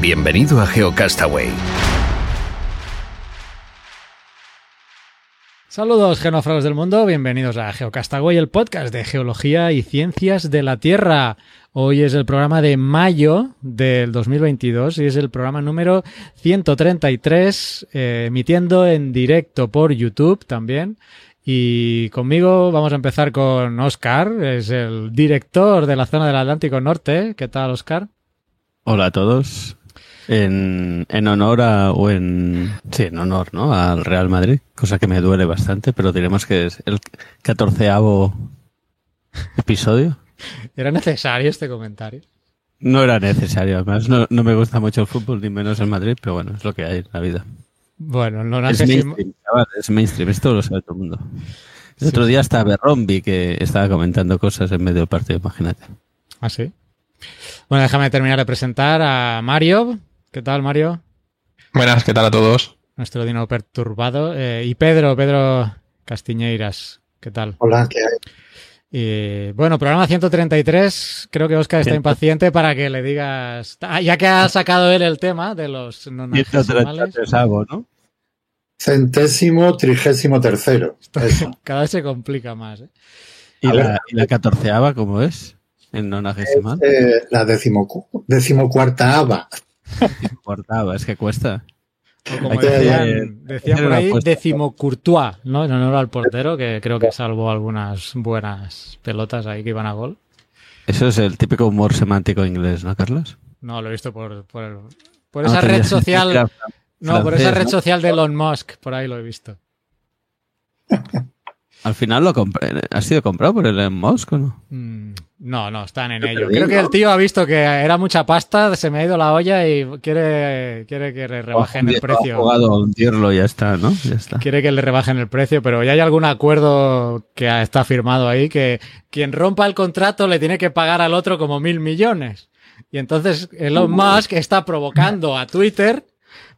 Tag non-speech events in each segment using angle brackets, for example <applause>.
Bienvenido a GeoCastaway. Saludos genófragos del mundo, bienvenidos a GeoCastaway, el podcast de geología y ciencias de la Tierra. Hoy es el programa de mayo del 2022 y es el programa número 133, eh, emitiendo en directo por YouTube también. Y conmigo vamos a empezar con Oscar, es el director de la zona del Atlántico Norte. ¿Qué tal, Oscar? Hola a todos en, en honor a, o en, sí, en honor, ¿no? Al Real Madrid, cosa que me duele bastante, pero diremos que es el catorceavo episodio. ¿Era necesario este comentario? No era necesario, además no, no me gusta mucho el fútbol, ni menos el Madrid, pero bueno, es lo que hay en la vida. Bueno, no es mainstream, es mainstream, esto lo sabe todo el mundo. El otro día estaba Berrón, vi que estaba comentando cosas en medio del partido, imagínate. ¿Ah, sí? Bueno, déjame terminar de presentar a Mario, ¿Qué tal, Mario? Buenas, ¿qué tal a todos? Nuestro dino perturbado. Eh, y Pedro, Pedro Castiñeiras, ¿qué tal? Hola, ¿qué hay? Y, bueno, programa 133. Creo que Oscar está impaciente para que le digas. Ah, ya que ha sacado él el tema de los algo, ¿no? Centésimo, trigésimo tercero. <laughs> Cada vez se complica más. ¿eh? ¿Y, la, ¿Y, la, catorceava cómo es? En nonagesimal. Eh, la decimocuarta ava. <laughs> Importaba, es que cuesta. O como decían, decían por ahí, décimo Courtois, ¿no? En honor al portero, que creo que salvó algunas buenas pelotas ahí que iban a gol. Eso es el típico humor semántico inglés, ¿no, Carlos? No, lo he visto por, por, por esa red social. No, por esa red social de Elon Musk, por ahí lo he visto. Al final lo compré. ¿Ha sido comprado por Elon Musk o no? Mm, no, no, están en ello. Creo que el tío ha visto que era mucha pasta, se me ha ido la olla y quiere, quiere que le rebajen el precio. Ha jugado a hundirlo, ya está, ¿no? Ya está. Quiere que le rebajen el precio, pero ya hay algún acuerdo que está firmado ahí que quien rompa el contrato le tiene que pagar al otro como mil millones. Y entonces Elon Musk está provocando a Twitter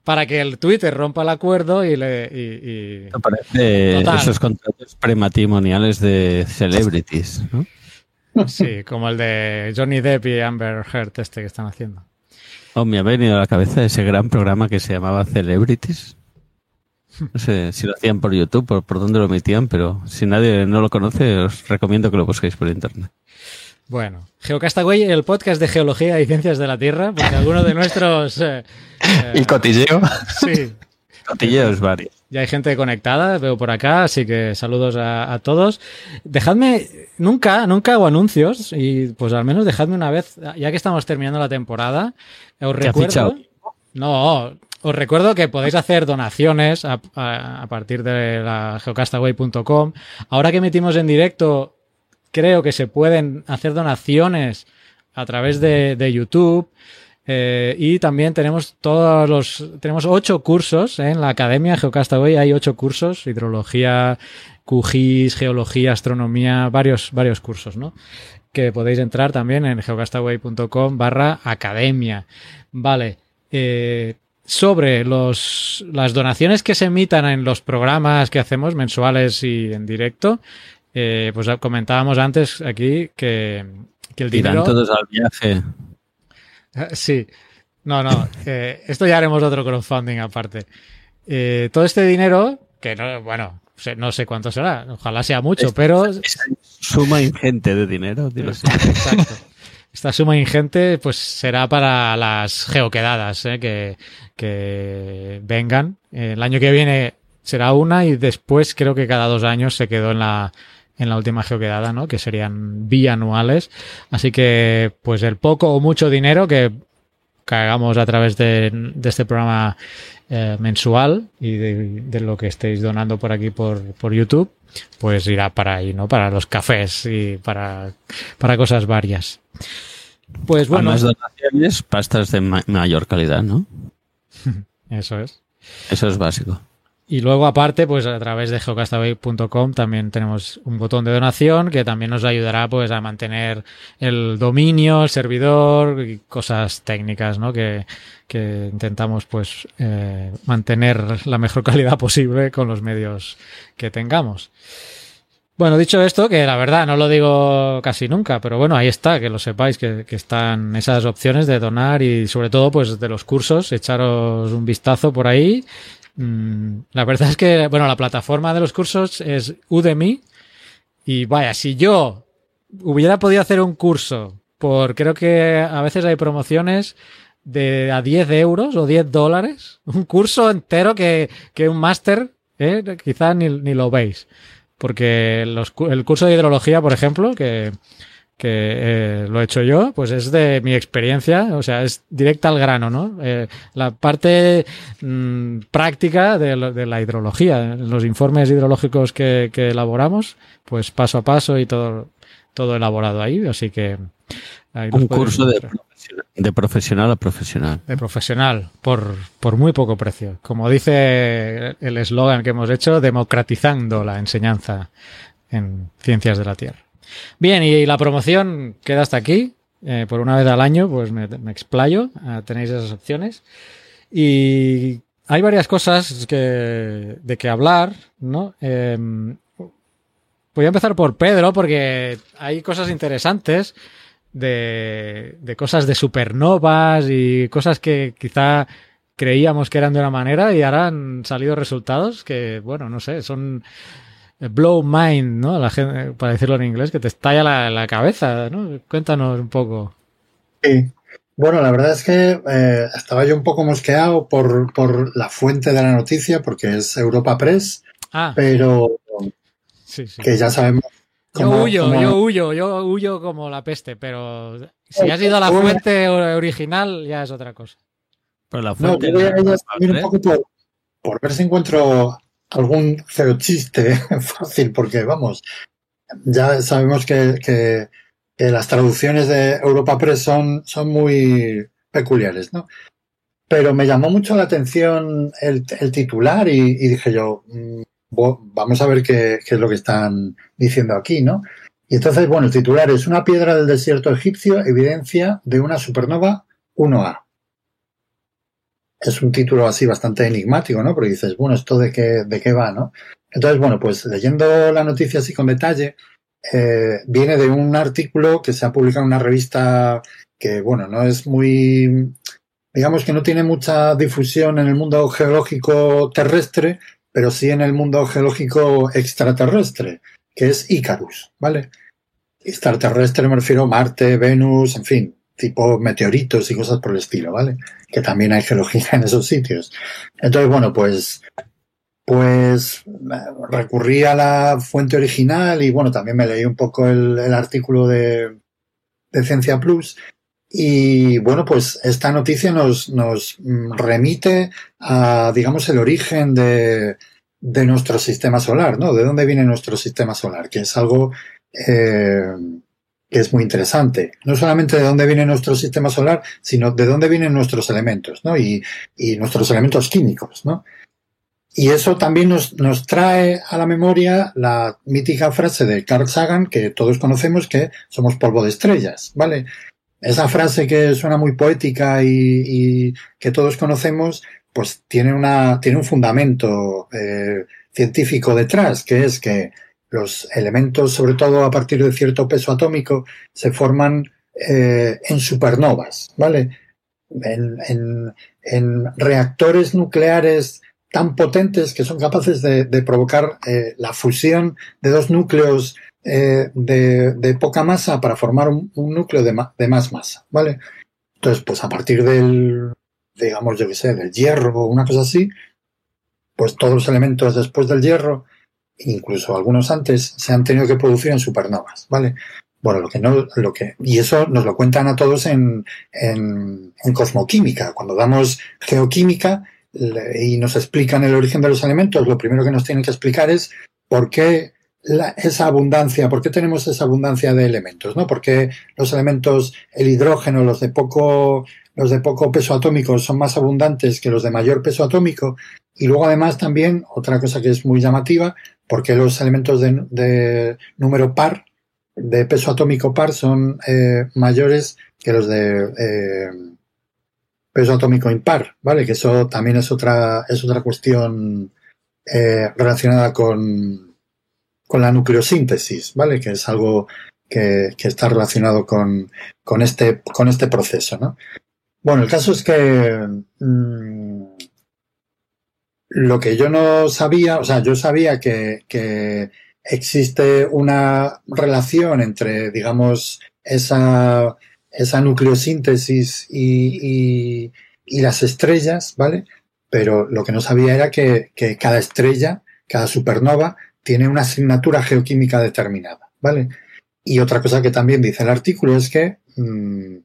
para que el Twitter rompa el acuerdo y le. Y, parece esos contratos prematrimoniales de celebrities, ¿no? Sí, como el de Johnny Depp y Amber Heard este que están haciendo. Oh, me ha venido a la cabeza ese gran programa que se llamaba Celebrities. No sé si lo hacían por YouTube, por, por dónde lo emitían, pero si nadie no lo conoce, os recomiendo que lo busquéis por internet. Bueno, Geocastaway, el podcast de geología y ciencias de la Tierra, porque algunos de nuestros... Eh, <laughs> y eh, cotilleo. Sí. Cotilleos varios. Ya hay gente conectada, veo por acá, así que saludos a, todos. Dejadme, nunca, nunca hago anuncios, y pues al menos dejadme una vez, ya que estamos terminando la temporada, os recuerdo... No, os recuerdo que podéis hacer donaciones a, a partir de la geocastaway.com. Ahora que metimos en directo creo que se pueden hacer donaciones a través de, YouTube. Eh, y también tenemos todos los, tenemos ocho cursos en la Academia Geocastaway, hay ocho cursos, hidrología, QGIS, geología, astronomía, varios, varios cursos, ¿no? Que podéis entrar también en geocastaway.com barra academia. Vale. Eh, sobre los, las donaciones que se emitan en los programas que hacemos mensuales y en directo, eh, pues comentábamos antes aquí que, el dinero... Irán todos al viaje. <laughs> Sí. No, no. Eh, esto ya haremos otro crowdfunding aparte. Eh, todo este dinero, que no, bueno, no sé cuánto será, ojalá sea mucho, pero... suma ingente de dinero, <laughs> Exacto. Esta suma ingente, pues será para las geoquedadas que, que vengan. El año que viene será una y después creo que cada dos años se quedó en la, en la última geoquedada, ¿no? Que serían bianuales. Así que, pues el poco o mucho dinero que hagamos a través de, de este programa eh, mensual y de, de, lo que estéis donando por aquí por, por YouTube, pues irá para ahí, ¿no? Para los cafés y para, para cosas varias. Pues bueno. Además donaciones, pastas de ma mayor calidad, ¿no? <laughs> Eso es. Eso es básico. Y luego, aparte, pues a través de geocastaway.com también tenemos un botón de donación que también nos ayudará pues a mantener el dominio, el servidor y cosas técnicas, ¿no? Que, que intentamos pues eh, mantener la mejor <laughs> calidad posible con los medios que tengamos. Bueno, dicho esto, que la verdad no lo digo casi nunca, pero bueno, ahí está, que lo sepáis, que, que, están esas opciones de donar y sobre todo pues de los cursos, echaros un vistazo por ahí. La verdad es que, bueno, la plataforma de los cursos es Udemy y vaya, si yo hubiera podido hacer un curso por, creo que a veces hay promociones de a 10 euros o 10 dólares, <laughs> un curso entero que, que un máster, ¿eh? quizás ni, ni lo veis. Porque los, el curso de hidrología, por ejemplo, que, que eh, lo he hecho yo, pues es de mi experiencia, o sea, es directa al grano, ¿no? Eh, la parte mmm, práctica de, lo, de, la hidrología, los informes hidrológicos que, que, elaboramos, pues paso a paso y todo, todo elaborado ahí, así que... Ahí Un curso de, de, profesional a profesional. De profesional, por, por muy poco precio. Como dice el eslogan que hemos hecho, democratizando la enseñanza en ciencias de la Tierra. Bien, y la promoción queda hasta aquí. Eh, por una vez al año, pues me, explayo. Uh, tenéis esas opciones. Y hay varias cosas de que hablar, ¿no? Eh, voy a empezar por Pedro, porque hay cosas interesantes de, de cosas de supernovas y cosas que quizá creíamos que eran de una manera y ahora han salido resultados que, bueno, no sé, son blow mind, ¿no? La gente, para decirlo en inglés, que te estalla la, la cabeza, ¿no? Cuéntanos un poco. Sí. Bueno, la verdad es que eh, estaba yo un poco mosqueado por, por la fuente de la noticia, porque es Europa Press, ah. pero sí, sí. que ya sabemos. Cómo, yo huyo, cómo... yo huyo, yo huyo como la peste, pero si has ido a la fuente original ya es otra cosa. Pero la fuente no, voy a ir un poco por, por ver si encuentro algún cero chiste <laughs> fácil, porque vamos, ya sabemos que, las traducciones de Europa Press son, muy peculiares, ¿no? Pero me llamó mucho la atención el, titular y, dije yo, mmm, vamos a ver qué, es lo que están diciendo aquí, ¿no? Y entonces, bueno, el titular es una piedra del desierto egipcio, evidencia de una supernova 1A es un título así bastante enigmático, ¿no? Porque dices, bueno, ¿esto de qué, de qué va, no? Entonces, bueno, pues leyendo la noticia así con detalle, eh, viene de un artículo que se ha publicado en una revista que, bueno, no es muy, digamos que no tiene mucha difusión en el mundo geológico terrestre, pero sí en el mundo geológico extraterrestre, que es Icarus, ¿vale? Extraterrestre me refiero a Marte, Venus, en fin, tipo meteoritos y cosas por el estilo, ¿vale? Que también hay geología en esos sitios. Entonces, bueno, pues, pues recurrí a la fuente original y bueno, también me leí un poco el, artículo de, de Ciencia Plus y bueno, pues esta noticia nos, nos remite a, digamos, el origen de, de nuestro sistema solar, ¿no? De dónde viene nuestro sistema solar, que es algo eh, que es muy interesante. No solamente de dónde viene nuestro sistema solar, sino de dónde vienen nuestros elementos, ¿no? Y, y nuestros elementos químicos, ¿no? Y eso también nos, nos, trae a la memoria la mítica frase de Carl Sagan, que todos conocemos, que somos polvo de estrellas, ¿vale? Esa frase que suena muy poética y, y que todos conocemos, pues tiene, una, tiene un fundamento eh, científico detrás, que es que los elementos, sobre todo a partir de cierto peso atómico, se forman eh, en supernovas, ¿vale? En, reactores nucleares tan potentes que son capaces de, provocar eh, la fusión de dos núcleos eh, de, poca masa para formar un, un núcleo de, ma de, más masa, ¿vale? Entonces, pues a partir del, digamos, yo qué sé, del hierro o una cosa así, pues todos los elementos después del hierro incluso algunos antes, se han tenido que producir en supernovas, ¿vale? Bueno, lo que no, lo que, y eso nos lo cuentan a todos en, en, en cosmoquímica. Cuando damos geoquímica y nos explican el origen de los elementos, lo primero que nos tienen que explicar es por qué esa abundancia, por qué tenemos esa abundancia de elementos, ¿no? ¿Por qué los elementos, el hidrógeno, los de poco, los de poco peso atómico son más abundantes que los de mayor peso atómico? Y luego además también, otra cosa que es muy llamativa, por qué los elementos de, de número par, de peso atómico par, son eh, mayores que los de eh, peso atómico impar, ¿vale? Que eso también es otra, es otra cuestión eh, relacionada con, con la nucleosíntesis, ¿vale? Que es algo que, que está relacionado con, con, este, con este proceso, ¿no? Bueno, el caso es que mm, lo que yo no sabía, o sea, yo sabía que, que existe una relación entre, digamos, esa, esa nucleosíntesis y, y, y las estrellas, ¿vale? Pero lo que no sabía era que, que cada estrella, cada supernova, tiene una asignatura geoquímica determinada, ¿vale? Y otra cosa que también dice el artículo es que mmm,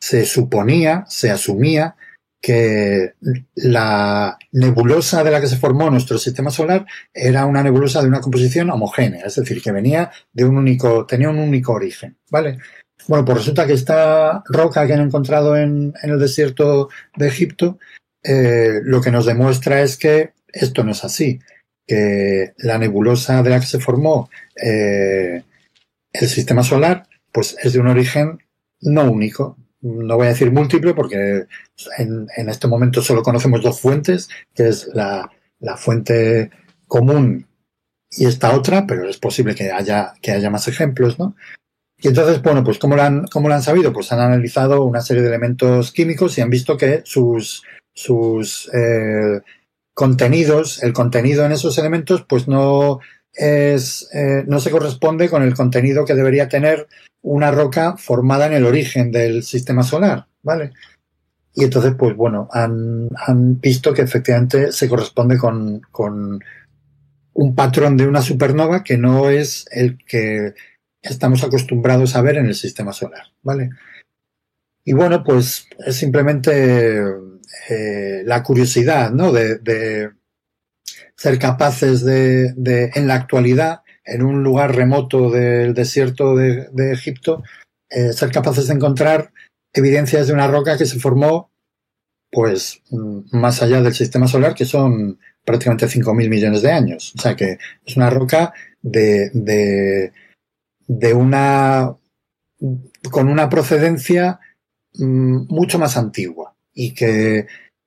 se suponía, se asumía que la nebulosa de la que se formó nuestro sistema solar era una nebulosa de una composición homogénea, es decir, que venía de un único, tenía un único origen, ¿vale? Bueno, pues resulta que esta roca que han encontrado en, el desierto de Egipto, eh, lo que nos demuestra es que esto no es así, que la nebulosa de la que se formó eh, el sistema solar, pues es de un origen no único, no voy a decir múltiple porque en, en, este momento solo conocemos dos fuentes, que es la, la, fuente común y esta otra, pero es posible que haya, que haya más ejemplos, ¿no? Y entonces, bueno, pues ¿cómo lo, han, ¿cómo lo han sabido? Pues han analizado una serie de elementos químicos y han visto que sus, sus eh, contenidos, el contenido en esos elementos, pues no es, eh, no se corresponde con el contenido que debería tener una roca formada en el origen del sistema solar, ¿vale? Y entonces, pues bueno, han, han visto que efectivamente se corresponde con, con, un patrón de una supernova que no es el que estamos acostumbrados a ver en el sistema solar, ¿vale? Y bueno, pues es simplemente eh, la curiosidad, ¿no? De, de ser capaces de, de, en la actualidad, en un lugar remoto del desierto de, Egipto, eh, ser capaces de encontrar evidencias de una roca que se formó, pues, más allá del sistema solar, que son prácticamente 5.000 millones de años. O sea que es una roca de, de, de una, con una procedencia mmm, mucho más antigua y que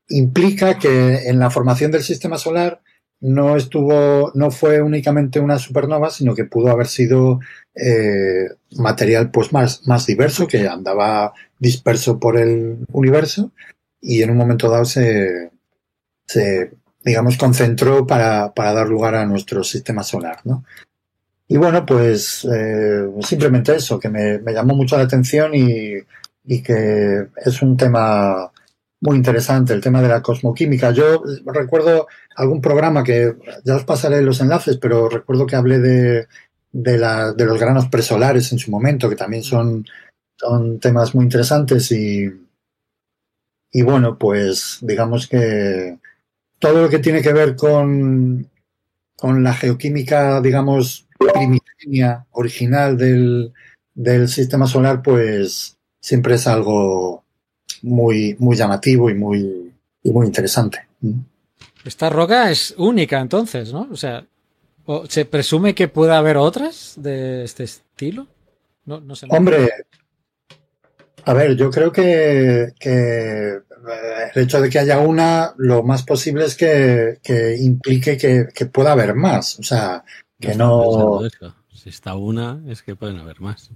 implica que en la formación del sistema solar no estuvo, no fue únicamente una supernova, sino que pudo haber sido eh, material pues más, más diverso que andaba disperso por el universo y en un momento dado se, se digamos, concentró para, para, dar lugar a nuestro sistema solar, ¿no? Y bueno, pues eh, simplemente eso, que me, me, llamó mucho la atención y, y que es un tema muy interesante, el tema de la cosmoquímica. Yo recuerdo algún programa que ya os pasaré los enlaces, pero recuerdo que hablé de, de, la, de los granos presolares en su momento, que también son, son temas muy interesantes y, y bueno, pues digamos que todo lo que tiene que ver con, con la geoquímica, digamos, primigenia, original del, del sistema solar, pues siempre es algo muy, muy llamativo y muy, y muy interesante. Esta roca es única entonces, ¿no? O sea, ¿se presume que pueda haber otras de este estilo? No, no sé. Hombre, a ver, yo creo que, que, el hecho de que haya una, lo más posible es que, que implique que, que, pueda haber más. O sea, que no. Si está una, es que pueden haber más.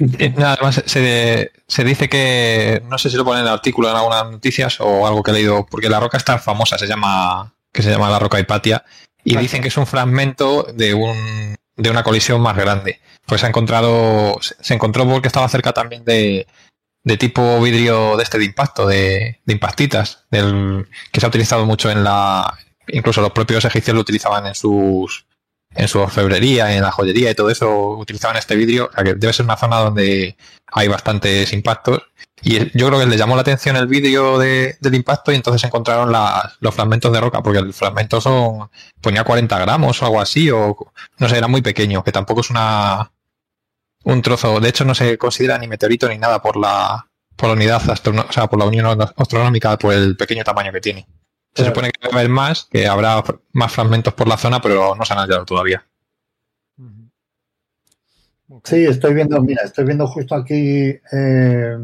Además, se, se, dice que, no sé si lo pone en el artículo en algunas noticias o algo que he leído, porque la roca está famosa, se llama, que se llama la roca Hipatia, y dicen que es un fragmento de, un, de una colisión más grande. Pues se ha encontrado, se encontró porque estaba cerca también de, de tipo vidrio de este de impacto, de, de impactitas, del, que se ha utilizado mucho en la, incluso los propios egipcios lo utilizaban en sus, en su orfebrería, en la joyería y todo eso utilizaban este vidrio, que debe ser una zona donde hay bastantes impactos. Y yo creo que les llamó la atención el vídeo de, del impacto y entonces encontraron los fragmentos de roca, porque el fragmento son, ponía 40 gramos o algo así, o no sé, era muy pequeño, que tampoco es una un trozo, de hecho no se considera ni meteorito ni nada por la por la unidad o sea, por la Unión Astronómica, por el pequeño tamaño que tiene. Se Claro. supone que va a haber más, que habrá más fragmentos por la zona, pero no se han hallado todavía. Sí, estoy viendo, mira, estoy viendo justo aquí eh,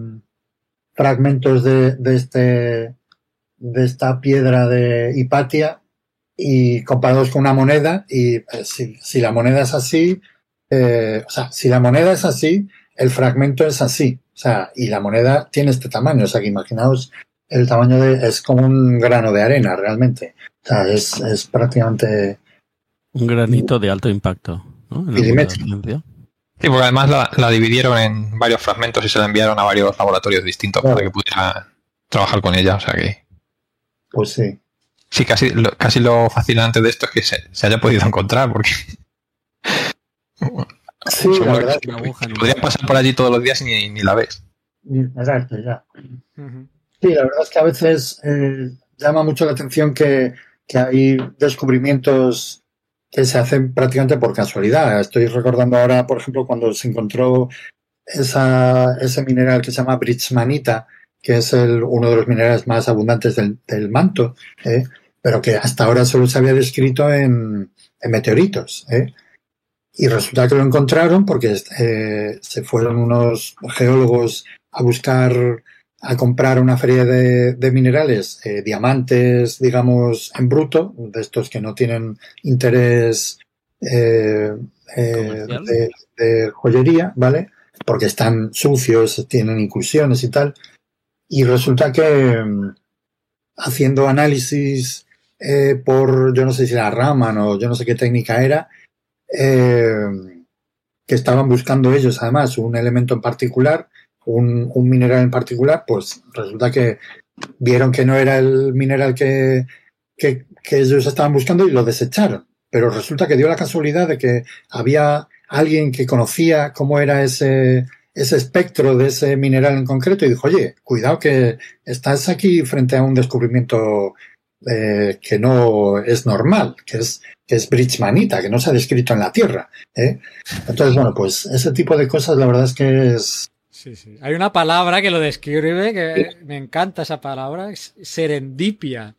fragmentos de, de este de esta piedra de Hipatia y comparados con una moneda y eh, si, si la moneda es así, eh, o sea, si la moneda es así, el fragmento es así, o sea, y la moneda tiene este tamaño, o sea, que imaginaos el tamaño de, es como un grano de arena realmente, o sea, es, es prácticamente, Un granito de alto impacto. ¿no? Milimétrico. Sí, porque además la, la dividieron en varios fragmentos y se la enviaron a varios laboratorios distintos Claro. para que pudiera trabajar con ella. O sea que pues sí. sí, casi lo, casi lo fascinante de esto es que se, se haya podido encontrar, porque Sí, la verdad que podrías pasar por allí todos los días y ni, ni la ves. Exacto, ya. Ujú. Sí, la verdad es que a veces eh, llama mucho la atención que, hay descubrimientos que se hacen prácticamente por casualidad. Estoy recordando ahora, por ejemplo, cuando se encontró esa, ese mineral que se llama Bridgemanita, que es el, uno de los minerales más abundantes del, del manto, ¿eh? pero que hasta ahora solo se había descrito en, en meteoritos. ¿eh? Y resulta que lo encontraron porque eh, se fueron unos geólogos a buscar a comprar una feria de, de minerales, eh, diamantes, digamos, en bruto, de estos que no tienen interés eh, eh, de, de joyería, ¿vale? Porque están sucios, tienen incursiones y tal. Y resulta que mm, haciendo análisis por, yo no sé si era Raman o yo no sé qué técnica era, que estaban buscando ellos además un elemento en particular, un, un mineral en particular, pues resulta que vieron que no era el mineral que, que, ellos estaban buscando y lo desecharon. Pero resulta que dio la casualidad de que había alguien que conocía cómo era ese, ese espectro de ese mineral en concreto y dijo, oye, cuidado que estás aquí frente a un descubrimiento eh, que no es normal, que es, que es Bridgemanita, que no se ha descrito en la Tierra. ¿eh? Entonces, bueno, pues ese tipo de cosas la verdad es que es... Sí, sí. Hay una palabra que lo describe que me encanta esa palabra, es serendipia.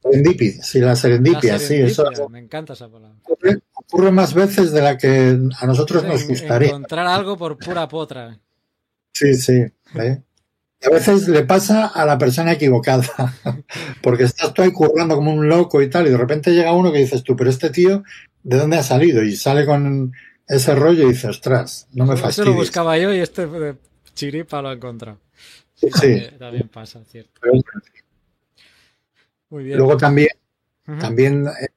Serendipia, sí, la serendipia, La sí, eso Me encanta esa palabra. ocurre, ocurre más veces de la que a nosotros nos gustaría. Encontrar algo por pura potra. Sí, sí. ¿eh? Y a veces le pasa a la persona equivocada, <laughs> porque estás tú ahí currando como un loco y tal, y de repente llega uno que dices tú, pero este tío, ¿de dónde ha salido? Y sale con ese rollo y dice, ostras, no me Eso lo fastidies. buscaba yo y este de chiripa lo he encontrado. Sí, sí. Eh, También pasa, cierto. Pero Muy bien. Luego también, Ujú. también eh,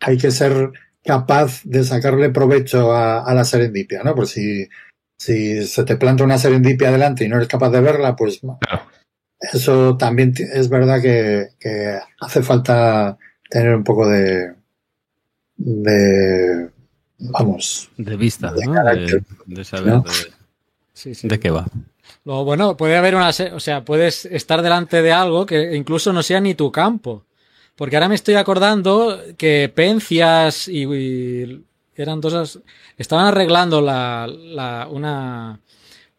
hay que ser capaz de sacarle provecho a, a la serendipia, ¿no? Pues si, si se te planta una serendipia adelante y no eres capaz de verla, pues eso también es verdad que, que hace falta tener un poco de, de vamos, De vista, De ¿no? carácter. De, de saber ¿No? de, Sí, sí. de qué va. Luego, bueno, puede haber una, o sea, puedes estar delante de algo que incluso no sea ni tu campo. Porque ahora me estoy acordando que Pencias y, y eran dos, estaban arreglando la, la, una,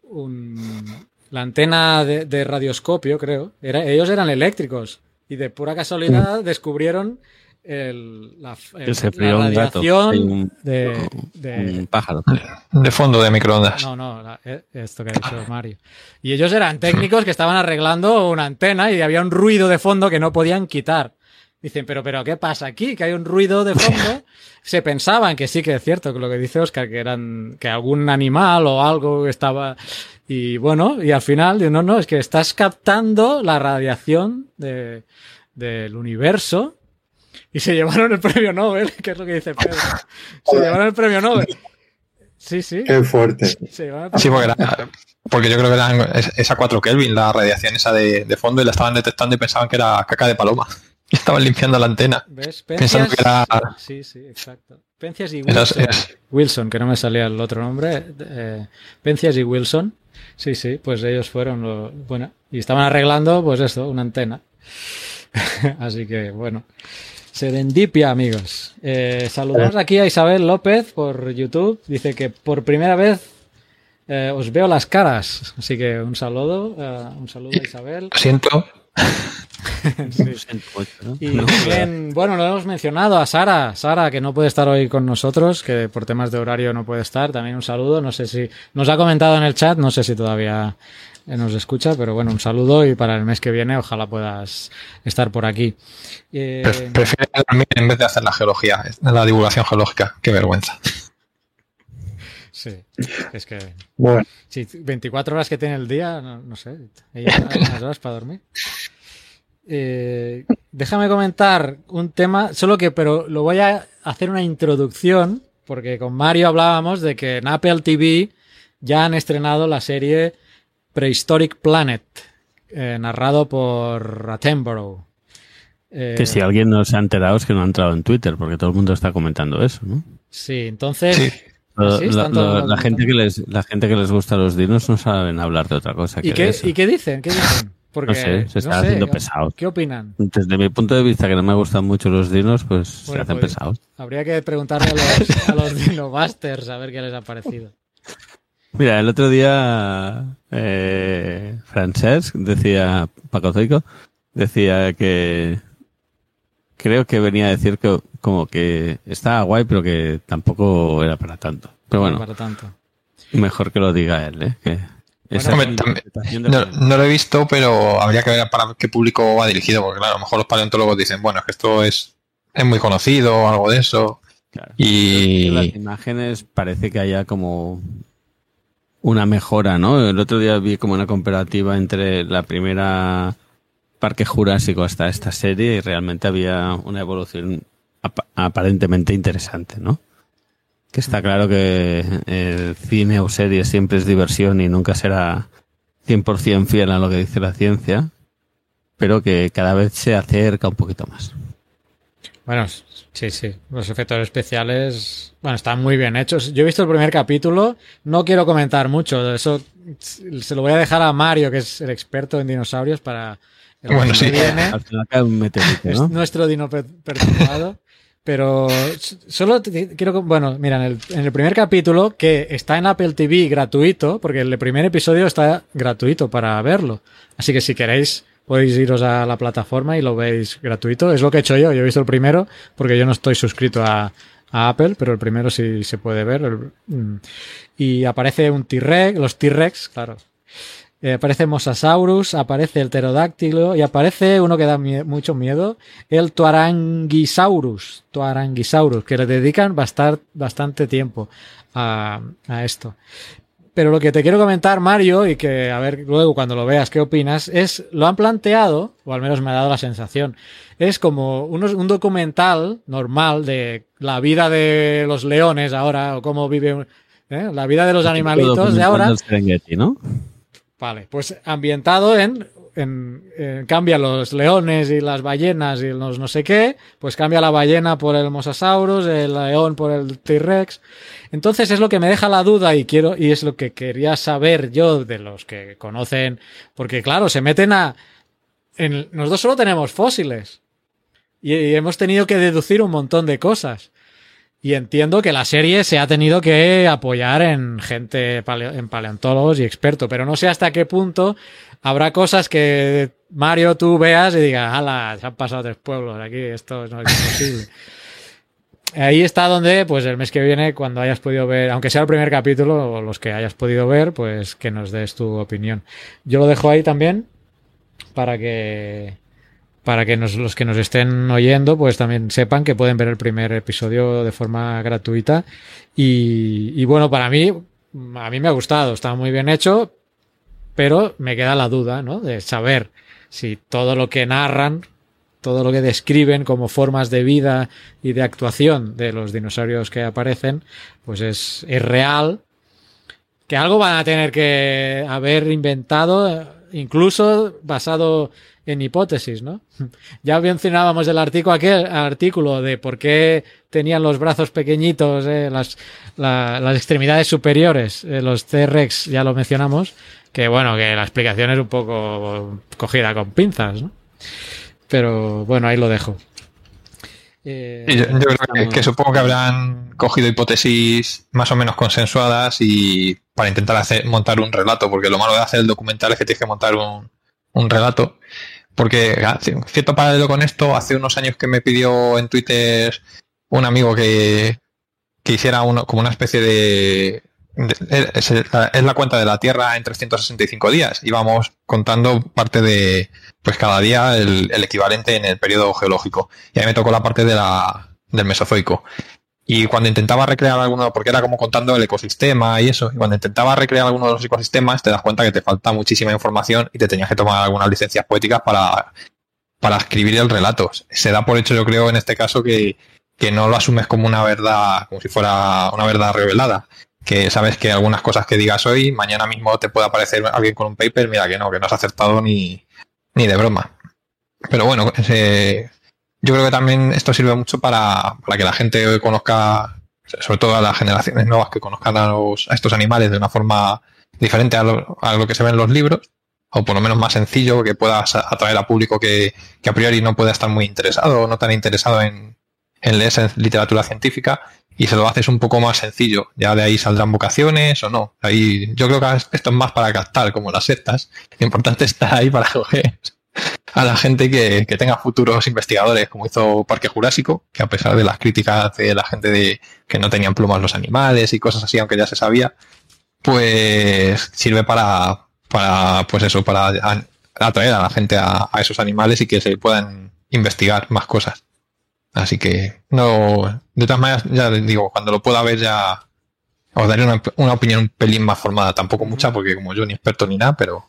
un- la antena de, de radioscopio, creo. Era, ellos eran eléctricos y de pura casualidad descubrieron el, la, el- la frió un gato. radiación un, de, de- un pájaro. De fondo de microondas. no, no, la- eh, esto que ha dicho Mario. Y ellos eran técnicos que estaban arreglando una antena y había un ruido de fondo que no podían quitar. Dicen, pero, pero, ¿qué pasa aquí? Que hay un ruido de fondo. <laughs> Se pensaban que sí que es cierto, que lo que dice Oscar, que eran, que algún animal o algo estaba. Y bueno, y al final, no, no, es que estás captando la radiación de, del universo. Y se llevaron el premio Nobel, <laughs> que es lo que dice Pedro. Se llevaron el premio Nobel. Sí, sí. qué fuerte. se llevaron el Sí, porque, era- porque yo creo que eran es- esa 4 Kelvin, la radiación esa de, de fondo, y la estaban detectando y pensaban que era caca de paloma. Y <laughs> estaban limpiando la antena. ¿Ves? Pensando Pencias- que era- Sí, sí, exacto. Pencias y Wilson. es- Wilson, que no me salía el otro nombre. eh, Pencias y Wilson. Sí, sí, pues ellos fueron los. Bueno, y estaban arreglando, pues esto, una antena. <laughs> Así que, bueno. Serendipia, amigos. Eh, saludamos aquí a Isabel López por YouTube. Dice que por primera vez eh, os veo las caras. Así que un saludo, eh, un saludo a Isabel. Lo siento. <laughs> Sí. Lo siento mucho, ¿no? Y bueno, lo hemos mencionado a Sara, Sara, que no puede estar hoy con nosotros, que por temas de horario no puede estar. También un saludo, no sé si nos ha comentado en el chat, no sé si todavía nos escucha, pero bueno, un saludo y para el mes que viene ojalá puedas estar por aquí. Eh, Pref- Prefiere dormir en vez de hacer la geología, la divulgación geológica. Qué vergüenza. sí, es que Bueno, sí, 24 horas que tiene el día, no, no sé, hay unas horas para dormir. Eh, déjame comentar un tema, solo que, pero lo voy a hacer una introducción, porque con Mario hablábamos de que en Apple TV ya han estrenado la serie Prehistoric Planet, eh, narrado por Attenborough. Eh, Que si alguien no se ha enterado es que no ha entrado en Twitter, porque todo el mundo está comentando eso, ¿no? Sí, entonces, Sí. Lo- ¿Sí? lo- ¿Están lo- todos la, gente que les, la gente que les gusta los dinos no saben hablar de otra cosa que ¿y de qué, eso. ¿y qué dicen? ¿Qué dicen? Porque, No sé, se están haciendo pesados. ¿Qué opinan? Desde mi punto de vista, que no me gustan mucho los dinos, pues se hacen pues- pesados. Habría que preguntarle a los, a los <laughs> Dinobusters a ver qué les ha parecido. Mira, el otro día eh, Francesc decía, Paco Zoico, decía que creo que venía a decir que como que estaba guay, pero que tampoco era para tanto. Pero bueno, Para tanto. mejor que lo diga él, ¿eh? Que también- No, lo he visto, pero habría que ver para qué público va dirigido, porque claro, a lo mejor los paleontólogos dicen, bueno, es que esto es, es muy conocido o algo de eso. Claro. Y En las imágenes parece que haya como una mejora, ¿no? El otro día vi como una comparativa entre la primera Parque Jurásico hasta esta serie y realmente había una evolución ap- aparentemente interesante, ¿no? Que está claro que el cine o serie siempre es diversión y nunca será 100% fiel a lo que dice la ciencia, pero que cada vez se acerca un poquito más. Bueno, sí, sí. Los efectos especiales, bueno, están muy bien hechos. Yo he visto el primer capítulo, no quiero comentar mucho. Eso se lo voy a dejar a Mario, que es el experto en dinosaurios, para el Bueno, sí. viene. Al final cae un meteorito, Es nuestro dino per- perturbado. Pero solo quiero. Bueno, mira, en el, en el primer capítulo, que está en Apple TV gratuito, porque el primer episodio está gratuito para verlo. Así que si queréis, podéis iros a la plataforma y lo veis gratuito. Es lo que he hecho yo. Yo he visto el primero, porque yo no estoy suscrito a, Apple, pero el primero sí se puede ver. Mm. y aparece un T-Rex, los T-Rex, claro. Eh, aparece Mosasaurus, aparece el pterodáctilo y aparece uno que da mucho miedo, el Tuarangisaurus, Tuarangisaurus, que le dedican bastante tiempo a, a esto. Pero lo que te quiero comentar, Mario, y que a ver luego cuando lo veas qué opinas, es, lo han planteado, o al menos me ha dado la sensación, es como unos- un documental normal de la vida de los leones ahora, o cómo vive ¿eh? la vida de los animalitos de ahora. ¿no? Vale, pues ambientado en, en, cambia los leones y las ballenas y los no sé qué, pues cambia la ballena por el Mosasaurus, el león por el T-Rex. Entonces es lo que me deja la duda y quiero y es lo que quería saber yo de los que conocen, porque claro, se meten a en, nosotros solo tenemos fósiles y, y hemos tenido que deducir un montón de cosas. Y entiendo que la serie se ha tenido que apoyar en gente, paleo- en paleontólogos y expertos, pero no sé hasta qué punto habrá cosas que Mario tú veas y digas, ala, se han pasado tres pueblos aquí, esto no es imposible. <laughs> Ahí está donde, pues el mes que viene, cuando hayas podido ver, aunque sea el primer capítulo, o los que hayas podido ver, pues que nos des tu opinión. Yo lo dejo ahí también para que para que nos- los que nos estén oyendo pues también sepan que pueden ver el primer episodio de forma gratuita y, y bueno para mí a mí me ha gustado está muy bien hecho pero me queda la duda ¿no? de saber si todo lo que narran todo lo que describen como formas de vida y de actuación de los dinosaurios que aparecen pues es, es real que algo van a tener que haber inventado, incluso basado en hipótesis, ¿no? <laughs> Ya mencionábamos el artículo, aquel artículo de por qué tenían los brazos pequeñitos, eh, las, la- las extremidades superiores, eh, los T-Rex, ya lo mencionamos, que bueno, que la explicación es un poco cogida con pinzas, ¿no? Pero bueno, ahí lo dejo. Eh, Yo, creo que, que supongo que habrán cogido hipótesis más o menos consensuadas y para intentar hacer, montar un relato, porque lo malo de hacer el documental es que tienes que montar un, un relato. Porque ah, ci- cierto paralelo con esto, hace unos años que me pidió en Twitter un amigo que, que hiciera uno, como una especie de, de- es, es la cuenta de la Tierra en 365 días. Íbamos contando parte de, pues cada día el, el equivalente en el periodo geológico. Y ahí me tocó la parte de la, del Mesozoico. Y cuando intentaba recrear alguno, porque era como contando el ecosistema y eso, y cuando intentaba recrear alguno de los ecosistemas, te das cuenta que te falta muchísima información y te tenías que tomar algunas licencias poéticas para, para escribir el relato. Se da por hecho, yo creo, en este caso, que, que no lo asumes como una verdad, como si fuera una verdad revelada. Que sabes que algunas cosas que digas hoy, mañana mismo te puede aparecer alguien con un paper, mira que no, que no has acertado ni, ni de broma. Pero bueno, eh, yo creo que también esto sirve mucho para, para que la gente conozca, sobre todo a las generaciones nuevas, que conozcan a, los- a estos animales de una forma diferente a lo, a lo que se ve en los libros, o por lo menos más sencillo, que pueda sa- atraer a público que, que a priori no pueda estar muy interesado o no tan interesado en, en literatura científica y se lo haces un poco más sencillo. Ya de ahí saldrán vocaciones o no. Ahí, yo creo que esto es más para captar, como las sectas. Lo importante está ahí para coger a la gente que, que tenga futuros investigadores, como hizo Parque Jurásico, que a pesar de las críticas de la gente de que no tenían plumas los animales y cosas así, aunque ya se sabía, pues sirve para, para pues eso, para atraer a la gente a, a esos animales y que se puedan investigar más cosas. Así que no, de todas maneras, ya les digo, cuando lo pueda ver ya os daré una, una opinión un pelín más formada, tampoco mucha, porque como yo ni experto ni nada, pero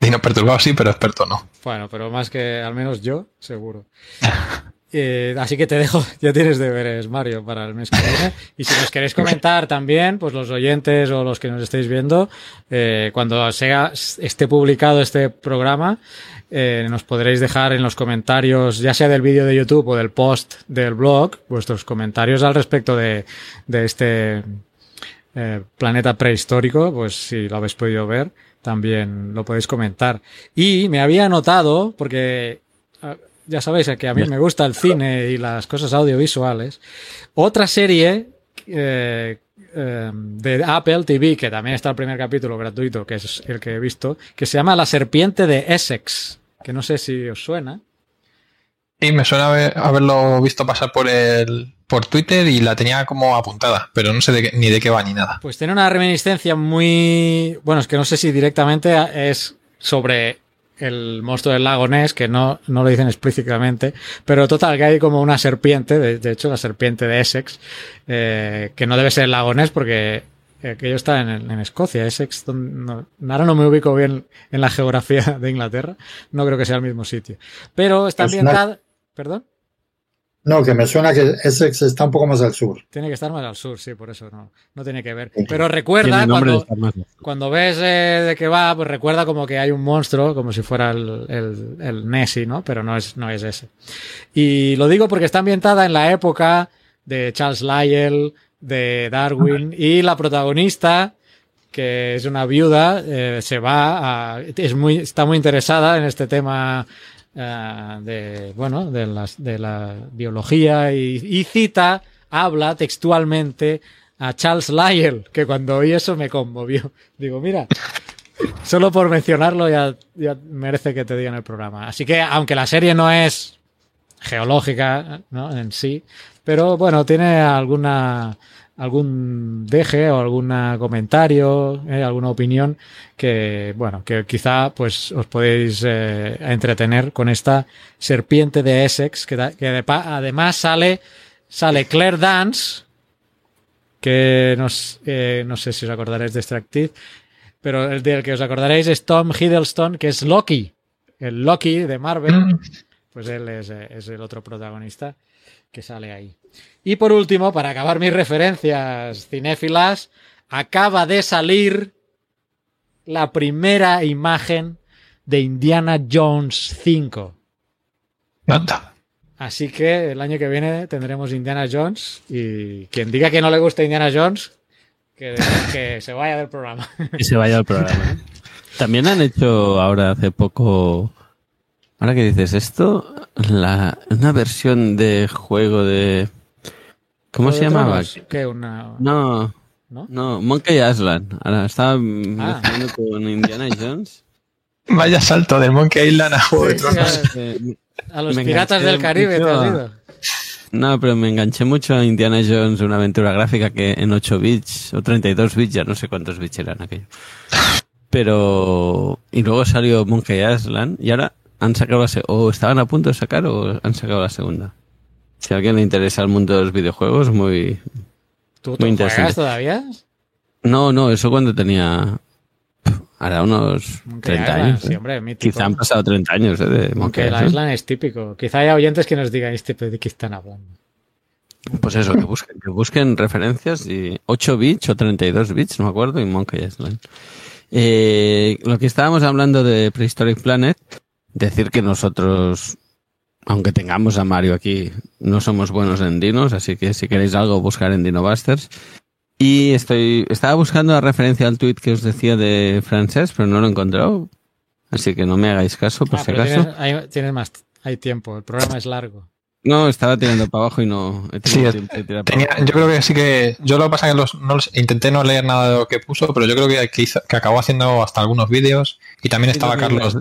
Dino perturbado sí, pero experto no. Bueno, pero más que al menos yo, seguro. <laughs> Eh, así que te dejo, <laughs> ya tienes deberes, Mario, para el mes que viene. Y si nos queréis comentar también, pues los oyentes o los que nos estéis viendo, eh, cuando sea, esté publicado este programa, eh, nos podréis dejar en los comentarios, ya sea del vídeo de YouTube o del post del blog, vuestros comentarios al respecto de, de este planeta prehistórico, pues si lo habéis podido ver, también lo podéis comentar. Y me había notado, porque ah, ya sabéis que a mí me gusta el cine y las cosas audiovisuales, otra serie eh, eh, de Apple TV, que también está el primer capítulo gratuito, que es el que he visto, que se llama La Serpiente de Essex, que no sé si os suena. Y me suena haber- haberlo visto pasar por el por Twitter y la tenía como apuntada, pero no sé de qué- ni de qué va ni nada. Pues tiene una reminiscencia muy. Bueno, es que no sé si directamente es sobre el monstruo del lago Ness, que no, no lo dicen explícitamente, pero total, que hay como una serpiente, de, de hecho, la serpiente de Essex, eh, que no debe ser el lago Ness porque aquello está en, en Escocia, Essex, donde- no- ahora no me ubico bien en la geografía de Inglaterra, no creo que sea el mismo sitio. Pero está ambientada. ¿Perdón? No, que me suena que Essex está un poco más al sur. Tiene que estar más al sur, sí, por eso no, no tiene que ver. Pero recuerda cuando, ves eh, de qué va, pues recuerda como que hay un monstruo, como si fuera el, el, el Nessie, ¿no? Pero no es, no es ese. Y lo digo porque está ambientada en la época de Charles Lyell, de Darwin, y la protagonista, que es una viuda, eh, se va a, es muy, está muy interesada en este tema eh, de, bueno, de, las, de la biología y, y cita, habla textualmente a Charles Lyell, que cuando oí eso me conmovió. Digo, mira, solo por mencionarlo ya, ya merece que te digan el programa. Así que, aunque la serie no es geológica ¿no? en sí, pero bueno, tiene alguna algún deje o algún comentario, eh, alguna opinión que, bueno, que quizá pues os podéis eh, entretener con esta serpiente de Essex, que, da- que de pa- además sale, sale Claire Dance, que nos, eh, no sé si os acordaréis de esta actriz, pero el del que os acordaréis es Tom Hiddleston, que es Loki, el Loki de Marvel, pues él es, eh, es el otro protagonista que sale ahí. Y por último, para acabar mis referencias cinéfilas, acaba de salir la primera imagen de Indiana Jones 5. Anda. Así que el año que viene tendremos Indiana Jones y quien diga que no le gusta Indiana Jones, que, que se vaya del programa. <laughs> Y se vaya al programa. ¿eh? También han hecho ahora hace poco, ahora que dices esto, la, una versión de juego de... ¿Cómo se ¿De llamaba? ¿Qué? Una... No, ¿No? no, Monkey Island. Ahora estaba mezclando con Indiana Jones. <laughs> Vaya salto del Monkey Island a Juego de Sí, Tronos. sí, A los Me piratas del Caribe te mucho has a- ido. No, pero me enganché mucho a Indiana Jones, una aventura gráfica que en 8 bits o 32 bits, ya no sé cuántos bits eran aquello. Pero, y luego salió Monkey Island y ahora han sacado la segunda, o estaban a punto de sacar o han sacado la segunda. Si a alguien le interesa el mundo de los videojuegos, muy... ¿Tú Muy te interesante. juegas todavía? No, no, eso cuando tenía, ahora unos Monkey 30 Island, años. Sí, ¿eh? hombre. Quizá han pasado 30 años ¿eh, de Monkey Monkey Island. Island es típico. Quizá haya oyentes que nos digan este de qué están hablando. Pues eso, que busquen, que busquen referencias y 8 bits o 32 bits, no me acuerdo, y Monkey Island. Eh, lo que estábamos hablando de Prehistoric Planet, decir que nosotros, aunque tengamos a Mario aquí, no somos buenos en dinos, así que si queréis algo, buscar en Dinobusters. Y estoy, estaba buscando la referencia al tweet que os decía de Francés, pero no lo he encontrado. Así que no me hagáis caso, por Ah, si acaso. tienes, hay, tienes más, hay tiempo. El programa es largo. No, estaba tirando para abajo y no he tenido Sí, tiempo de tirar para yo creo que sí que. Yo lo que pasa es que los, no los- intenté no leer nada de lo que puso, pero yo creo que, que, hizo- que acabó haciendo hasta algunos vídeos. Y también estaba Sí, Carlos.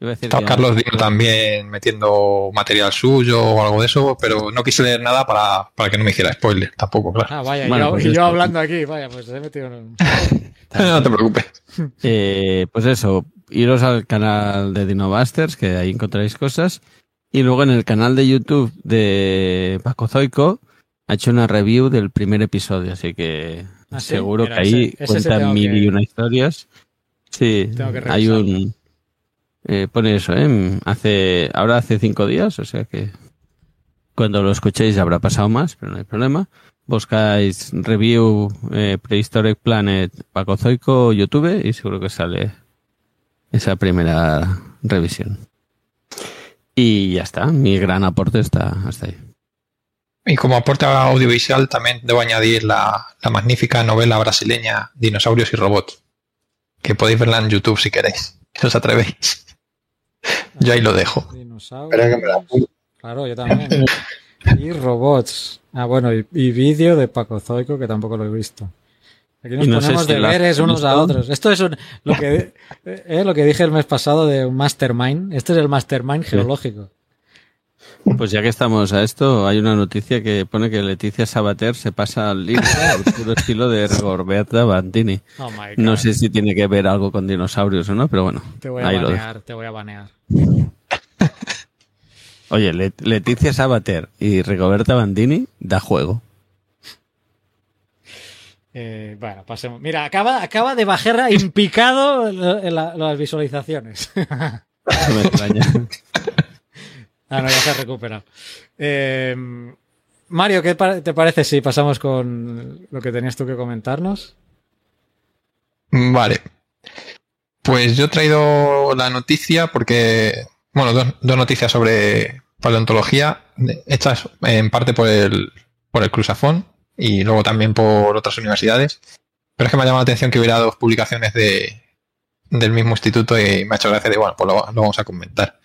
Iba a decir Estaba que- Carlos Díaz también metiendo material suyo o algo de eso, pero no quise leer nada para, para que no me hiciera spoiler tampoco, claro. Ah, vaya, Bueno, yo, pues y yo hablando aquí, vaya, pues he metido en un... <laughs> no te preocupes. <laughs> Eh, pues eso, iros al canal de Dinobusters, que ahí encontraréis cosas. Y luego en el canal de YouTube de Paco Zoico ha hecho una review del primer episodio, así que ¿Ah, sí? seguro Mira, que ahí ese- ese sí cuenta tengo mil que- y una historias. Sí, Tengo que hay un... eh, pone eso, ¿eh? Hace, ahora hace cinco días, o sea que cuando lo escuchéis habrá pasado más, pero no hay problema. Buscáis review eh, Prehistoric Planet Paco Zoico YouTube y seguro que sale esa primera revisión. Y ya está, mi gran aporte está hasta ahí. Y como aporte audiovisual también debo añadir la, la magnífica novela brasileña Dinosaurios y Robots, que podéis verla en YouTube si queréis, <laughs> si os atrevéis. Yo ahí lo dejo. Dinosaurios. Espera que me la apunto. Claro, yo también. Y robots. Ah, bueno, y, y vídeo de Paco Zoico, que tampoco lo he visto. Aquí nos Y no sé ponemos deberes unos a otros. Esto es un- lo, que, <laughs> eh, lo que dije el mes pasado de un mastermind. Este es el mastermind geológico. Pues ya que estamos a esto, hay una noticia que pone que Leticia Sabater se pasa al libro <laughs> al puro estilo de Roberta Bandini. Oh. No sé si tiene que ver algo con dinosaurios o no, pero bueno, Te voy a ahí lo dejo. banear, te voy a banear. <laughs> Oye, Let- Leticia Sabater y Rigoberta Bandini da juego. Eh, bueno, pasemos. Mira, acaba, acaba de bajar impicado la- las visualizaciones. <laughs> No me extraña. Ah, no, ya se ha recuperado. Eh, Mario, ¿qué te parece si pasamos con lo que tenías tú que comentarnos? Vale. Pues yo he traído la noticia porque, bueno, dos, noticias sobre paleontología, hechas en parte por el, por el Cruzafón y luego también por otras universidades. Pero es que me ha llamado la atención que hubiera dos publicaciones de, del mismo instituto y me ha hecho gracia de, bueno, pues lo vamos a comentar.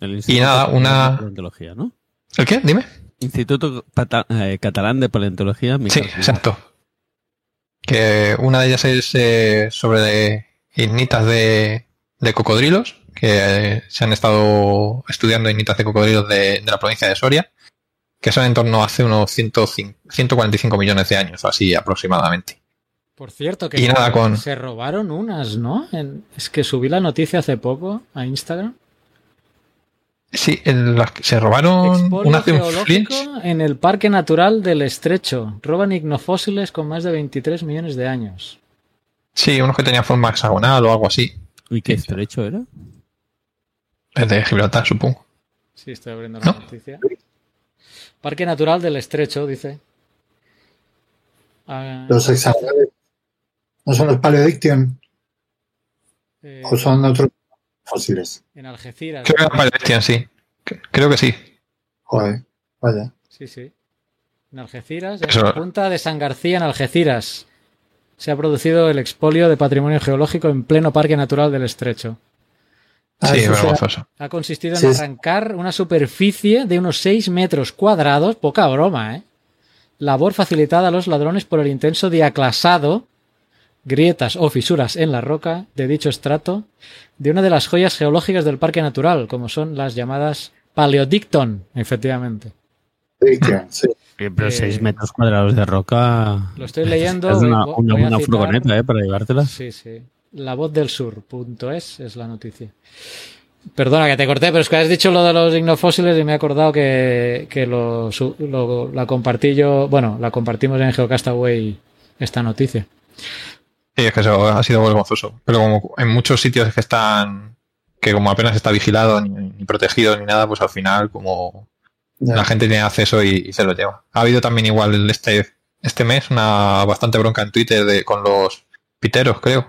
El Instituto nada, una- de Paleontología, ¿no? ¿El qué? Dime. Instituto Pata- eh, Catalán de Paleontología. Sí, Miquel. exacto. Que una de ellas es eh, sobre de ignitas de, de cocodrilos, que eh, se han estado estudiando ignitas de cocodrilos de, de la provincia de Soria, que son en torno a hace unos 105 145 millones de años, o así aproximadamente. Por cierto, que Y nada, con- se robaron unas, ¿no? En- es que subí la noticia hace poco a Instagram. Sí, en las que se robaron Expolio una de un geológico flinch. en el Parque Natural del Estrecho. Roban ignofósiles con más de 23 millones de años. Sí, unos que tenían forma hexagonal o algo así. ¿Y qué estrecho era? Es de Gibraltar, supongo. Sí, estoy abriendo la ¿No? noticia. Parque Natural del Estrecho, dice. Ah, Los hexagonales no son los Paleodiction eh, o son otros fósiles. En Algeciras. Creo que era Palestine, sí. Creo que sí. Joder, vaya. Sí, sí. En Algeciras, en Eso- la punta de San García, en Algeciras, se ha producido el expolio de patrimonio geológico en pleno Parque Natural del Estrecho. Ah, sí, vergonzoso. Ha consistido en Sí, arrancar una superficie de unos 6 metros cuadrados, poca broma, ¿eh? Labor facilitada a los ladrones por el intenso diaclasado, grietas o fisuras en la roca de dicho estrato, de una de las joyas geológicas del Parque Natural, como son las llamadas Paleodicton, efectivamente. Sí. Pero Eh, 6 metros cuadrados de roca. Lo estoy leyendo. Es una, una citar- furgoneta, ¿eh? Para llevártelas. Sí, sí. La voz del sur.es es la noticia. Perdona que te corté, pero es que has dicho lo de los ignofósiles y me he acordado que, que lo, su- lo- la compartí yo, bueno, la compartimos en Geocastaway esta noticia. Sí, es que eso ha sido vergonzoso. Pero como en muchos sitios que están, que como apenas está vigilado ni, ni protegido ni nada, pues al final como Ya. la gente tiene acceso y, y se lo lleva. Ha habido también igual este, este mes una bastante bronca en Twitter de, con los piteros, creo.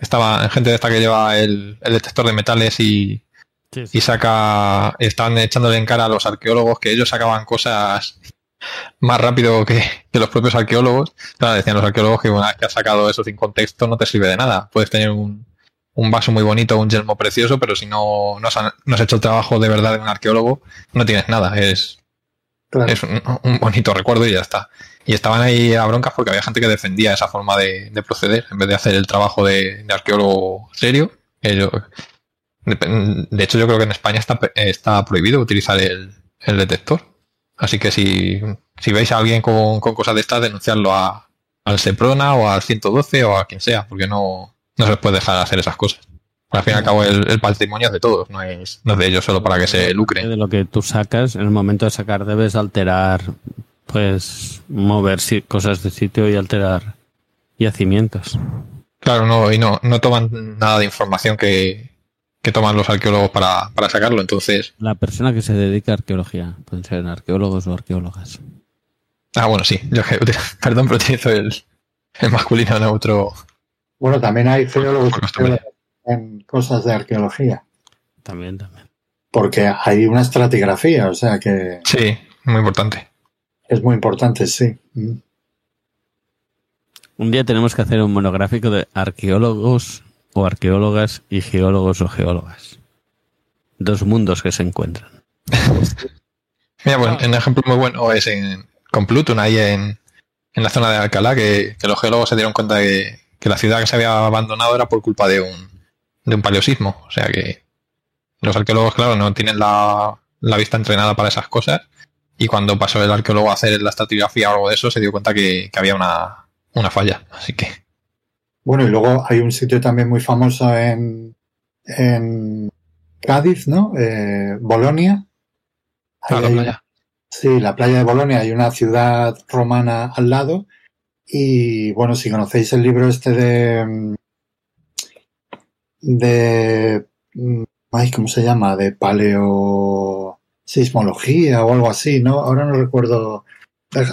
Estaba gente de esta que lleva el, el detector de metales y, Sí, sí. y saca, estaban echándole en cara a los arqueólogos que ellos sacaban cosas más rápido que, que los propios arqueólogos. Claro, decían los arqueólogos que una vez que has sacado eso sin contexto no te sirve de nada. Puedes tener un, un vaso muy bonito, un yelmo precioso, pero si no, no, has, no has hecho el trabajo de verdad de un arqueólogo, no tienes nada. Es, Claro. es un, un bonito recuerdo y ya está. Y estaban ahí a broncas porque había gente que defendía esa forma de, de proceder en vez de hacer el trabajo de, de arqueólogo serio. yo- de, hecho, yo creo que en España está, está prohibido utilizar el, el detector. Así que si, si veis a alguien con, con cosas de estas, denunciarlo a, al Seprona o al 112 o a quien sea, porque no, no se les puede dejar hacer esas cosas. Al fin y al cabo, el, el patrimonio es de todos, no es, no es de ellos solo para que se lucren. De lo que tú sacas, en el momento de sacar debes alterar, pues, mover cosas de sitio y alterar yacimientos. Claro, no, y no, no toman nada de información que, que toman los arqueólogos para, para sacarlo. Entonces, La persona que se dedica a arqueología, pueden ser arqueólogos o arqueólogas. ah, bueno, sí, yo <laughs> perdón, pero utilizo el, el masculino neutro. Bueno, también hay geólogos en cosas de arqueología, También, también. porque hay una estratigrafía, o sea que Sí, muy importante. es muy importante, sí. Mm. Un día tenemos que hacer un monográfico de arqueólogos o arqueólogas y geólogos o geólogas. Dos mundos que se encuentran. <laughs> Mira, pues Ah. un ejemplo muy bueno es en, con Pluton, ahí en, en la zona de Alcalá, que, que los geólogos se dieron cuenta de que, que la ciudad que se había abandonado era por culpa de un, de un paleosismo. O sea que los arqueólogos, claro, no tienen la, la vista entrenada para esas cosas. Y cuando pasó el arqueólogo a hacer la estratigrafía o algo de eso, se dio cuenta que, que había una, una falla. Así que, Bueno, y luego hay un sitio también muy famoso en, en Cádiz, ¿no? Eh, Bolonia. a Ahí la hay- playa. Sí, la playa de Bolonia, hay una ciudad romana al lado. Y bueno, si conocéis el libro este de. mm, de. mm, Ay, ¿cómo se llama? De paleosismología o algo así, ¿no? Ahora no recuerdo.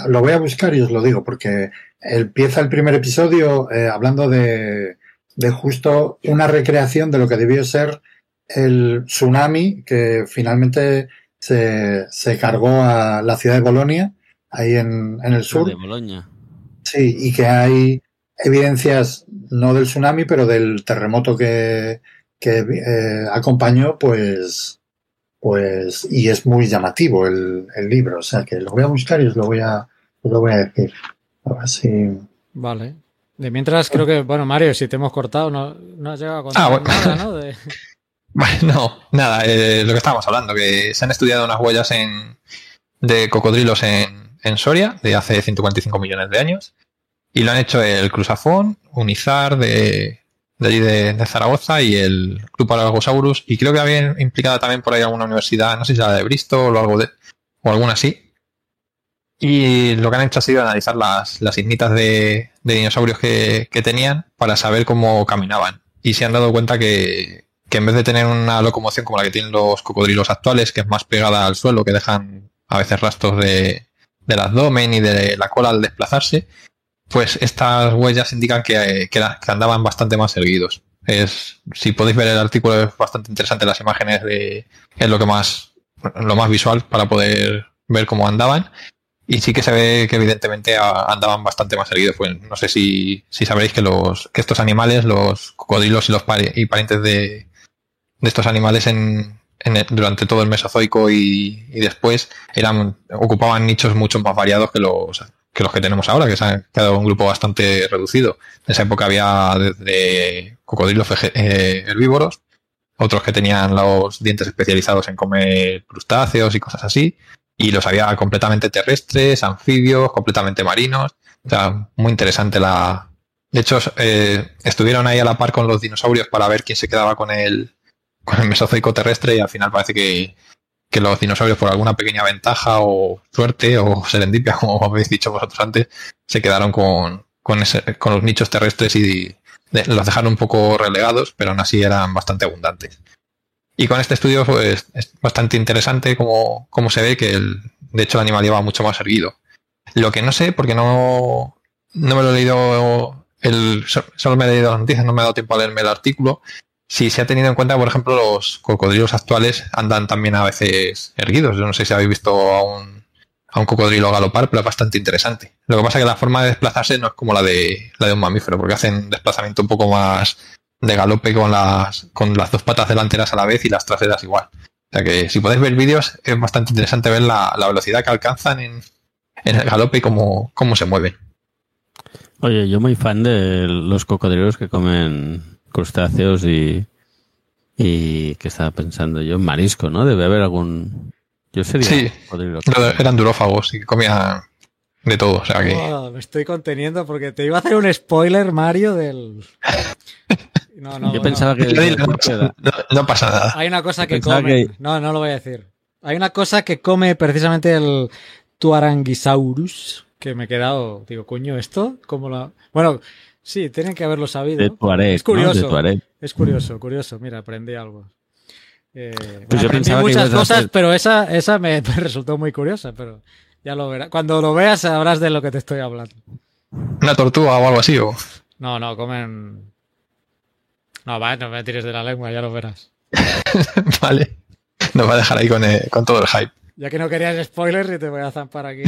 Lo voy a buscar y os lo digo, porque empieza el primer episodio eh, hablando de, de justo una recreación de lo que debió ser el tsunami que finalmente se, se cargó a la ciudad de Bolonia, ahí en, en el sur. De Boloña. Sí, y que hay evidencias no del tsunami, pero del terremoto que, que eh, acompañó, pues, pues, y es muy llamativo el, el libro. O sea que lo voy a buscar y os lo voy a, os lo voy a decir. A ver si. Vale. De mientras creo que, bueno, Mario, si te hemos cortado, no, no has llegado a contar Ah, bueno. nada, ¿no? <laughs> De- no, nada, eh, lo que estábamos hablando, que se han estudiado unas huellas en, de cocodrilos en, en Soria de hace 145 millones de años y lo han hecho el Cruzafón, Unizar de, de allí de, de Zaragoza y el Club Paragosaurus y creo que había implicada también por ahí alguna universidad, no sé si la de Bristol o algo de o alguna así. Y lo que han hecho ha sido analizar las, las ignitas de, de dinosaurios que, que tenían para saber cómo caminaban. Y se han dado cuenta que, que en vez de tener una locomoción como la que tienen los cocodrilos actuales, que es más pegada al suelo, que dejan a veces rastros de, del abdomen y de la cola al desplazarse, pues estas huellas indican que, que, que andaban bastante más erguidos. Es, si podéis ver el artículo es bastante interesante las imágenes de, es lo que más, lo más visual para poder ver cómo andaban. Y sí que se ve que evidentemente andaban bastante más erguidos. Pues no sé si, si sabréis que los, que estos animales, los cocodrilos y los y parientes de, de estos animales en, en durante todo el Mesozoico y, y, después eran, ocupaban nichos mucho más variados que los, que los que tenemos ahora, que se ha quedado un grupo bastante reducido. En esa época había desde cocodrilos eh, herbívoros, otros que tenían los dientes especializados en comer crustáceos y cosas así, y los había completamente terrestres, anfibios, completamente marinos. O sea, muy interesante la. De hecho, eh, estuvieron ahí a la par con los dinosaurios para ver quién se quedaba con el, con el Mesozoico terrestre y al final parece que, que los dinosaurios por alguna pequeña ventaja o suerte o serendipia, <laughs> como habéis dicho vosotros antes, se quedaron con, con, ese, con los nichos terrestres y los dejaron un poco relegados, pero aún así eran bastante abundantes. Y con este estudio pues, es bastante interesante como, como se ve que de hecho el animal lleva mucho más erguido. Lo que no sé, porque no, no me lo he leído, el, solo me he leído las noticias, no me ha dado tiempo a leerme el artículo. Si se ha tenido en cuenta, por ejemplo, los cocodrilos actuales andan también a veces erguidos. Yo no sé si habéis visto a un, a un cocodrilo galopar, pero es bastante interesante. Lo que pasa es que la forma de desplazarse no es como la de, la de un mamífero, porque hacen desplazamiento un poco más de galope con las, con las dos patas delanteras a la vez y las traseras igual. O sea que si podéis ver vídeos es bastante interesante ver la, velocidad que alcanzan en, en el galope y cómo, cómo se mueven. Oye, yo muy fan de los cocodrilos que comen crustáceos y, y que estaba pensando yo, marisco, ¿no? Debe haber algún... Yo sería sí, eran durófagos y comían de todo, o sea que... Oh, me estoy conteniendo porque te iba a hacer un spoiler, Mario, del... <laughs> No, no, Yo pensaba que... No, pasa nada. Hay una cosa que come... No, no lo voy a decir. Hay una cosa que come precisamente el Tuarangisaurus, que me he quedado... Digo, coño, ¿esto? ¿Cómo la...? Bueno, sí, tienen que haberlo sabido. es curioso. Es curioso, curioso. Mira, aprendí algo. Eh, pues yo aprendí muchas cosas, pero esa, esa me, <laughs> me resultó muy curiosa, pero... Ya lo verás. Cuando lo veas sabrás de lo que te estoy hablando. ¿Una tortuga o algo así? O... No, no, comen. No, va, no me tires de la lengua, ya lo verás. <laughs> vale. Nos va a dejar ahí con, eh, con, todo el hype. Ya que no querías spoilers y te voy a zampar aquí.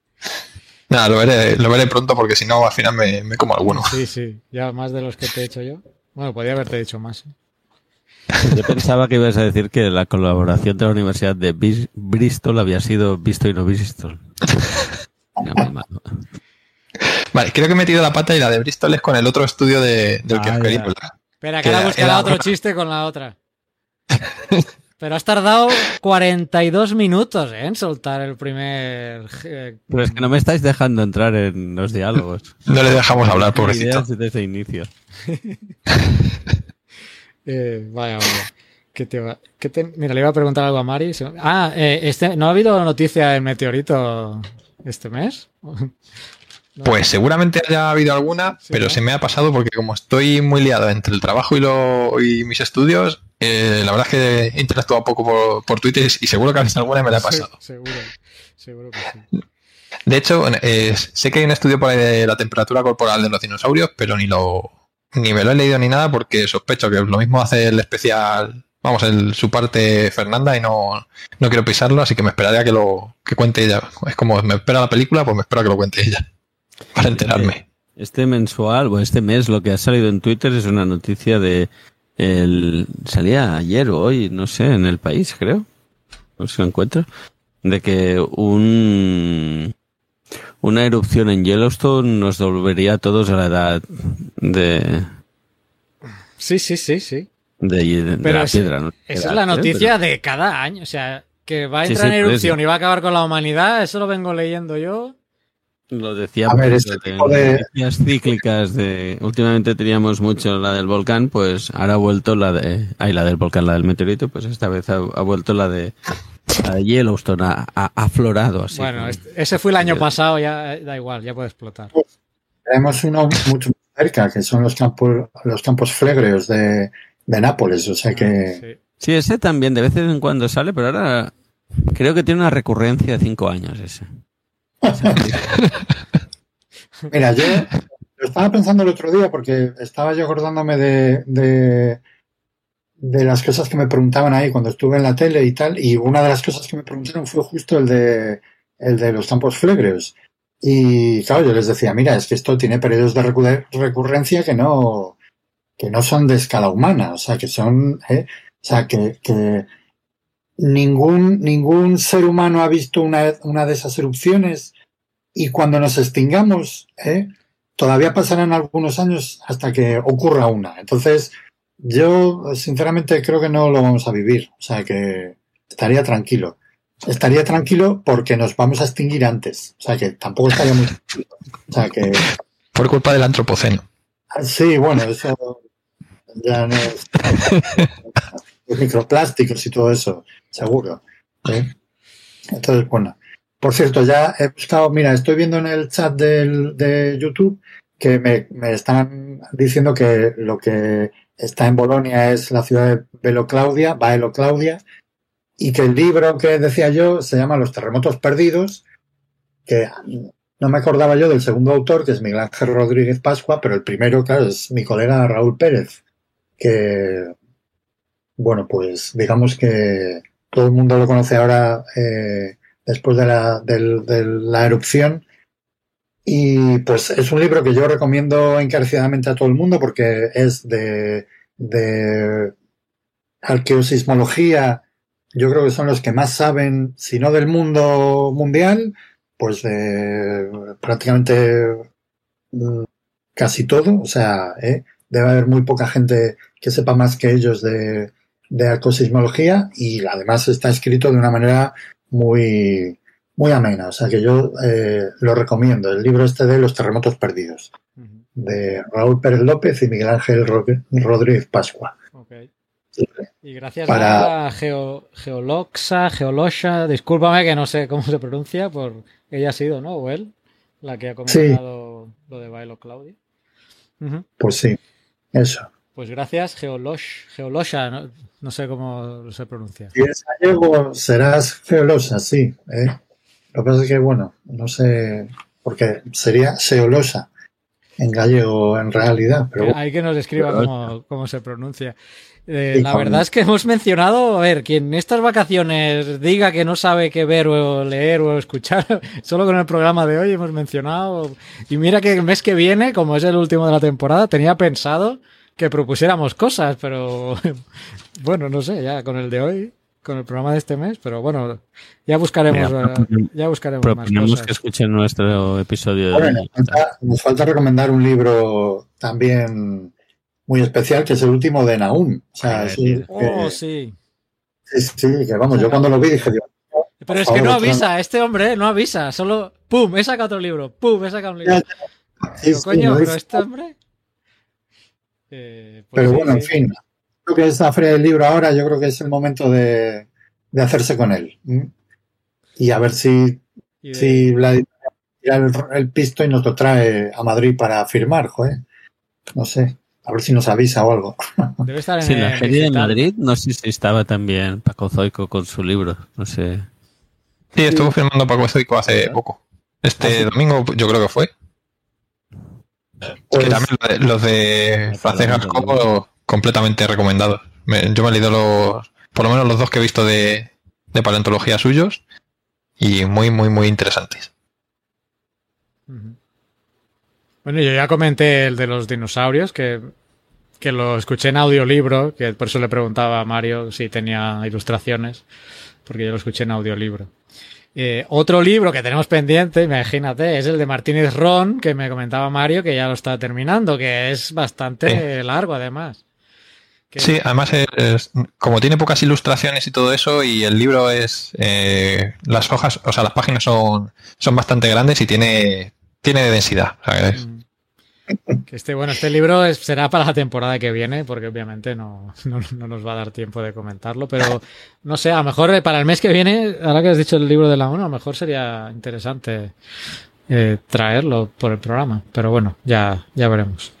<laughs> Nada, lo veré, lo veré pronto porque si no al final me, me, como alguno. Sí, sí, ya más de los que te he hecho yo. Bueno, podría haberte dicho más. ¿eh? Yo pensaba que ibas a decir que la colaboración de la Universidad de Bristol había sido visto y no Bristol. <laughs> Vale, creo que he metido la pata y la de Bristol es con el otro estudio de, del que os quería Espera, que ahora buscará otro chiste con la otra. <laughs> Pero has tardado 42 minutos ¿eh? en soltar el primer. Eh, Pero es que no me estáis dejando entrar en los diálogos. <laughs> No le dejamos hablar, pobrecito. Desde inicio. <laughs> Eh, vaya, vaya. te te, mira, le iba a preguntar algo a Mari. Ah, eh, este, ¿no ha habido noticia del meteorito este mes? Pues seguramente haya habido alguna, pero se me ha pasado porque como estoy muy liado entre el trabajo y, lo, y mis estudios, eh, la verdad es que he interactuado poco por, por, Twitter y seguro que ha alguna y me la ha pasado. seguro, seguro que sí. De hecho, sé que hay un estudio por ahí de la temperatura corporal de los dinosaurios, pero ni lo, ni me lo he leído ni nada porque sospecho que lo mismo hace el especial, vamos, el, su parte Fernanda y no, no quiero pisarlo, así que me esperaría que lo que cuente ella. Es como me espera la película, pues me espero que lo cuente ella para enterarme. Este mensual o este mes lo que ha salido en Twitter es una noticia de el salía ayer o hoy, no sé, en el país, creo. No sé si lo encuentro. De que un una erupción en Yellowstone nos devolvería a todos a la edad de... Sí, sí, sí, sí. De, la piedra. ¿no? Esa es la noticia de cada año. O sea, que va a entrar en erupción y va a acabar con la humanidad, eso lo vengo leyendo yo. Lo decía a ver, este de, cíclicas de últimamente teníamos mucho la del volcán, pues ahora ha vuelto la de ahí la del volcán, la del meteorito, pues esta vez ha vuelto la de a Yellowstone ha, aflorado así. Bueno, ese fue el año pasado, ya da igual, ya puede explotar. Tenemos uno mucho más cerca, que son los campos, los campos flegreos de, Nápoles, o sea que... Sí. ese también de vez en cuando sale, pero ahora creo que tiene una recurrencia de cinco años ese. <laughs> Mira, yo lo estaba pensando el otro día porque estaba yo acordándome de, de, las cosas que me preguntaban ahí cuando estuve en la tele y tal, y una de las cosas que me preguntaron fue justo el de, el de los campos flegreos. Y claro, yo les decía, mira, es que esto tiene periodos de recurre- recurrencia que no, que no son de escala humana, o sea, que son, ¿eh? o sea, que, que ningún, ningún ser humano ha visto una, una de esas erupciones y cuando nos extingamos, ¿eh? todavía pasarán algunos años hasta que ocurra una. Entonces, yo sinceramente creo que no lo vamos a vivir, o sea, que estaría tranquilo. Estaría tranquilo porque nos vamos a extinguir antes, o sea, que tampoco estaría muy tranquilo. O sea, que Por culpa del antropoceno. Sí, bueno, eso ya no es. Los <laughs> microplásticos y todo eso, seguro. ¿eh? Entonces, bueno. Por cierto, ya he buscado, mira, estoy viendo en el chat del, de YouTube que me, me están diciendo que lo que está en Bolonia es la ciudad de Velo Claudia, Baelo Claudia, y que el libro que decía yo se llama Los terremotos perdidos, que no me acordaba yo del segundo autor, que es Miguel Ángel Rodríguez Pascua, pero el primero, claro, es mi colega Raúl Pérez, que, bueno, pues digamos que todo el mundo lo conoce ahora eh, después de la, del- de la erupción. Y pues es un libro que yo recomiendo encarecidamente a todo el mundo porque es de, de arqueosismología. Yo creo que son los que más saben, si no del mundo mundial, pues de prácticamente mm, casi todo. O sea, ¿eh? debe haber muy poca gente que sepa más que ellos de, de arcosismología y además está escrito de una manera muy, muy amena. O sea que yo eh, lo recomiendo. El libro este de Los terremotos perdidos, de Raúl Pérez López y Miguel Ángel Ro- Rodríguez Pascua. Sí. Y gracias Para- a Geo, Geoloxa, Geolosha, discúlpame que no sé cómo se pronuncia, por ella ha sido, ¿no? O él, la que ha comentado lo de Bailo Claudia. Ujú. Pues sí, eso. Pues gracias, Geolosh, Geolosha, no, no sé cómo se pronuncia. Si eres gallego, serás geolosa, sí. ¿eh? Lo que pasa es que, bueno, no sé, porque sería seolosa en gallego en realidad, pero Hay que nos escriba cómo, cómo se pronuncia. Eh, la verdad es que hemos mencionado, a ver, quien estas vacaciones diga que no sabe qué ver o leer o escuchar, <laughs> solo con el programa de hoy hemos mencionado. Y mira que el mes que viene, como es el último de la temporada, tenía pensado que propusiéramos cosas, pero <laughs> bueno, no sé, ya con el de hoy, con el programa de este mes, pero bueno, ya buscaremos, Mira, eh, ya buscaremos más cosas. que escuchen nuestro episodio de Bueno, nos falta, nos falta recomendar un libro también muy especial, que es el último de. O sea, Ah, sí. Oh, que, sí. sí, sí, que vamos, yo cuando lo vi dije, Dios, Pero es que no avisa, este hombre no avisa, solo ¡pum! He sacado otro libro, ¡pum! He sacado un libro. sí, Digo, sí, coño, no pero este hombre. Eh, pues pero bueno, en fin, creo que esta feria del libro ahora, yo creo que es el momento de, de hacerse con él. Y a ver si, de- si Vladimir tira el, el pisto y nos lo trae a Madrid para firmar, joder. No sé, a ver si nos avisa o algo. <laughs> Debe estar en Sí, la el feria de. Madrid, no sé si estaba también Paco Zoico con su libro, no sé. Sí, estuvo firmando Paco Stoico hace poco. Este domingo yo creo que fue. Pues, que también lo de- los de Francés Gascobo completamente recomendados. Me- yo me he leído los, por lo menos los dos que he visto de, de paleontología suyos y muy, muy, muy interesantes. Bueno, yo ya comenté el de los dinosaurios, que, que lo escuché en audiolibro, que por eso le preguntaba a Mario si tenía ilustraciones, porque yo lo escuché en audiolibro. Eh, otro libro que tenemos pendiente, imagínate, es el de Martínez Ron, que me comentaba Mario que ya lo está terminando, que es bastante largo además. Que- Sí, además es- es- como tiene pocas ilustraciones y todo eso y el libro es eh, las hojas, o sea, las páginas son, son bastante grandes y tiene tiene densidad. O sea, es- Mm. Que este, bueno, este libro es- será para la temporada que viene, porque obviamente no, no, no nos va a dar tiempo de comentarlo, pero no sé, a lo mejor eh, para el mes que viene, ahora que has dicho el libro de la ONU, a lo mejor sería interesante eh, traerlo por el programa, pero bueno, ya, ya veremos.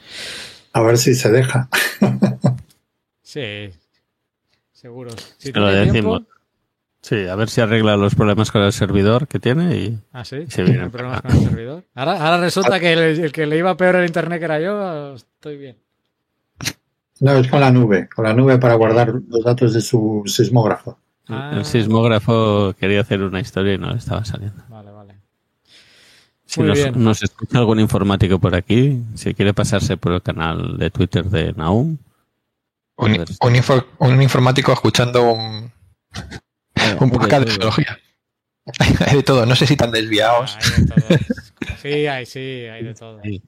a ver si se deja. Sí, seguro. Si Te lo tiene decimos. tiempo, Sí, a ver si arregla los problemas con el servidor que tiene y... Ah, sí. Se viene ¿Hay problemas con el servidor. Ahora, ahora resulta que el, el que le iba peor el internet que era yo, estoy bien. No, es con la nube, con la nube para guardar los datos de su sismógrafo. Ah, El sismógrafo quería hacer una historia y no le estaba saliendo. Vale, vale. Si Muy nos, bien. nos escucha algún informático por aquí, si quiere pasarse por el canal de Twitter de Naum, Un, un informático escuchando un, un podcast de tecnología. <laughs> Hay de todo, no sé si tan desviados. Ah, hay de todo. Sí, hay, sí, hay de todo. Sí.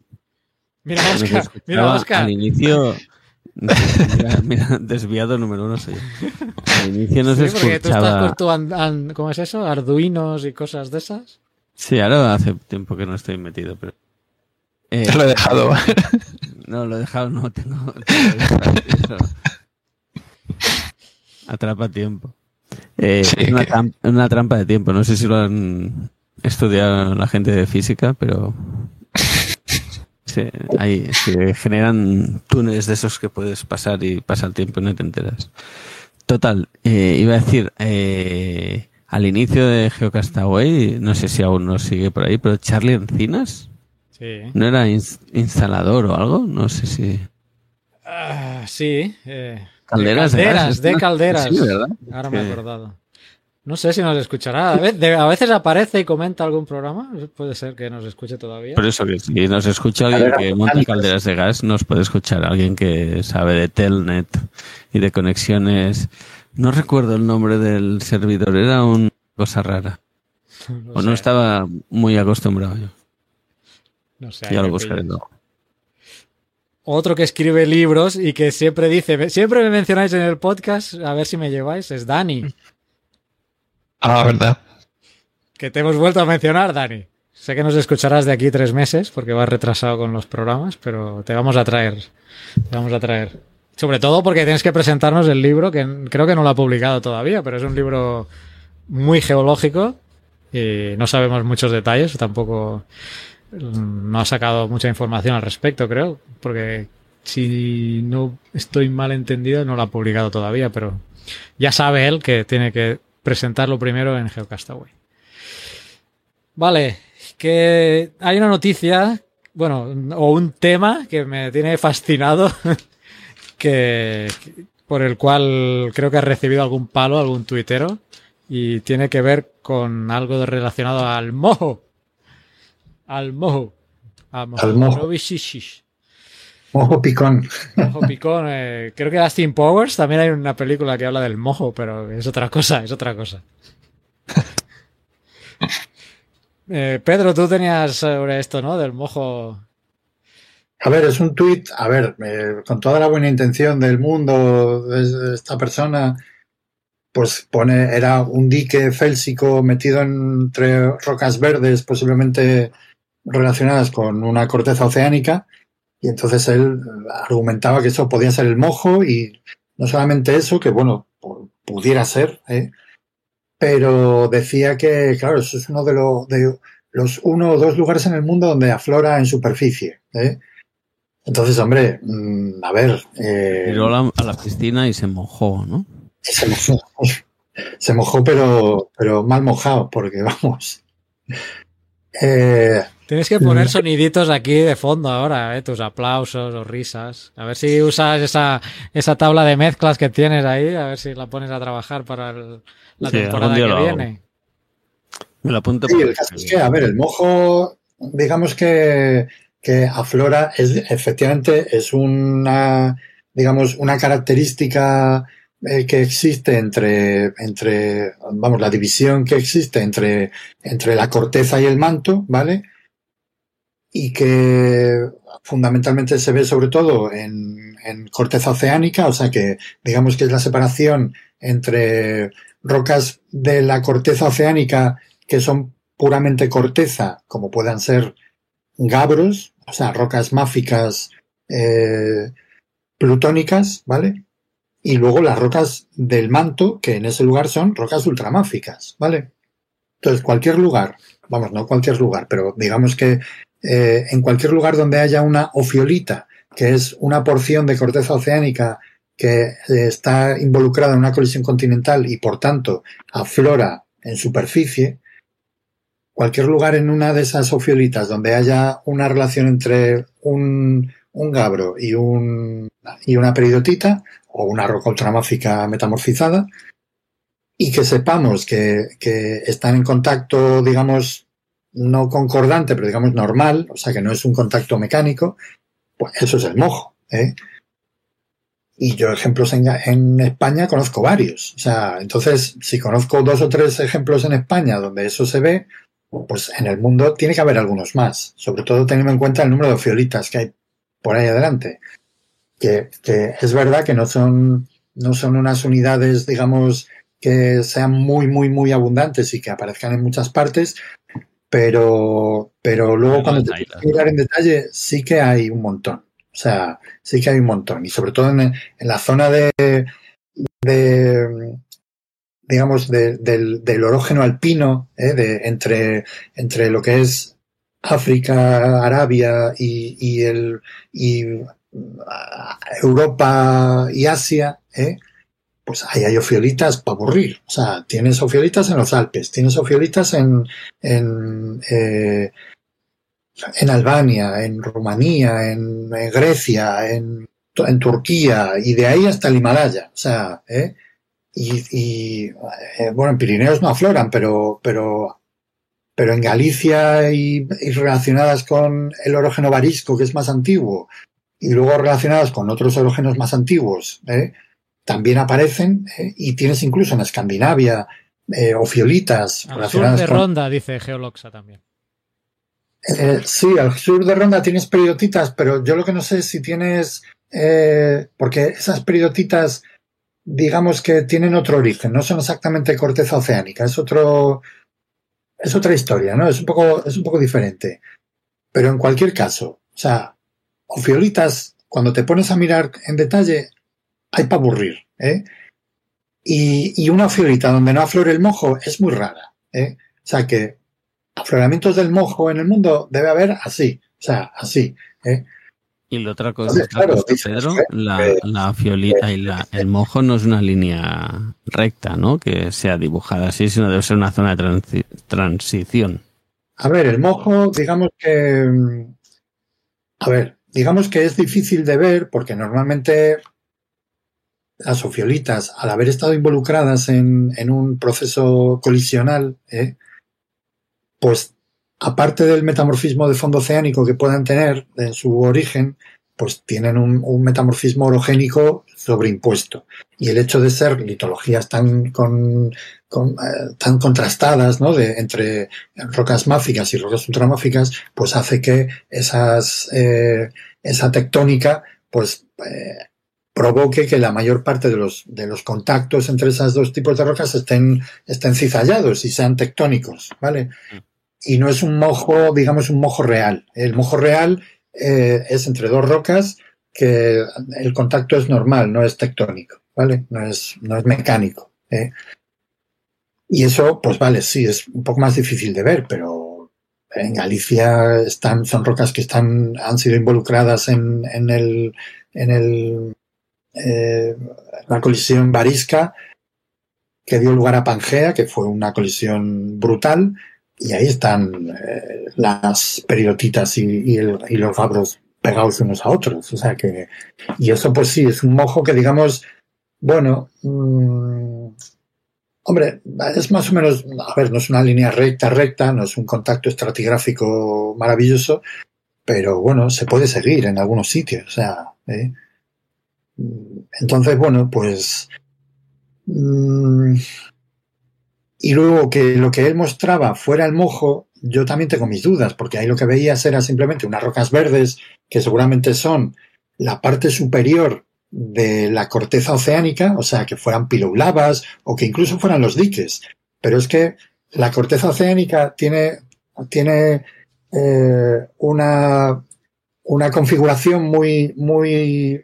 Mira, Oscar, mira, Oscar. Al inicio. Mira, mira, desviado número uno soy yo. Al inicio no se Sí, porque tú estás con tu, an- an- ¿cómo es eso? Arduinos y cosas de esas. Sí, ahora hace tiempo que no estoy metido, pero. Eh, Lo he dejado. No, lo he dejado, no tengo. tengo <laughs> eso. Atrapa tiempo. Eh, Sí. Es una, tram- una trampa de tiempo. No sé si lo han estudiado la gente de física, pero. Sí, hay, se generan túneles de esos que puedes pasar y pasa el tiempo y no te enteras. Total, eh, iba a decir, eh, al inicio de Geocastaway, no sé si aún no sigue por ahí, pero Charlie Encinas, Sí. ¿no era ins- instalador o algo? No sé si... Ah, sí. eh, Calderas de calderas, de ¿no? calderas. Sí, ¿verdad? Ahora me he acordado. No sé si nos escuchará. A veces, de- a veces aparece y comenta algún programa. Puede ser que nos escuche todavía. Por eso que si nos escucha alguien Calderas que monta calderas de gas, nos puede escuchar alguien que sabe de Telnet y de conexiones. No recuerdo el nombre del servidor, era una cosa rara. <laughs> No O no estaba muy acostumbrado yo. no sé, Ya lo buscaré. luego. Otro que escribe libros y que siempre dice, siempre me mencionáis en el podcast, a ver si me lleváis, es Dani. Ah, verdad. Que te hemos vuelto a mencionar, Dani. Sé que nos escucharás de aquí tres meses porque vas retrasado con los programas, pero te vamos a traer. Te vamos a traer. Sobre todo porque tienes que presentarnos el libro, que creo que no lo ha publicado todavía, pero es un libro muy geológico y no sabemos muchos detalles, tampoco no ha sacado mucha información al respecto, creo, porque si no estoy mal entendido, no lo ha publicado todavía, pero ya sabe él que tiene que presentarlo primero en Geocastaway. Vale, que hay una noticia, bueno, o un tema que me tiene fascinado, <laughs> que por el cual creo que ha recibido algún palo, algún tuitero, y tiene que ver con algo relacionado al mojo. Al mojo. Al mojo. Al mojo. Mojo picón. Mojo picón. eh, creo que Austin Powers también hay una película que habla del mojo, pero es otra cosa, es otra cosa. <laughs> Eh, Pedro, tú tenías sobre esto, ¿no? Del mojo. A ver, es un tuit, a ver, eh, con toda la buena intención del mundo, de esta persona, pues pone, era un dique félsico metido entre rocas verdes, posiblemente relacionadas con una corteza oceánica, y entonces él argumentaba que eso podía ser el mojo, y no solamente eso, que bueno, pu- pudiera ser, ¿eh? pero decía que, claro, eso es uno de, lo- de los uno o dos lugares en el mundo donde aflora en superficie. ¿eh? Entonces, hombre, mm, a ver. eh, la, a la piscina y se mojó, ¿no? se mojó. <laughs> Se mojó, pero, pero mal mojado, porque <laughs> vamos. Eh, Tienes que poner soniditos aquí de fondo ahora, ¿eh? tus aplausos o risas. A ver si usas esa, esa tabla de mezclas que tienes ahí, a ver si la pones a trabajar para el- la Sí, temporada que lo viene. Me lo apunto sí, el caso es que, a ver, el mojo, digamos que, que aflora, es, efectivamente, es una, digamos, una característica eh, que existe entre, entre, vamos, la división que existe entre, entre la corteza y el manto, ¿vale? Y que fundamentalmente se ve sobre todo en, corteza oceánica, o sea que digamos que es la separación entre rocas de la corteza oceánica que son puramente corteza, como puedan ser gabros, o sea, rocas máficas eh, plutónicas, ¿vale? Y luego las rocas del manto, que en ese lugar son rocas ultramáficas, ¿vale? Entonces, cualquier lugar, vamos, no cualquier lugar, pero digamos que eh, en cualquier lugar donde haya una ofiolita, que es una porción de corteza oceánica que está involucrada en una colisión continental y por tanto aflora en superficie, cualquier lugar en una de esas ofiolitas donde haya una relación entre un, un gabro y, un, y una peridotita o una roca ultramáfica metamorfizada y que sepamos que, que están en contacto, digamos, no concordante, pero digamos normal, o sea que no es un contacto mecánico, pues eso es el mojo. ¿eh? Y yo ejemplos en, España conozco varios. O sea, entonces, si conozco dos o tres ejemplos en España donde eso se ve, pues en el mundo tiene que haber algunos más. Sobre todo teniendo en cuenta el número de fiolitas que hay por ahí adelante. Que, que es verdad que no son, no son unas unidades, digamos, que sean muy, muy, muy abundantes y que aparezcan en muchas partes, pero, pero luego cuando te mirar en detalle sí que hay un montón. O sea, sí que hay un montón. Y sobre todo en, en la zona de, de digamos, de, del, del, orógeno alpino, ¿eh? de, entre, entre lo que es África, Arabia y, y, el, y Europa y Asia, ¿eh? Pues ahí hay ofiolitas para aburrir. O sea, tienes ofiolitas en los Alpes, tienes ofiolitas en, en, eh, en Albania, en Rumanía, en, Grecia, en, en, Turquía y de ahí hasta el Himalaya. O sea, ¿eh? y, y eh, bueno, en Pirineos no afloran, pero, pero, pero en Galicia y, y, relacionadas con el orógeno varisco, que es más antiguo, y luego relacionadas con otros orógenos más antiguos, ¿eh? También aparecen, ¿eh? y tienes incluso en Escandinavia eh, ofiolitas Al relacionadas sur de con... Ronda, dice Geoloxa también. Eh, sí, al sur de Ronda tienes peridotitas, pero yo lo que no sé es si tienes, eh, porque esas peridotitas, digamos que tienen otro origen, no son exactamente corteza oceánica, es otro, es otra historia, ¿no? Es un poco, es un poco diferente. Pero en cualquier caso, o sea, ofiolitas, cuando te pones a mirar en detalle, hay para aburrir, ¿eh? Y, y, una ofiolita donde no aflore el mojo es muy rara, ¿eh? O sea que afloramientos del mojo en el mundo debe haber así, o sea, así. ¿eh? Y la otra cosa, Entonces, claro, cosa Pedro, la, la, fiolita y la, el mojo no es una línea recta, ¿no? Que sea dibujada así, sino debe ser una zona de transi transición. A ver, el mojo, digamos que. A ver, digamos que es difícil de ver porque normalmente las ofiolitas, al haber estado involucradas en, en un proceso colisional, ¿eh? pues aparte del metamorfismo de fondo oceánico que puedan tener en su origen, pues tienen un, metamorfismo orogénico sobreimpuesto. Y el hecho de ser litologías tan, con, eh, tan contrastadas, ¿no? De, entre rocas máficas y rocas ultramáficas, pues hace que esas, eh, esa tectónica, pues, provoque que la mayor parte de los, de los contactos entre esos dos tipos de rocas estén, estén cizallados y sean tectónicos, ¿vale? Y no es un mojo, digamos, un mojo real. El mojo real eh, es entre dos rocas que el contacto es normal, no es tectónico, ¿vale? No es, no es mecánico. ¿eh? Y eso, pues vale, sí, es un poco más difícil de ver, pero en Galicia están, son rocas que están, han sido involucradas en, en el, en el eh, la colisión Barisca que dio lugar a Pangea, que fue una colisión brutal, y ahí están eh, las peridotitas y, el, y, los fabros pegados unos a otros. O sea que, y eso pues sí, es un mojo que digamos, bueno, mmm, hombre, es más o menos, a ver, no es una línea recta, recta, no es un contacto estratigráfico maravilloso, pero bueno, se puede seguir en algunos sitios, o sea, ¿eh? Entonces, bueno, pues... Mmm, y luego que lo que él mostraba fuera el mojo, yo también tengo mis dudas, porque ahí lo que veías era simplemente unas rocas verdes, que seguramente son la parte superior de la corteza oceánica, o sea, que fueran pilolabas o que incluso fueran los diques. Pero es que la corteza oceánica tiene, tiene eh, una, una configuración muy, muy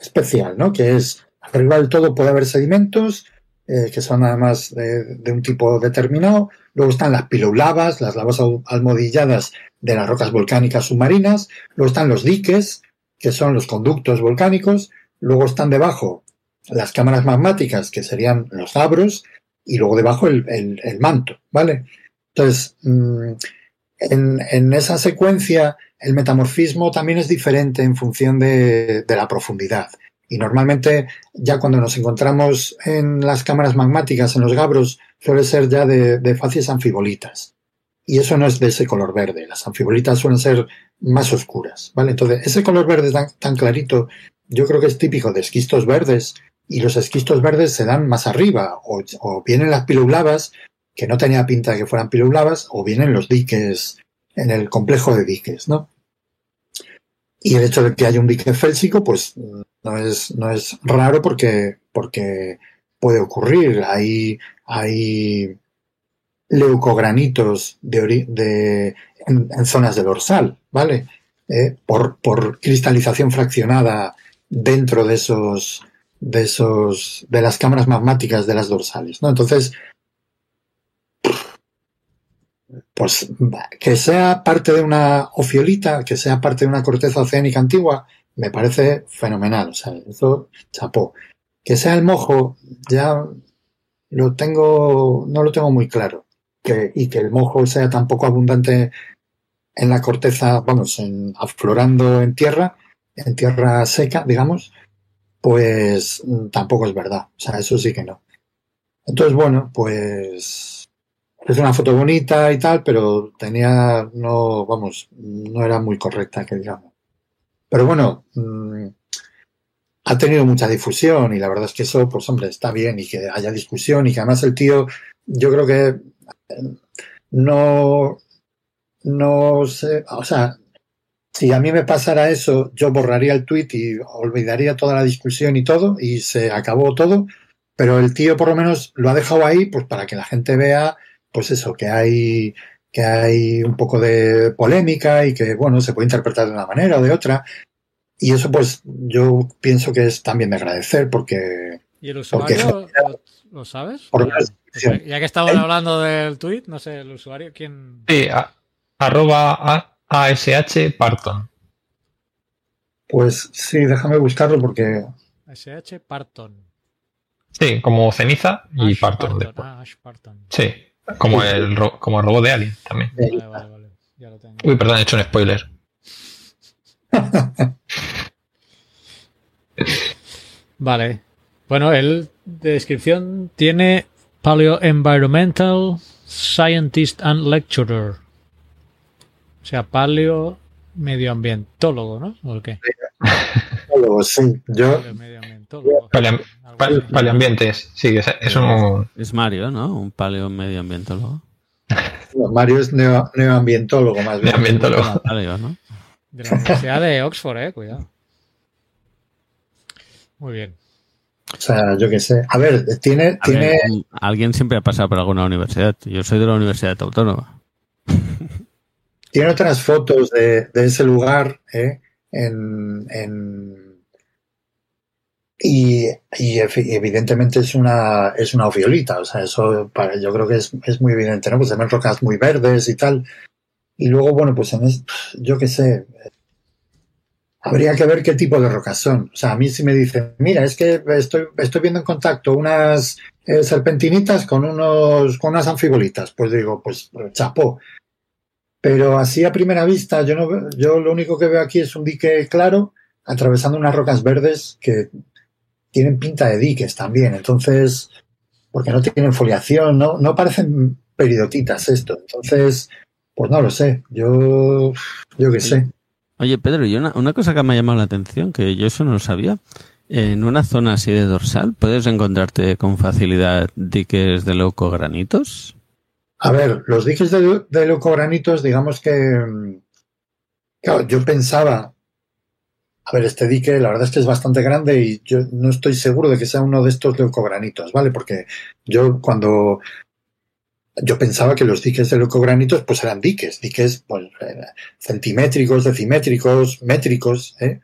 especial, ¿no? Que es, arriba del todo puede haber sedimentos, eh, que son además de, de, un tipo determinado. Luego están las pilolavas, las lavas almohadilladas de las rocas volcánicas submarinas. Luego están los diques, que son los conductos volcánicos. Luego están debajo las cámaras magmáticas, que serían los gabros, y luego debajo el, el, manto, ¿vale? Entonces, mm, en, en, esa secuencia, el metamorfismo también es diferente en función de, de, la profundidad. Y normalmente, ya cuando nos encontramos en las cámaras magmáticas, en los gabros, suele ser ya de, de facies anfibolitas. Y eso no es de ese color verde. Las anfibolitas suelen ser más oscuras, ¿vale? Entonces, ese color verde tan, clarito, yo creo que es típico de esquistos verdes, y los esquistos verdes se dan más arriba, o, o vienen las pilublavas, que no tenía pinta de que fueran pilublavas, o vienen los diques, en el complejo de diques, ¿no? Y el hecho de que haya un dique félsico, pues no es, no es raro porque, porque puede ocurrir. Hay, hay leucogranitos de, en, zonas de dorsal, ¿vale? Eh, por, por cristalización fraccionada dentro de esos, de esos, de las cámaras magmáticas de las dorsales, ¿no? Entonces, pues que sea parte de una ofiolita, que sea parte de una corteza oceánica antigua, me parece fenomenal. O sea, eso chapó. Que sea el mojo, ya lo tengo, no lo tengo muy claro. Que, y que el mojo sea tan poco abundante en la corteza, vamos, en, aflorando en tierra, en tierra seca, digamos, pues tampoco es verdad. O sea, eso sí que no. Entonces, bueno, pues es una foto bonita y tal, pero tenía, no, vamos, no era muy correcta, que digamos. Pero bueno, mmm, ha tenido mucha difusión y la verdad es que eso, pues hombre, está bien y que haya discusión y que además el tío, yo creo que no, no sé, o sea, si a mí me pasara eso, yo borraría el tweet y olvidaría toda la discusión y todo y se acabó todo, pero el tío por lo menos lo ha dejado ahí pues para que la gente vea pues eso, que hay que hay un poco de polémica y que bueno, se puede interpretar de una manera o de otra. Y eso pues yo pienso que es también de agradecer porque ¿Y el usuario porque, lo, lo, sabes? Por ya, pues, ya que estamos ¿Eh? hablando del tweet, no sé, el usuario, ¿quién? Sí, a, arroba ASH Parton. Pues sí, déjame buscarlo porque. ASH Parton. Sí, como ceniza y Ash Parton. Parton. Ah, Ash Parton. Sí, como el, ro como el robot de Alien también. Vale, vale, vale. Ya lo tengo. Uy, perdón, he hecho un spoiler. <laughs> Vale. Bueno, el de descripción tiene Paleo Environmental Scientist and Lecturer. O sea, paleo medioambientólogo, ¿no? ¿O el qué? sí. Yo, Paleo ¿no? paleambientes, sí, es, es un. Es Mario, ¿no? Un paleo medioambientólogo. <laughs> Mario es neo, neoambientólogo más bien. Neoambientólogo. Paleo, ¿no? De la Universidad de Oxford, eh, cuidado. Muy bien. O sea, yo qué sé. A ver, tiene, A tiene, ver, alguien siempre ha pasado por alguna universidad. Yo soy de la Universidad Autónoma. tiene otras fotos de, de ese lugar, ¿eh? En, en, y, y evidentemente es una, es una ofiolita, o sea, eso para, yo creo que es, es muy evidente, ¿no? Pues se ven rocas muy verdes y tal. Y luego, bueno, pues en es, yo qué sé, habría que ver qué tipo de rocas son. O sea, a mí si me dicen, mira, es que estoy, estoy viendo en contacto unas eh, serpentinitas con unos, con unas anfibolitas, pues digo, pues chapó. Pero así a primera vista, yo no yo lo único que veo aquí es un dique claro atravesando unas rocas verdes que tienen pinta de diques también. Entonces, porque no tienen foliación, no, no parecen peridotitas esto. Entonces, pues no lo sé. Yo, yo qué sé. Oye, Pedro, y una, una cosa que me ha llamado la atención, que yo eso no lo sabía. En una zona así de dorsal, ¿puedes encontrarte con facilidad diques de leucogranitos? A ver, los diques de, de leucogranitos, digamos que, mm, claro, yo pensaba, a ver, este dique, la verdad es que es bastante grande y yo no estoy seguro de que sea uno de estos leucogranitos, ¿vale? Porque yo cuando, yo pensaba que los diques de leucogranitos, pues eran diques, diques, pues, eh, centimétricos, decimétricos, métricos, ¿eh?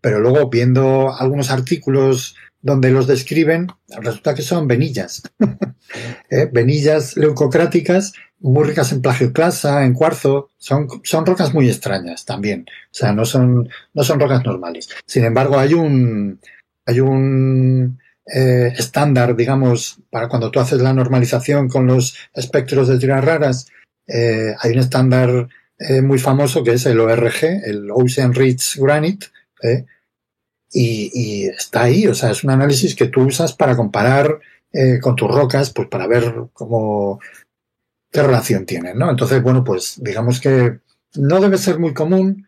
Pero luego viendo algunos artículos donde los describen, resulta que son venillas. <laughs> ¿eh? venillas leucocráticas muy ricas en plagioclasa, en cuarzo, son, son rocas muy extrañas también. O sea, no son, no son rocas normales. Sin embargo, hay un, hay un eh, estándar, digamos, para cuando tú haces la normalización con los espectros de tiras raras, eh, hay un estándar eh, muy famoso que es el ORG, el Ocean Ridge Granite, ¿eh? y, y, está ahí, o sea, es un análisis que tú usas para comparar eh, con tus rocas, pues para ver cómo, qué relación tienen, ¿no? Entonces, bueno, pues digamos que no debe ser muy común,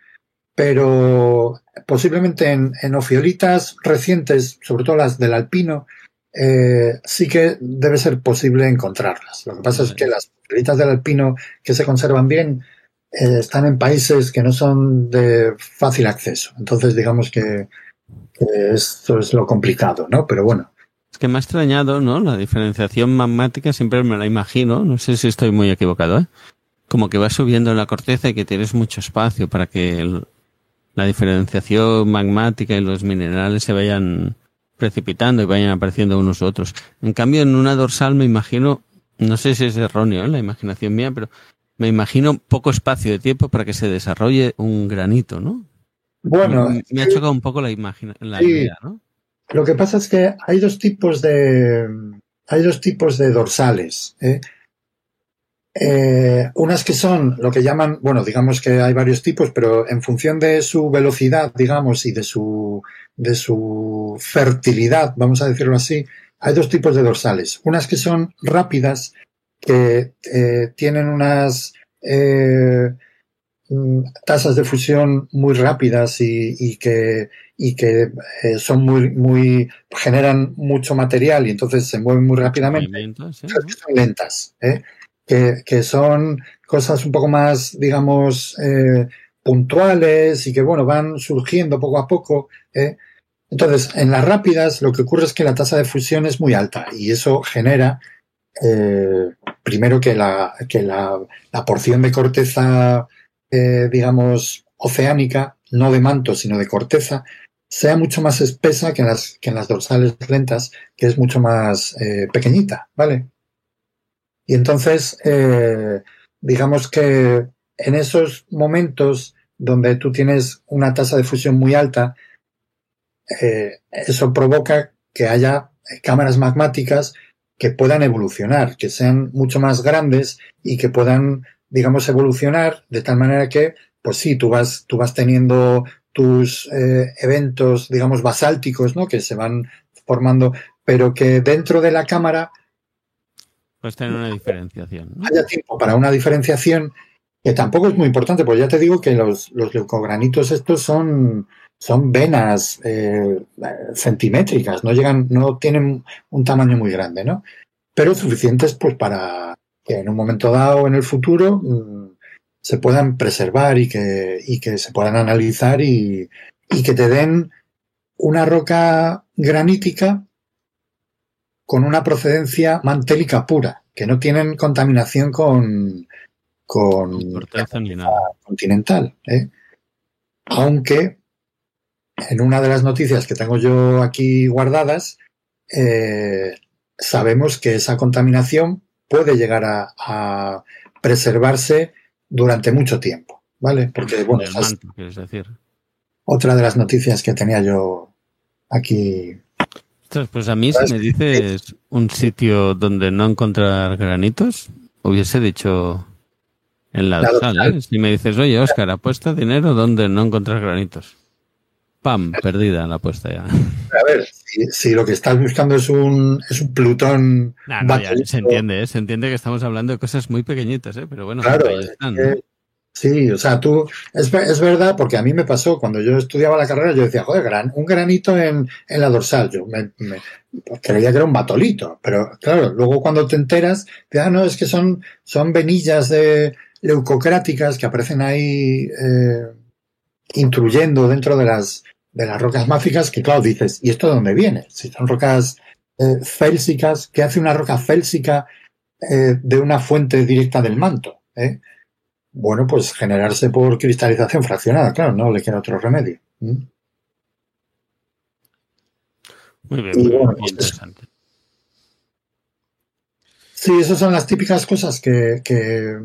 pero posiblemente en, ofiolitas recientes, sobre todo las del alpino, eh, sí que debe ser posible encontrarlas. Lo que pasa es que las ofiolitas del alpino que se conservan bien eh, están en países que no son de fácil acceso. Entonces, digamos que, que esto es lo complicado, ¿no? Pero bueno. Es que me ha extrañado, ¿no? La diferenciación magmática siempre me la imagino, no sé si estoy muy equivocado, ¿eh? Como que va subiendo en la corteza y que tienes mucho espacio para que el, la diferenciación magmática y los minerales se vayan precipitando y vayan apareciendo unos u otros. En cambio, en una dorsal me imagino, no sé si es erróneo, ¿eh? la imaginación mía, pero me imagino poco espacio de tiempo para que se desarrolle un granito, ¿no? Bueno, me, me ha chocado un poco la, imagina, la sí. idea, ¿no? Lo que pasa es que hay dos tipos de hay dos tipos de dorsales. ¿eh? Eh, unas que son lo que llaman, bueno, digamos que hay varios tipos, pero en función de su velocidad, digamos, y de su de su fertilidad, vamos a decirlo así, hay dos tipos de dorsales. Unas que son rápidas, que eh, tienen unas eh, tasas de fusión muy rápidas y que, y que eh, son muy, muy, generan mucho material y entonces se mueven muy rápidamente. Movimientos, ¿eh? que son lentas, ¿eh? que, que, son cosas un poco más, digamos, eh, puntuales y que, bueno, van surgiendo poco a poco. ¿eh? Entonces, en las rápidas lo que ocurre es que la tasa de fusión es muy alta y eso genera, eh, primero que la, que la, la porción de corteza, eh, digamos, oceánica, no de manto, sino de corteza, sea mucho más espesa que en las, que en las dorsales lentas, que es mucho más eh, pequeñita, ¿vale? Y entonces, eh, digamos que en esos momentos donde tú tienes una tasa de fusión muy alta, eh, eso provoca que haya cámaras magmáticas que puedan evolucionar, que sean mucho más grandes y que puedan, digamos, evolucionar de tal manera que, pues sí, tú vas, tú vas teniendo tus eh, eventos, digamos, basálticos, ¿no? Que se van formando, pero que dentro de la cámara pues tener una diferenciación. ¿no? Haya tiempo para una diferenciación que tampoco es muy importante, porque ya te digo que los, los leucogranitos estos son, son venas eh, centimétricas, no llegan, no tienen un tamaño muy grande, ¿no? Pero suficientes pues para que en un momento dado en el futuro mmm, se puedan preservar y que, y que se puedan analizar y, y que te den una roca granítica con una procedencia mantélica pura, que no tienen contaminación con, con continental. ¿eh? Aunque en una de las noticias que tengo yo aquí guardadas, eh, sabemos que esa contaminación puede llegar a, a, preservarse durante mucho tiempo, ¿vale? Porque, bueno, el manto, quieres decir. otra de las noticias que tenía yo aquí pues a mí si me dices un sitio donde no encontrar granitos, hubiese dicho en la sala. ¿eh? Si me dices, oye, Oscar, apuesta dinero donde no encontrar granitos. Pam, perdida la apuesta ya. A ver, si, si, lo que estás buscando es un, es un Plutón. No, ya se entiende, ¿eh? se entiende que estamos hablando de cosas muy pequeñitas, ¿eh? pero bueno, claro, ahí están. Es que, ¿no? Sí, o sea, tú, es, es, verdad, porque a mí me pasó cuando yo estudiaba la carrera, yo decía, joder, gran, un granito en, en la dorsal, yo me, me, creía que era un batolito, pero claro, luego cuando te enteras, te ah, no, es que son, son venillas de leucocráticas que aparecen ahí eh, intruyendo dentro de las, de las rocas máficas, que claro, dices, ¿y esto de dónde viene? Si son rocas eh, félsicas, ¿qué hace una roca félsica eh, de una fuente directa del manto? ¿eh? Bueno, pues generarse por cristalización fraccionada, claro, no le queda otro remedio. ¿Mm? Muy bien, muy, bueno, muy interesante. Pues, sí, esas son las típicas cosas que, que,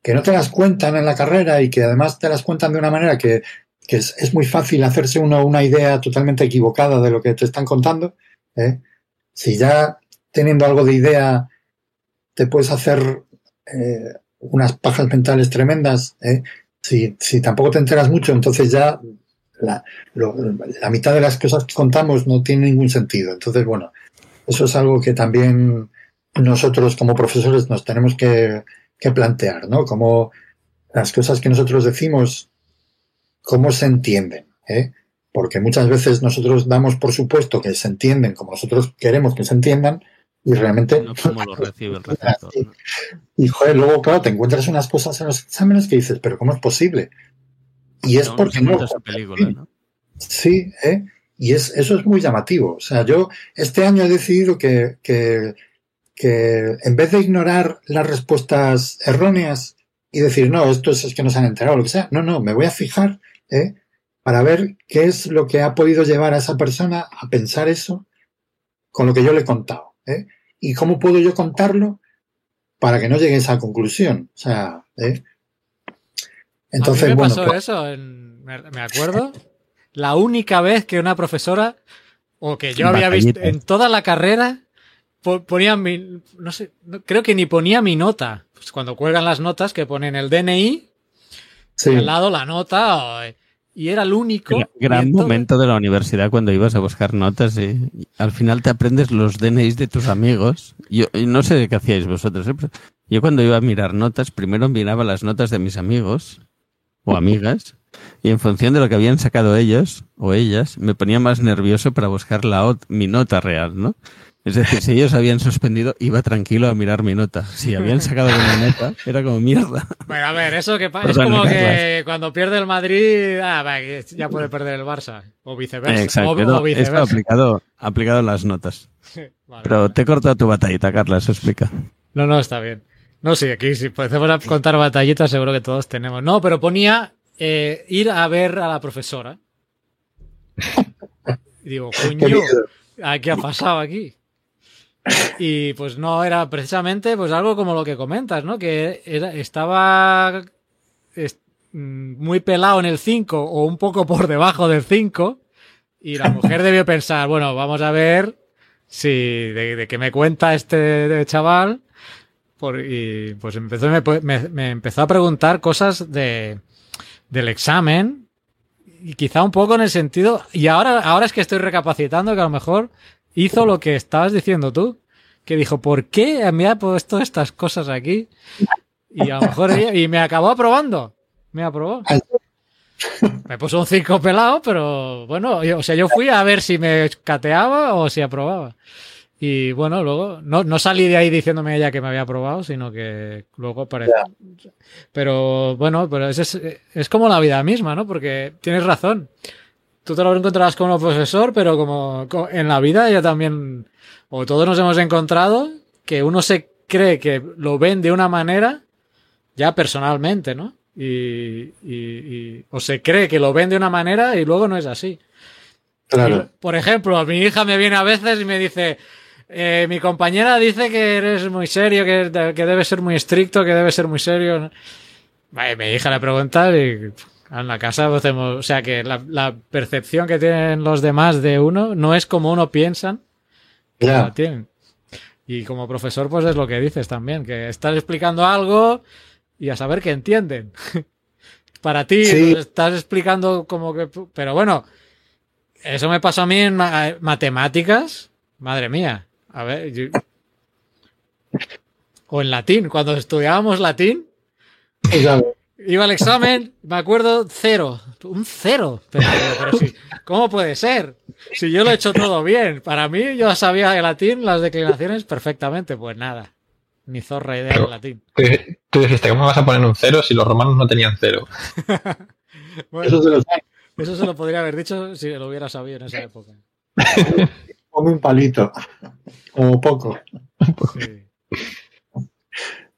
que, no te las cuentan en la carrera y que además te las cuentan de una manera que, que es, muy fácil hacerse uno una idea totalmente equivocada de lo que te están contando. ¿eh? Si ya teniendo algo de idea te puedes hacer eh, unas pajas mentales tremendas, ¿eh? si, si tampoco te enteras mucho, entonces ya la, la mitad de las cosas que contamos no tiene ningún sentido. Entonces, bueno, eso es algo que también nosotros como profesores nos tenemos que, que plantear, ¿no? Como las cosas que nosotros decimos, cómo se entienden, ¿eh? Porque muchas veces nosotros damos por supuesto que se entienden como nosotros queremos que se entiendan y realmente... No como lo recibe el <laughs> receptor. y, y, joder, luego, claro, te encuentras unas cosas en los exámenes que dices, pero ¿cómo es posible? Y es No, porque no su película, ¿no? Sí, ¿eh? Y es, eso es muy llamativo. O sea, yo este año he decidido que, que, que en vez de ignorar las respuestas erróneas y decir, no, esto es, es que no se han enterado, lo que sea, no, no, me voy a fijar ¿eh? para ver qué es lo que ha podido llevar a esa persona a pensar eso con lo que yo le he contado. ¿eh? Y cómo puedo yo contarlo para que no llegue a esa conclusión. O sea, ¿eh? entonces, a mí me bueno, pasó pues- eso, en- me, acuerdo, la única vez que una profesora, o que yo había visto en toda la carrera, po- ponía mi, no sé, creo que ni ponía mi nota. Pues cuando cuelgan las notas que ponen el DNI sí. y al lado la nota, y era el único. Gra- Gran entonces- momento de la universidad cuando ibas a buscar notas y, y al final te aprendes los DNIs de tus amigos. Yo y no sé qué hacíais vosotros. ¿eh? pero Yo cuando iba a mirar notas, primero miraba las notas de mis amigos o amigas y en función de lo que habían sacado ellos o ellas, me ponía más nervioso para buscar la mi nota real, ¿no? Es decir, si ellos habían suspendido, iba tranquilo a mirar mi nota. Si habían sacado buena nota, era como mierda. Bueno, a ver, eso que pa- es como que cuando pierde el Madrid, ah, va, ya puede perder el Barça. O viceversa. Exacto, o, no, o esto viceversa. aplicado, aplicado en las notas. Vale. Pero te he cortado tu batallita, Carla, eso explica. No, no, está bien. No, sí, aquí si empecemos a contar batallitas, seguro que todos tenemos. No, pero ponía eh, ir a ver a la profesora. Y <laughs> digo, coño, miedo. ¿a ¿qué ha pasado aquí? Y pues no era precisamente pues algo como lo que comentas, ¿no? Que era, estaba es- mm, muy pelado en el 5 o un poco por debajo del 5 y la mujer debió pensar, bueno, vamos a ver si de, de qué me cuenta este chaval por, y pues empezó, me, me- me empezó a preguntar cosas de, del examen y quizá un poco en el sentido y ahora ahora es que estoy recapacitando que a lo mejor hizo lo que estabas diciendo tú que dijo ¿por qué me ha puesto estas cosas aquí? y a lo mejor ella- y me acabó aprobando me aprobó <laughs> me puso un 5 pelado pero bueno yo- o sea yo fui a ver si me cateaba o si aprobaba y bueno, luego no, no salí de ahí diciéndome ella que me había aprobado, sino que luego apareció. Pero bueno, pero es, es, es como la vida misma, ¿no? Porque tienes razón. Tú te lo encontrarás como profesor, pero como co- en la vida ya también, o todos nos hemos encontrado, que uno se cree que lo ven de una manera, ya personalmente, ¿no? Y, y, y- o se cree que lo ven de una manera y luego no es así. Claro. Por ejemplo, mi hija me viene a veces y me dice, eh, mi compañera dice que eres muy serio, que, que debes ser muy estricto, que debes ser muy serio. Vale, mi hija le pregunta y en la casa hacemos, o sea que la, la percepción que tienen los demás de uno no es como uno piensan que Ya. la tienen. Y como profesor, pues es lo que dices también, que estás explicando algo y a saber que entienden. <laughs> Para ti, Sí. pues, estás explicando como que... Pero bueno, eso me pasó a mí en ma- matemáticas. Madre mía. A ver, yo- O en latín, cuando estudiábamos latín. Iba al examen, me acuerdo, cero. Un cero. Pero, pero sí, ¿cómo puede ser? Si yo lo he hecho todo bien. Para mí, yo sabía el latín, las declinaciones perfectamente. Pues nada. Ni zorra idea Pero- del latín. Tú, tú dijiste, ¿cómo vas a poner un cero si los romanos no tenían cero? <laughs> Bueno, Eso se lo sabe. eso se lo podría haber dicho si lo hubiera sabido en esa época. Come un palito. O poco. Sí.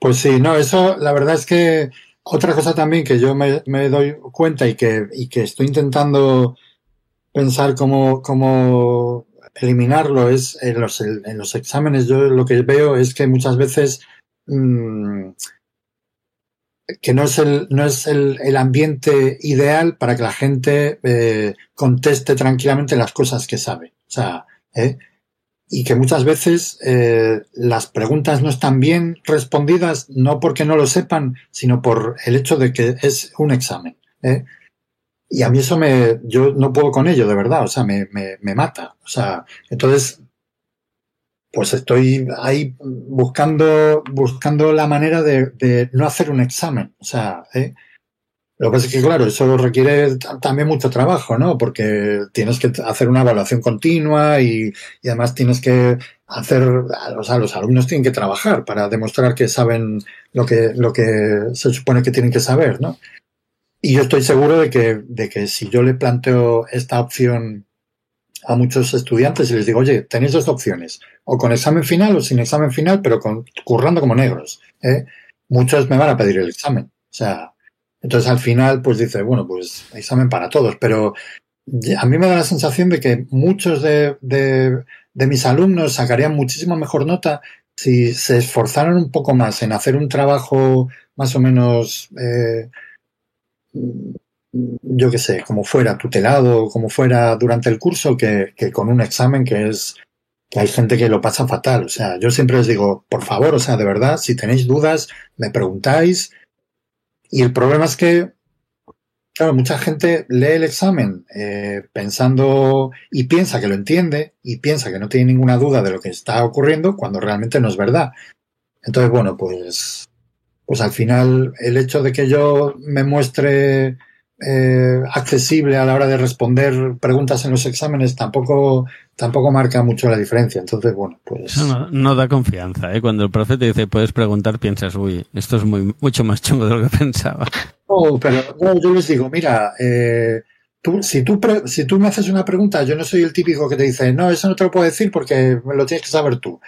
Pues sí, no, eso la verdad es que otra cosa también que yo me, doy cuenta y que, estoy intentando pensar cómo, eliminarlo es en los, en los exámenes. Yo lo que veo es que muchas veces mm, que no es el, no es el ambiente ideal para que la gente eh, conteste tranquilamente las cosas que sabe. O sea, ¿eh? Y que muchas veces eh, las preguntas no están bien respondidas, no porque no lo sepan, sino por el hecho de que es un examen. ¿eh? Y a mí eso me, yo no puedo con ello, de verdad, o sea, me, me, me mata. O sea, entonces, pues estoy ahí buscando, buscando la manera de, de no hacer un examen. O sea, ¿eh? Lo que pasa es que, claro, eso requiere también mucho trabajo, ¿no? Porque tienes que hacer una evaluación continua y, y, además tienes que hacer, o sea, los alumnos tienen que trabajar para demostrar que saben lo que, lo que se supone que tienen que saber, ¿no? Y yo estoy seguro de que, de que si yo le planteo esta opción a muchos estudiantes y les digo, oye, tenéis dos opciones, o con examen final o sin examen final, pero con, currando como negros, ¿eh? Muchos me van a pedir el examen. O sea, entonces al final, pues dice, bueno, pues examen para todos, pero a mí me da la sensación de que muchos de, mis alumnos sacarían muchísimo mejor nota si se esforzaran un poco más en hacer un trabajo más o menos, eh, yo qué sé, como fuera tutelado, como fuera durante el curso, que, que, con un examen que es que hay gente que lo pasa fatal. O sea, yo siempre les digo, por favor, o sea, de verdad, si tenéis dudas, me preguntáis, y el problema es que, claro, mucha gente lee el examen eh, pensando y piensa que lo entiende y piensa que no tiene ninguna duda de lo que está ocurriendo cuando realmente no es verdad. Entonces, bueno, pues, pues al final el hecho de que yo me muestre eh, accesible a la hora de responder preguntas en los exámenes tampoco tampoco marca mucho la diferencia. Entonces, bueno, pues. No, no, da confianza, ¿eh? Cuando el profe te dice puedes preguntar, piensas, uy, esto es muy, mucho más chungo de lo que <laughs> pensaba. No, pero no, yo les digo, mira, eh, tú, si, tú si tú me haces una pregunta, yo no soy el típico que te dice, no, eso no te lo puedo decir porque lo tienes que saber tú.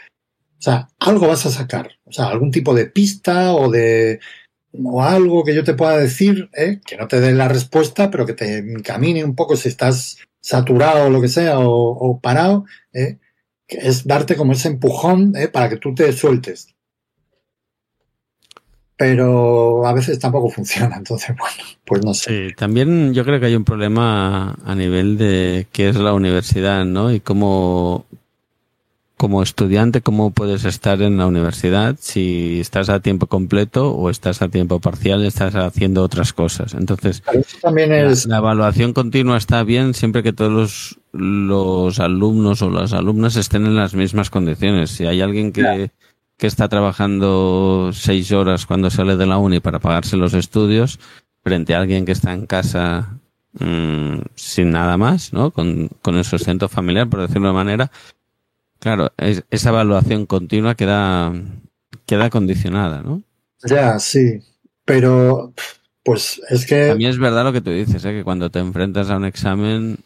O sea, algo vas a sacar. O sea, algún tipo de pista o de o algo que yo te pueda decir, ¿eh? que no te dé la respuesta, pero que te encamine un poco si estás saturado o lo que sea, o, o parado, ¿eh? que es darte como ese empujón ¿eh? para que tú te sueltes. Pero a veces tampoco funciona, <laughs> entonces, bueno, pues no sé. Sí, también yo creo que hay un problema a nivel de qué es la universidad, ¿no? Y cómo, como estudiante, cómo puedes estar en la universidad si estás a tiempo completo o estás a tiempo parcial, estás haciendo otras cosas. Entonces, también es... la, la, evaluación continua está bien siempre que todos los, los, alumnos o las alumnas estén en las mismas condiciones. Si hay alguien que, claro. que está trabajando seis horas cuando sale de la uni para pagarse los estudios, frente a alguien que está en casa mmm, sin nada más, ¿no? Con, con el sustento familiar, por decirlo de manera, Claro, es, esa evaluación continua queda, queda condicionada, ¿no? Ya, sí. Pero, pues es que. A mí es verdad lo que tú dices, ¿eh? que cuando te enfrentas a un examen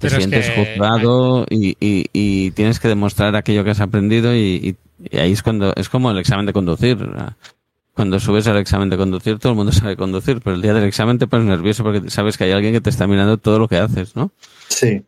te Pero sientes es que... juzgado y, y, y, tienes que demostrar aquello que has aprendido y, y, ahí es cuando. Es como el examen de conducir. Cuando subes al examen de conducir, todo el mundo <laughs> sabe conducir, pero el día del examen te pones nervioso porque sabes que hay alguien que te está mirando todo lo que haces, ¿no? Sí.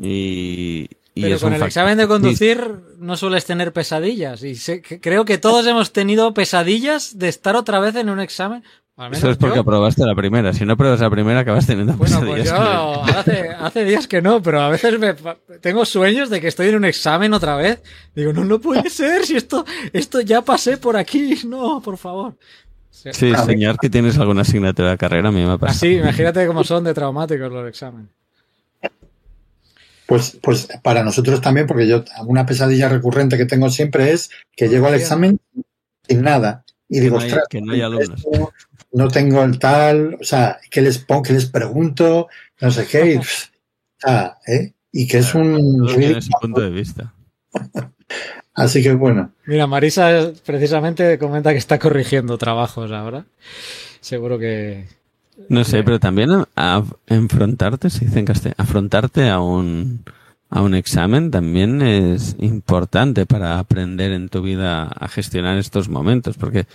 Y, y Pero con el examen de conducir no sueles tener pesadillas. Y sé, que creo que todos <laughs> hemos tenido pesadillas de estar otra vez en un examen. Eso es porque yo. aprobaste la primera. Si no apruebas la primera, acabas teniendo bueno, pesadillas. Pues yo <laughs> hace, hace, días que no, pero a veces me, tengo sueños de que estoy en un examen otra vez. Digo, no, no puede <laughs> ser. Si esto, esto ya pasé por aquí. No, por favor. Sí, enseñar que tienes alguna asignatura de carrera a mí me ha pasado. Así, imagínate cómo son de traumáticos los exámenes. Pues, pues para nosotros también, porque yo una pesadilla recurrente que tengo siempre es que llego al examen sin nada. Y digo, que no hay, ostras, que no, hay alumnos. Esto, no tengo el tal, o sea, ¿qué les pongo, qué les pregunto? No sé qué. Y, o <laughs> sea, ¿eh? y que es un... Tiene su punto de vista. <laughs> Así que bueno. Mira, Marisa precisamente comenta que está corrigiendo trabajos ahora. Seguro que, no sé, pero también a, a enfrentarte, se dice en castellano, afrontarte a un, a un examen también es importante para aprender en tu vida a gestionar estos momentos, porque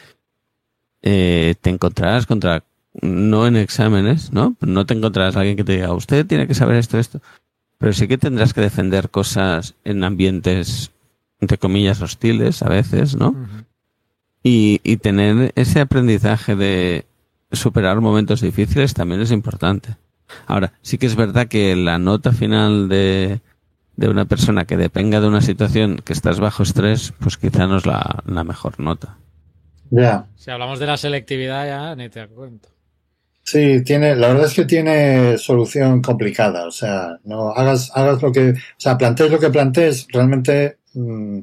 eh, te encontrarás contra, no en exámenes, ¿no? No te encontrarás a alguien que te diga, usted tiene que saber esto, esto, pero sí que tendrás que defender cosas en ambientes, entre comillas, hostiles a veces, ¿no? Uh -huh. Y, y tener ese aprendizaje de superar momentos difíciles también es importante. Ahora, sí que es verdad que la nota final de, de una persona que dependa de una situación que estás bajo estrés, pues quizá no es la, la mejor nota. Ya. Si hablamos de la selectividad ya ni te cuento. Sí, tiene, la verdad es que tiene solución complicada. O sea, no hagas, hagas lo que, o sea, plantees lo que plantees, realmente mm,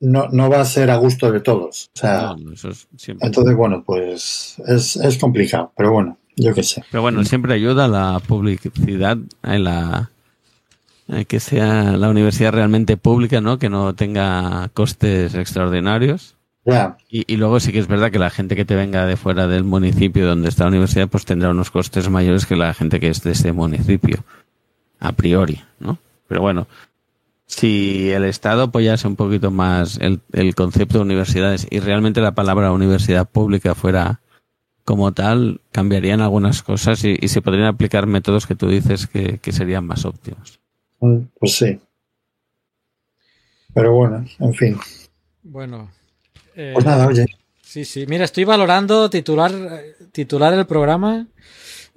no, no va a ser a gusto de todos. O sea, No, no, eso es siempre. entonces, bueno, pues es, es complicado, pero bueno, yo qué sé. Pero bueno, siempre ayuda la publicidad, eh, la, que sea la universidad realmente pública, ¿no? Que no tenga costes extraordinarios. Y, y luego sí que es verdad que la gente que te venga de fuera del municipio donde está la universidad, pues tendrá unos costes mayores que la gente que es de ese municipio, a priori, ¿no? Pero bueno, si el Estado apoyase un poquito más el, el concepto de universidades y realmente la palabra universidad pública fuera como tal, cambiarían algunas cosas y, y se podrían aplicar métodos que tú dices que, que serían más óptimos. mm, pues sí. Pero bueno, en fin. Bueno. eh, Pues nada, oye. Sí, sí. Mira, estoy valorando titular, titular el programa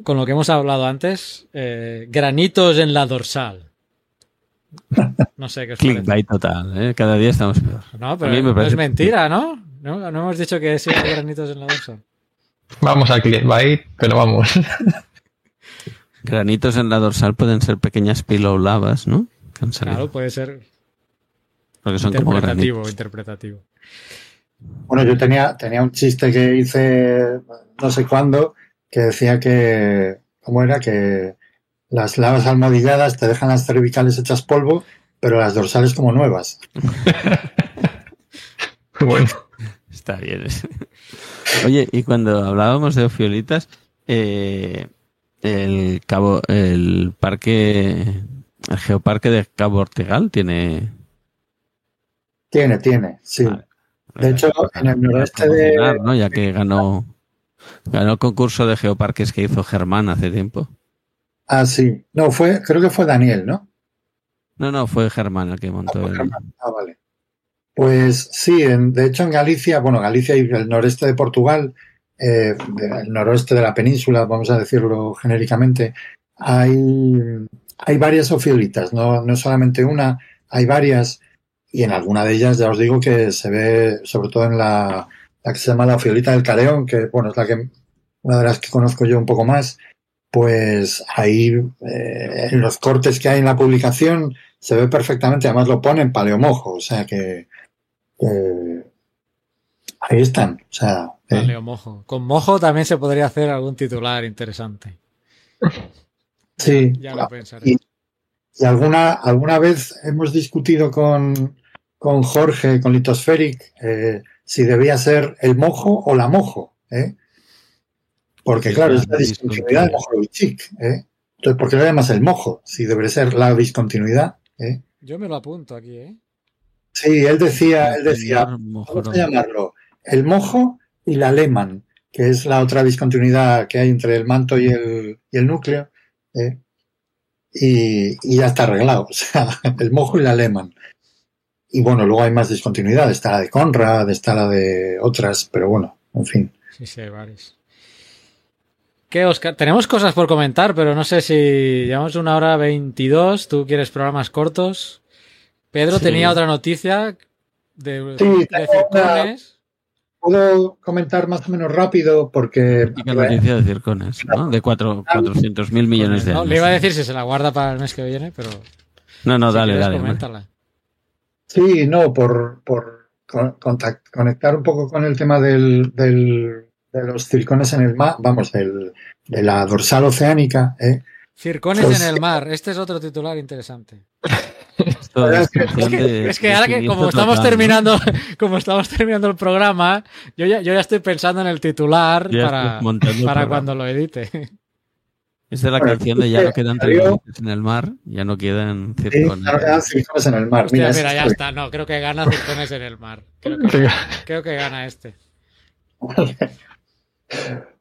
con lo que hemos hablado antes. eh, granitos en la dorsal. No sé qué os parece. Clickbait total, ¿eh? Cada día estamos peor. No, A pero mí me no parece- es mentira, ¿no? ¿no? No hemos dicho que sí hay granitos en la dorsal. Vamos al clickbait, pero vamos. Granitos en la dorsal pueden ser pequeñas pillow lavas, ¿no? Claro, puede ser porque son como interpretativo, granitos. interpretativo. Bueno, yo tenía, tenía un chiste que hice no sé cuándo que decía que, ¿cómo era? Que las lavas almohadilladas te dejan las cervicales hechas polvo, pero las dorsales como nuevas. <laughs> bueno, Está bien. <laughs> Oye, y cuando hablábamos de ofiolitas, eh, el cabo, el parque, el geoparque de Cabo Ortegal tiene. Tiene, tiene, sí. Vale. De hecho, en el noroeste de... Ya que ganó, ganó el concurso de geoparques que hizo Germán hace tiempo. Ah, sí. No, fue, creo que fue Daniel, ¿no? No, no, fue Germán el que montó fue el. Ah, vale. Pues sí, en- de hecho en Galicia, bueno, Galicia y el noreste de Portugal, eh, el noroeste de la península, vamos a decirlo genéricamente, hay, hay varias ofiolitas, no, no solamente una, hay varias, y en alguna de ellas ya os digo que se ve, sobre todo en la, la que se llama la ofiolita del Careón, que bueno, es la que, una de las que conozco yo un poco más, pues ahí eh, en los cortes que hay en la publicación se ve perfectamente, además lo ponen paleomojo, o sea que, ahí están, o sea, eh, Vale, o mojo. Con mojo también se podría hacer algún titular interesante. <laughs> sí. Ya lo pensaré. Y, y alguna, alguna vez hemos discutido con, con Jorge, con Litospheric, eh, si debía ser el mojo o la mojo, ¿eh? Porque claro, la es la discontinuidad del Mojovichik, ¿eh? Entonces, ¿por qué lo llamas el mojo? Si debería ser la discontinuidad, ¿eh? Yo me lo apunto aquí, ¿eh? Sí, él decía, él decía, vamos a llamarlo el mojo y la Lehmann, que es la otra discontinuidad que hay entre el manto y el, y el núcleo, ¿eh? y, y ya está arreglado, <laughs> o sea, el mojo y la Lehmann. Y bueno, luego hay más discontinuidad, está la de Conrad, está la de otras, pero bueno, en fin. Sí, sí, hay varios. ¿Qué, Oscar? Tenemos cosas por comentar, pero no sé si llevamos una hora 22. ¿Tú quieres programas cortos? Pedro Sí. tenía otra noticia de, Sí, de circones. Puedo comentar más o menos rápido porque Típica noticia de circones, ¿no? De cuatro, 400 mil millones de No, años. le iba a decir si se la guarda para el mes que viene, pero No, no, si dale, dale. coméntala. Sí, no, por, por con- contact- conectar un poco con el tema del, del- de los circones en el mar, vamos, del, de la dorsal oceánica, ¿eh? Circones Pues- en el mar. Este es otro titular interesante. <laughs> Esto es de- Es que ahora que como estamos total, ¿no? terminando, <laughs> como estamos terminando el programa, yo ya, yo ya estoy pensando en el titular Ya para, para cuando lo edite. Esta es la Bueno, canción de ya no quedan salió- trilobites en el mar, ya no quedan circones. ahora quedan circones en el mar. Hostia, Mira, mira, ya es- está. No, creo que gana Circones en el mar. Creo que, <laughs> creo que gana este.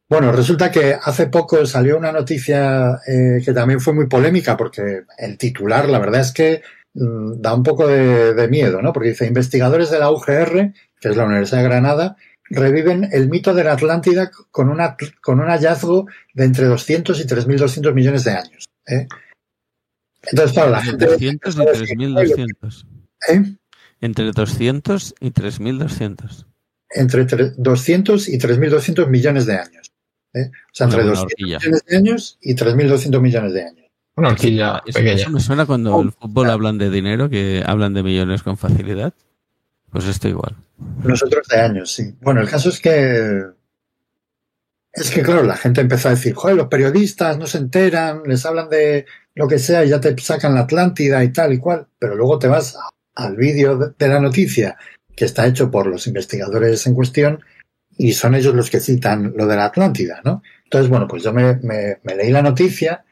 Bueno, resulta que hace poco salió una noticia eh, que también fue muy polémica porque el titular, la verdad es que mm, da un poco de, de miedo, ¿no? Porque dice investigadores de la UGR, que es la Universidad de Granada, reviven el mito de la Atlántida con, una, con un hallazgo de entre 200 y 3.200 millones de años. ¿eh? Entonces, claro, la gente... 200 y 3.200. ¿Eh? Entre 200 y 3.200. Entre 200 y 3.200 millones de años. ¿eh? O sea, entre 200 millones de años y 3.200 millones de años. Una horquilla pequeña. Eso me suena cuando el fútbol hablan de dinero, que hablan de millones con facilidad. Pues esto igual. Nosotros de años, sí. Bueno, el caso es que. Es que, claro, la gente empezó a decir, joder, los periodistas no se enteran, les hablan de lo que sea y ya te sacan la Atlántida y tal y cual. Pero luego te vas al vídeo de la noticia que está hecho por los investigadores en cuestión y son ellos los que citan lo de la Atlántida, ¿no? Entonces, bueno, pues yo me, leí la noticia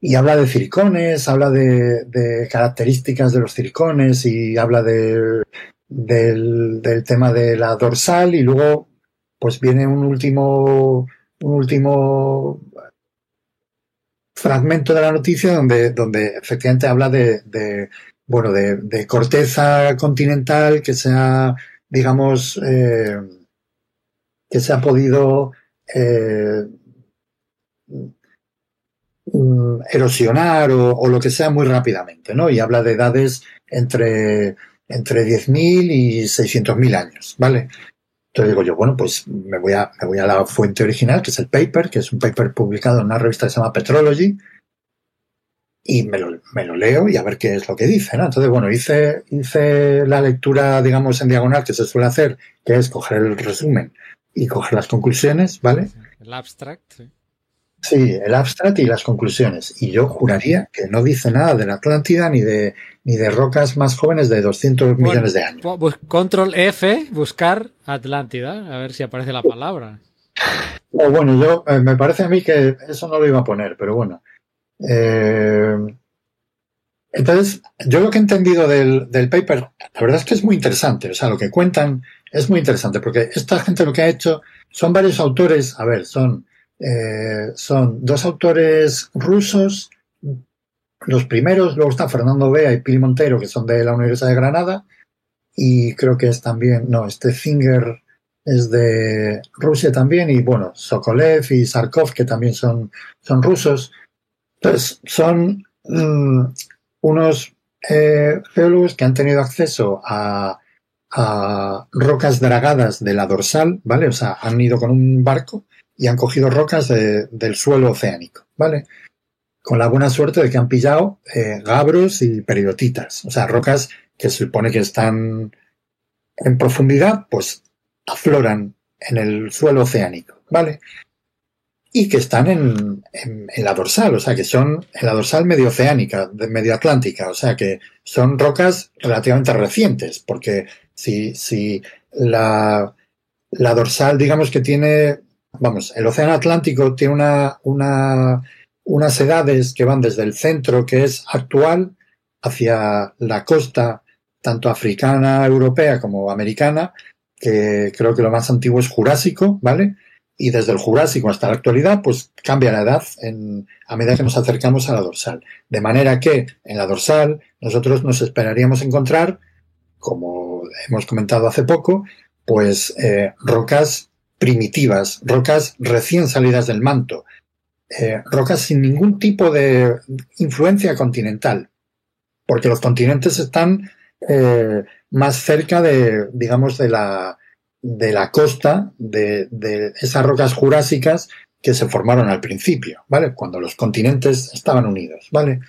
y habla de circones, habla de, características de los circones y habla de, del, tema de la dorsal y luego pues viene un último un último fragmento de la noticia donde, donde efectivamente habla de bueno de, corteza continental que sea digamos eh, que se ha podido eh, mm, erosionar o, lo que sea muy rápidamente, ¿no? Y habla de edades entre, entre 10.000 y 600.000 años, ¿vale? Entonces digo yo, bueno, pues me voy, a, me voy a la fuente original, que es el paper, que es un paper publicado en una revista que se llama Petrology, y me lo, me lo leo y a ver qué es lo que dice, ¿no? Entonces, bueno, hice, hice la lectura, digamos, en diagonal que se suele hacer, que es coger el resumen y coger las conclusiones, ¿vale? El abstract, sí. Sí, el abstract y las conclusiones. Y yo juraría que no dice nada de la Atlántida ni de, ni de rocas más jóvenes de 200 millones de años. Control F, buscar Atlántida, a ver si aparece la palabra. Oh, bueno, yo eh, me parece a mí que eso no lo iba a poner, pero bueno. Eh, entonces, yo lo que he entendido del, paper, la verdad es que es muy interesante. O sea, lo que cuentan es muy interesante, porque esta gente lo que ha hecho son varios autores, a ver, son, eh, son dos autores rusos, los primeros, luego está Fernando Bea y Pili Montero, que son de la Universidad de Granada, y creo que es también, no, este Finger es de Rusia también, y bueno, Sokolev y Sarkov, que también son, son rusos. Entonces, son mm, unos eh, geólogos que han tenido acceso a, rocas dragadas de la dorsal, ¿vale? O sea, han ido con un barco y han cogido rocas del suelo oceánico, ¿vale? Con la buena suerte de que han pillado eh, gabros y perioditas, o sea, rocas que se supone que están en profundidad, pues afloran en el suelo oceánico, ¿vale? Y que están en, en, la dorsal, o sea, que son en la dorsal medio oceánica, medio atlántica, o sea, que son rocas relativamente recientes, porque si, si la, la dorsal, digamos que tiene, vamos, el océano Atlántico tiene una, una, unas edades que van desde el centro, que es actual, hacia la costa, tanto africana, europea como americana, que creo que lo más antiguo es Jurásico, ¿vale? Y desde el Jurásico hasta la actualidad, pues cambia la edad en, a medida que nos acercamos a la dorsal. De manera que en la dorsal nosotros nos esperaríamos encontrar, como hemos comentado hace poco, pues eh, rocas primitivas, rocas recién salidas del manto, eh, rocas sin ningún tipo de influencia continental, porque los continentes están eh, más cerca de, digamos, de la, de la costa de, esas rocas jurásicas que se formaron al principio, ¿vale? Cuando los continentes estaban unidos, ¿vale?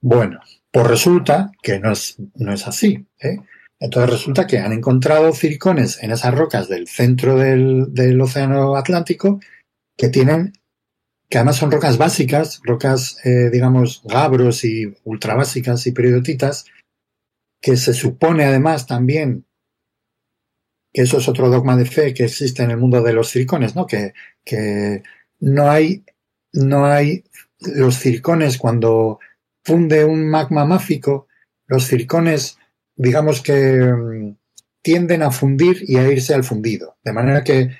Bueno, pues resulta que no es, no es así, ¿eh? Entonces resulta que han encontrado circones en esas rocas del centro del, océano Atlántico que tienen, que además son rocas básicas, rocas, eh, digamos, gabros y ultrabásicas y periodotitas, que se supone además también que eso es otro dogma de fe que existe en el mundo de los circones, ¿no? Que, que no hay, no hay los circones cuando funde un magma máfico, los circones, digamos que mm, tienden a fundir y a irse al fundido. De manera que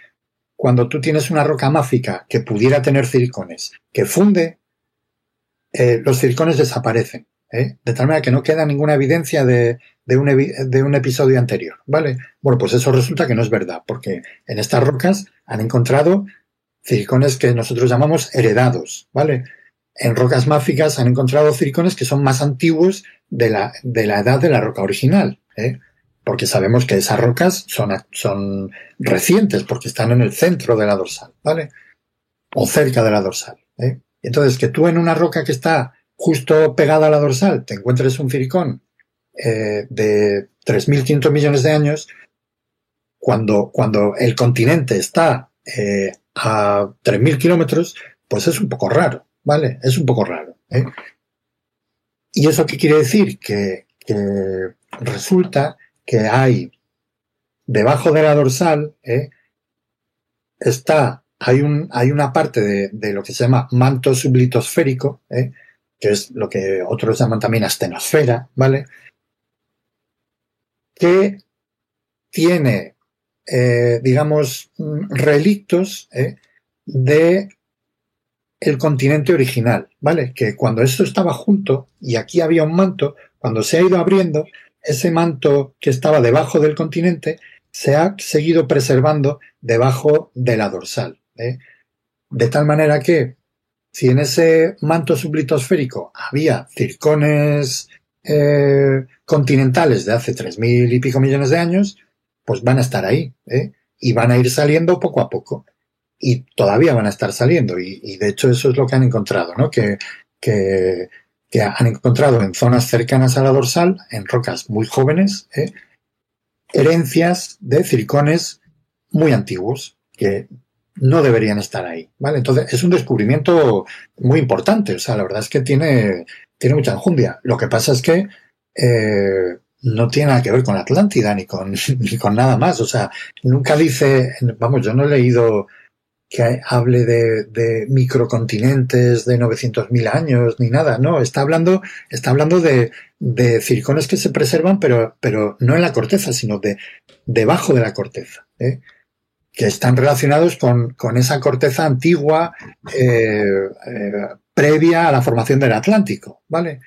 cuando tú tienes una roca máfica que pudiera tener circones, que funde, eh, los circones desaparecen. ¿Eh? de tal manera que no queda ninguna evidencia de, de, un, de un episodio anterior, ¿vale? Bueno, pues eso resulta que no es verdad, porque en estas rocas han encontrado circones que nosotros llamamos heredados, ¿vale? En rocas máficas han encontrado circones que son más antiguos de la, de la edad de la roca original, ¿eh? porque sabemos que esas rocas son, son recientes, porque están en el centro de la dorsal, ¿vale? O cerca de la dorsal. ¿eh? Entonces, que tú en una roca que está justo pegada a la dorsal te encuentres un circón eh, de 3.500 millones de años, cuando, cuando el continente está eh, a 3.000 kilómetros, pues es un poco raro, ¿vale? Es un poco raro. ¿eh? ¿Y eso qué quiere decir? Que, resulta que hay debajo de la dorsal, ¿eh? está, hay, un, hay una parte de, de, lo que se llama manto sublitosférico, ¿eh? Que es lo que otros llaman también astenosfera, ¿vale? Que tiene, eh, digamos, relictos ¿eh? de el continente original, ¿vale? Que cuando esto estaba junto y aquí había un manto, cuando se ha ido abriendo, ese manto que estaba debajo del continente se ha seguido preservando debajo de la dorsal. ¿eh? De tal manera que si en ese manto sublitosférico había circones eh, continentales de hace tres mil y pico millones de años, pues van a estar ahí ¿eh? y van a ir saliendo poco a poco y todavía van a estar saliendo. Y, de hecho eso es lo que han encontrado, ¿no? Que, que, que, han encontrado en zonas cercanas a la dorsal, en rocas muy jóvenes, ¿eh? herencias de circones muy antiguos que no deberían estar ahí, ¿vale? Entonces es un descubrimiento muy importante, o sea, la verdad es que tiene, tiene mucha enjundia. Lo que pasa es que eh, no tiene nada que ver con Atlántida ni con, <laughs> ni con nada más, o sea, nunca dice, vamos, yo no he leído que hable de, de microcontinentes de 900.000 años ni nada, no, está hablando, está hablando de, de circones que se preservan, pero, pero no en la corteza, sino de debajo de la corteza, ¿eh? Que están relacionados con, con esa corteza antigua eh, eh, previa a la formación del Atlántico, ¿vale?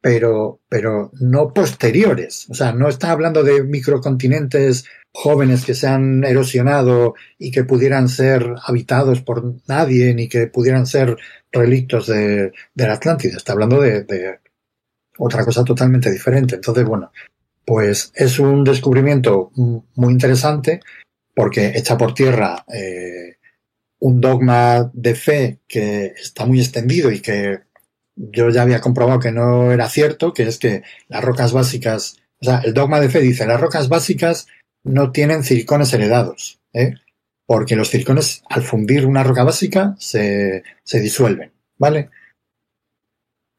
Pero, pero no posteriores, o sea, no está hablando de microcontinentes jóvenes que se han erosionado y que pudieran ser habitados por nadie ni que pudieran ser relictos de, de la Atlántida. Está hablando de, de, otra cosa totalmente diferente. Entonces, bueno, pues es un descubrimiento muy interesante porque echa por tierra eh, un dogma de fe que está muy extendido y que yo ya había comprobado que no era cierto, que es que las rocas básicas, o sea, el dogma de fe dice, las rocas básicas no tienen circones heredados, ¿eh? porque los circones al fundir una roca básica se, se disuelven, ¿vale?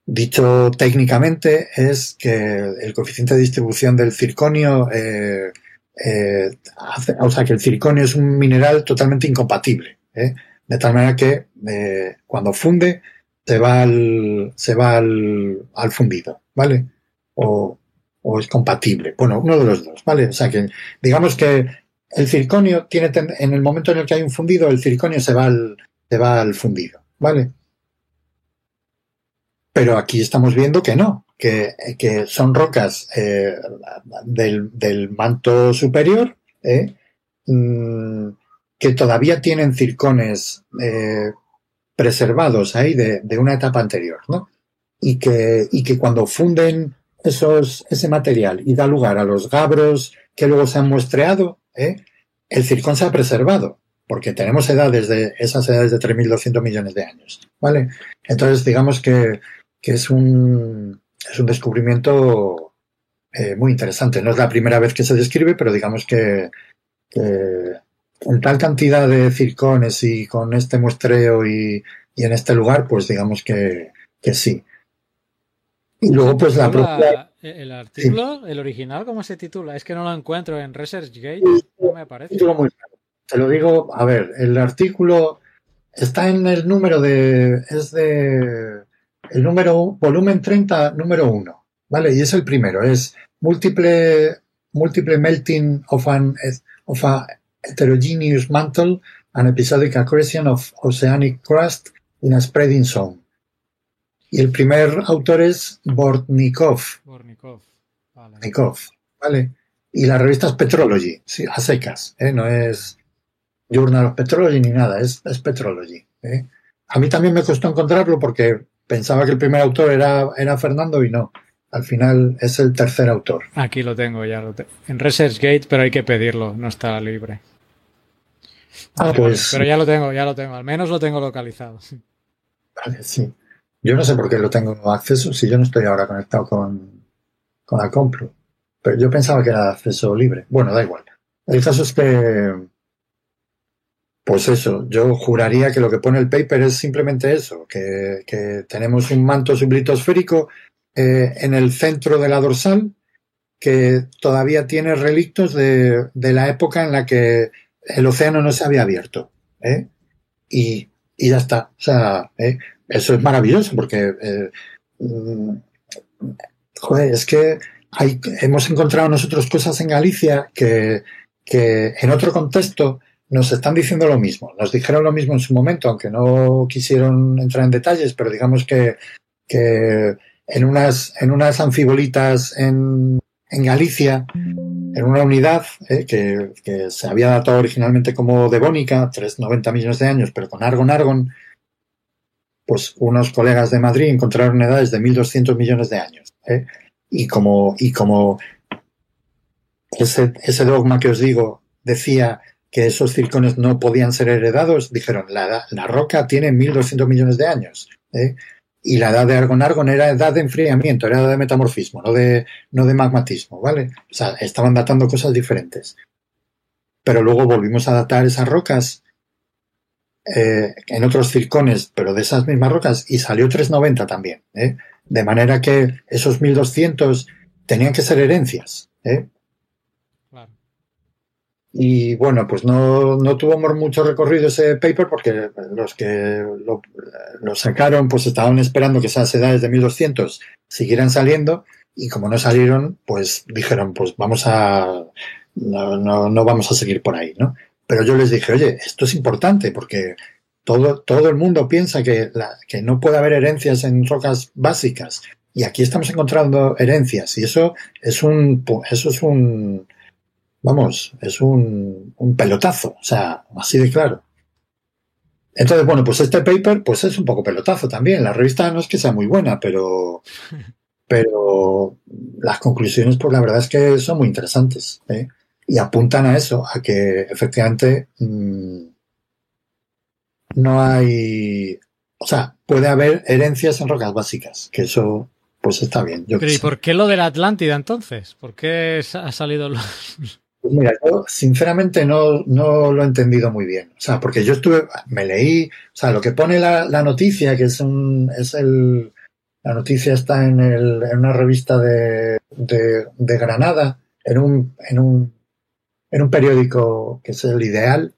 Dicho técnicamente es que el coeficiente de distribución del circonio, eh, eh, hace, o sea que el circonio es un mineral totalmente incompatible, ¿eh? de tal manera que cuando funde se va al, se va al, al fundido, ¿vale? O, o es compatible. Bueno, uno de los dos, ¿vale? O sea que digamos que el circonio tiene, en el momento en el que hay un fundido, el circonio se va al, se va al fundido, ¿vale? Pero aquí estamos viendo que no, que, son rocas eh, del, manto superior eh, mmm, que todavía tienen circones eh, preservados ahí de, una etapa anterior, ¿no? Y que, y que cuando funden esos, ese material y da lugar a los gabros que luego se han muestreado, el circón se ha preservado, porque tenemos edades de esas edades de 3.200 millones de años, ¿vale? Entonces, digamos que, que es, un, es un descubrimiento eh, muy interesante. No es la primera vez que se describe, pero digamos que, que en tal cantidad de circones y con este muestreo y, y en este lugar, pues digamos que, que sí. Y luego, pues la propia. El artículo, sí. el original, ¿cómo se titula? Es que no lo encuentro en ResearchGate, no me aparece. Muy... Te lo digo, a ver, el artículo está en el número de. Es de. El número. Volumen 30, número 1. ¿Vale? Y es el primero. Es múltiple. Múltiple melting of an. Of a heterogeneous mantle, an episodic accretion of oceanic crust in a spreading zone. Y el primer autor es Bortnikov. Bornikov. Vale. Bortnikov, ¿vale? Y la revista es Petrology, sí, a secas, ¿eh? no es Journal of Petrology ni nada, es, es Petrology. ¿eh? A mí también me costó encontrarlo porque pensaba que el primer autor era, era Fernando y no. Al final es el tercer autor. Aquí lo tengo, ya lo tengo. En ResearchGate, pero hay que pedirlo, no está libre. Ah, pues Pero ya lo tengo, ya lo tengo. Al menos lo tengo localizado. Vale, sí. Yo no sé por qué lo tengo acceso si yo no estoy ahora conectado con, con la compro. Pero yo pensaba que era acceso libre. Bueno, da igual. El caso es que, pues eso, yo juraría que lo que pone el paper es simplemente eso, que, tenemos un manto sublitosférico eh, en el centro de la dorsal que todavía tiene relictos de, la época en la que el océano no se había abierto. ¿eh? Y, ya está. O sea, ¿eh? eso es maravilloso porque, mm, joder, es que hay, hemos encontrado nosotros cosas en Galicia que, que en otro contexto nos están diciendo lo mismo. Nos dijeron lo mismo en su momento, aunque no quisieron entrar en detalles, pero digamos que, que en unas, en unas anfibolitas en, en Galicia, en una unidad eh, que, se había datado originalmente como devónica, 390 millones de años, pero con Argon Argon, pues unos colegas de Madrid encontraron edades de 1.200 millones de años. ¿eh? Y como, y como ese, ese dogma que os digo decía que esos circones no podían ser heredados, dijeron, la, la roca tiene 1.200 millones de años. ¿eh? Y la edad de Argon Argon era edad de enfriamiento, era edad de metamorfismo, no de, no de magmatismo, ¿vale? O sea, estaban datando cosas diferentes. Pero luego volvimos a datar esas rocas eh, en otros circones, pero de esas mismas rocas, y salió 390 también. ¿eh? De manera que esos 1200 tenían que ser herencias. ¿eh? Y bueno, pues no, no tuvo mucho recorrido ese paper porque los que lo, lo, sacaron pues estaban esperando que esas edades de 1200 siguieran saliendo y como no salieron, pues dijeron, pues vamos a, no, no, no vamos a seguir por ahí, ¿no? Pero yo les dije, oye, esto es importante porque todo, todo el mundo piensa que, la, que no puede haber herencias en rocas básicas. Y aquí estamos encontrando herencias. Y eso es un, eso es un, vamos, es un, un pelotazo. O sea, así de claro. Entonces, bueno, pues este paper, pues es un poco pelotazo también. La revista no es que sea muy buena, pero, <laughs> pero las conclusiones, pues la verdad es que son muy interesantes. ¿eh? y apuntan a eso, a que efectivamente mmm, no hay, o sea, puede haber herencias en rocas básicas, que eso pues está bien. Yo Pero ¿y por qué lo de la Atlántida entonces? ¿Por qué ha salido lo... Pues mira, yo sinceramente no, no lo he entendido muy bien. O sea, porque yo estuve, me leí, o sea, lo que pone la, la noticia, que es un, es el, la noticia está en, el, en una revista de, de, de Granada, en un, en un en un periódico que es el ideal,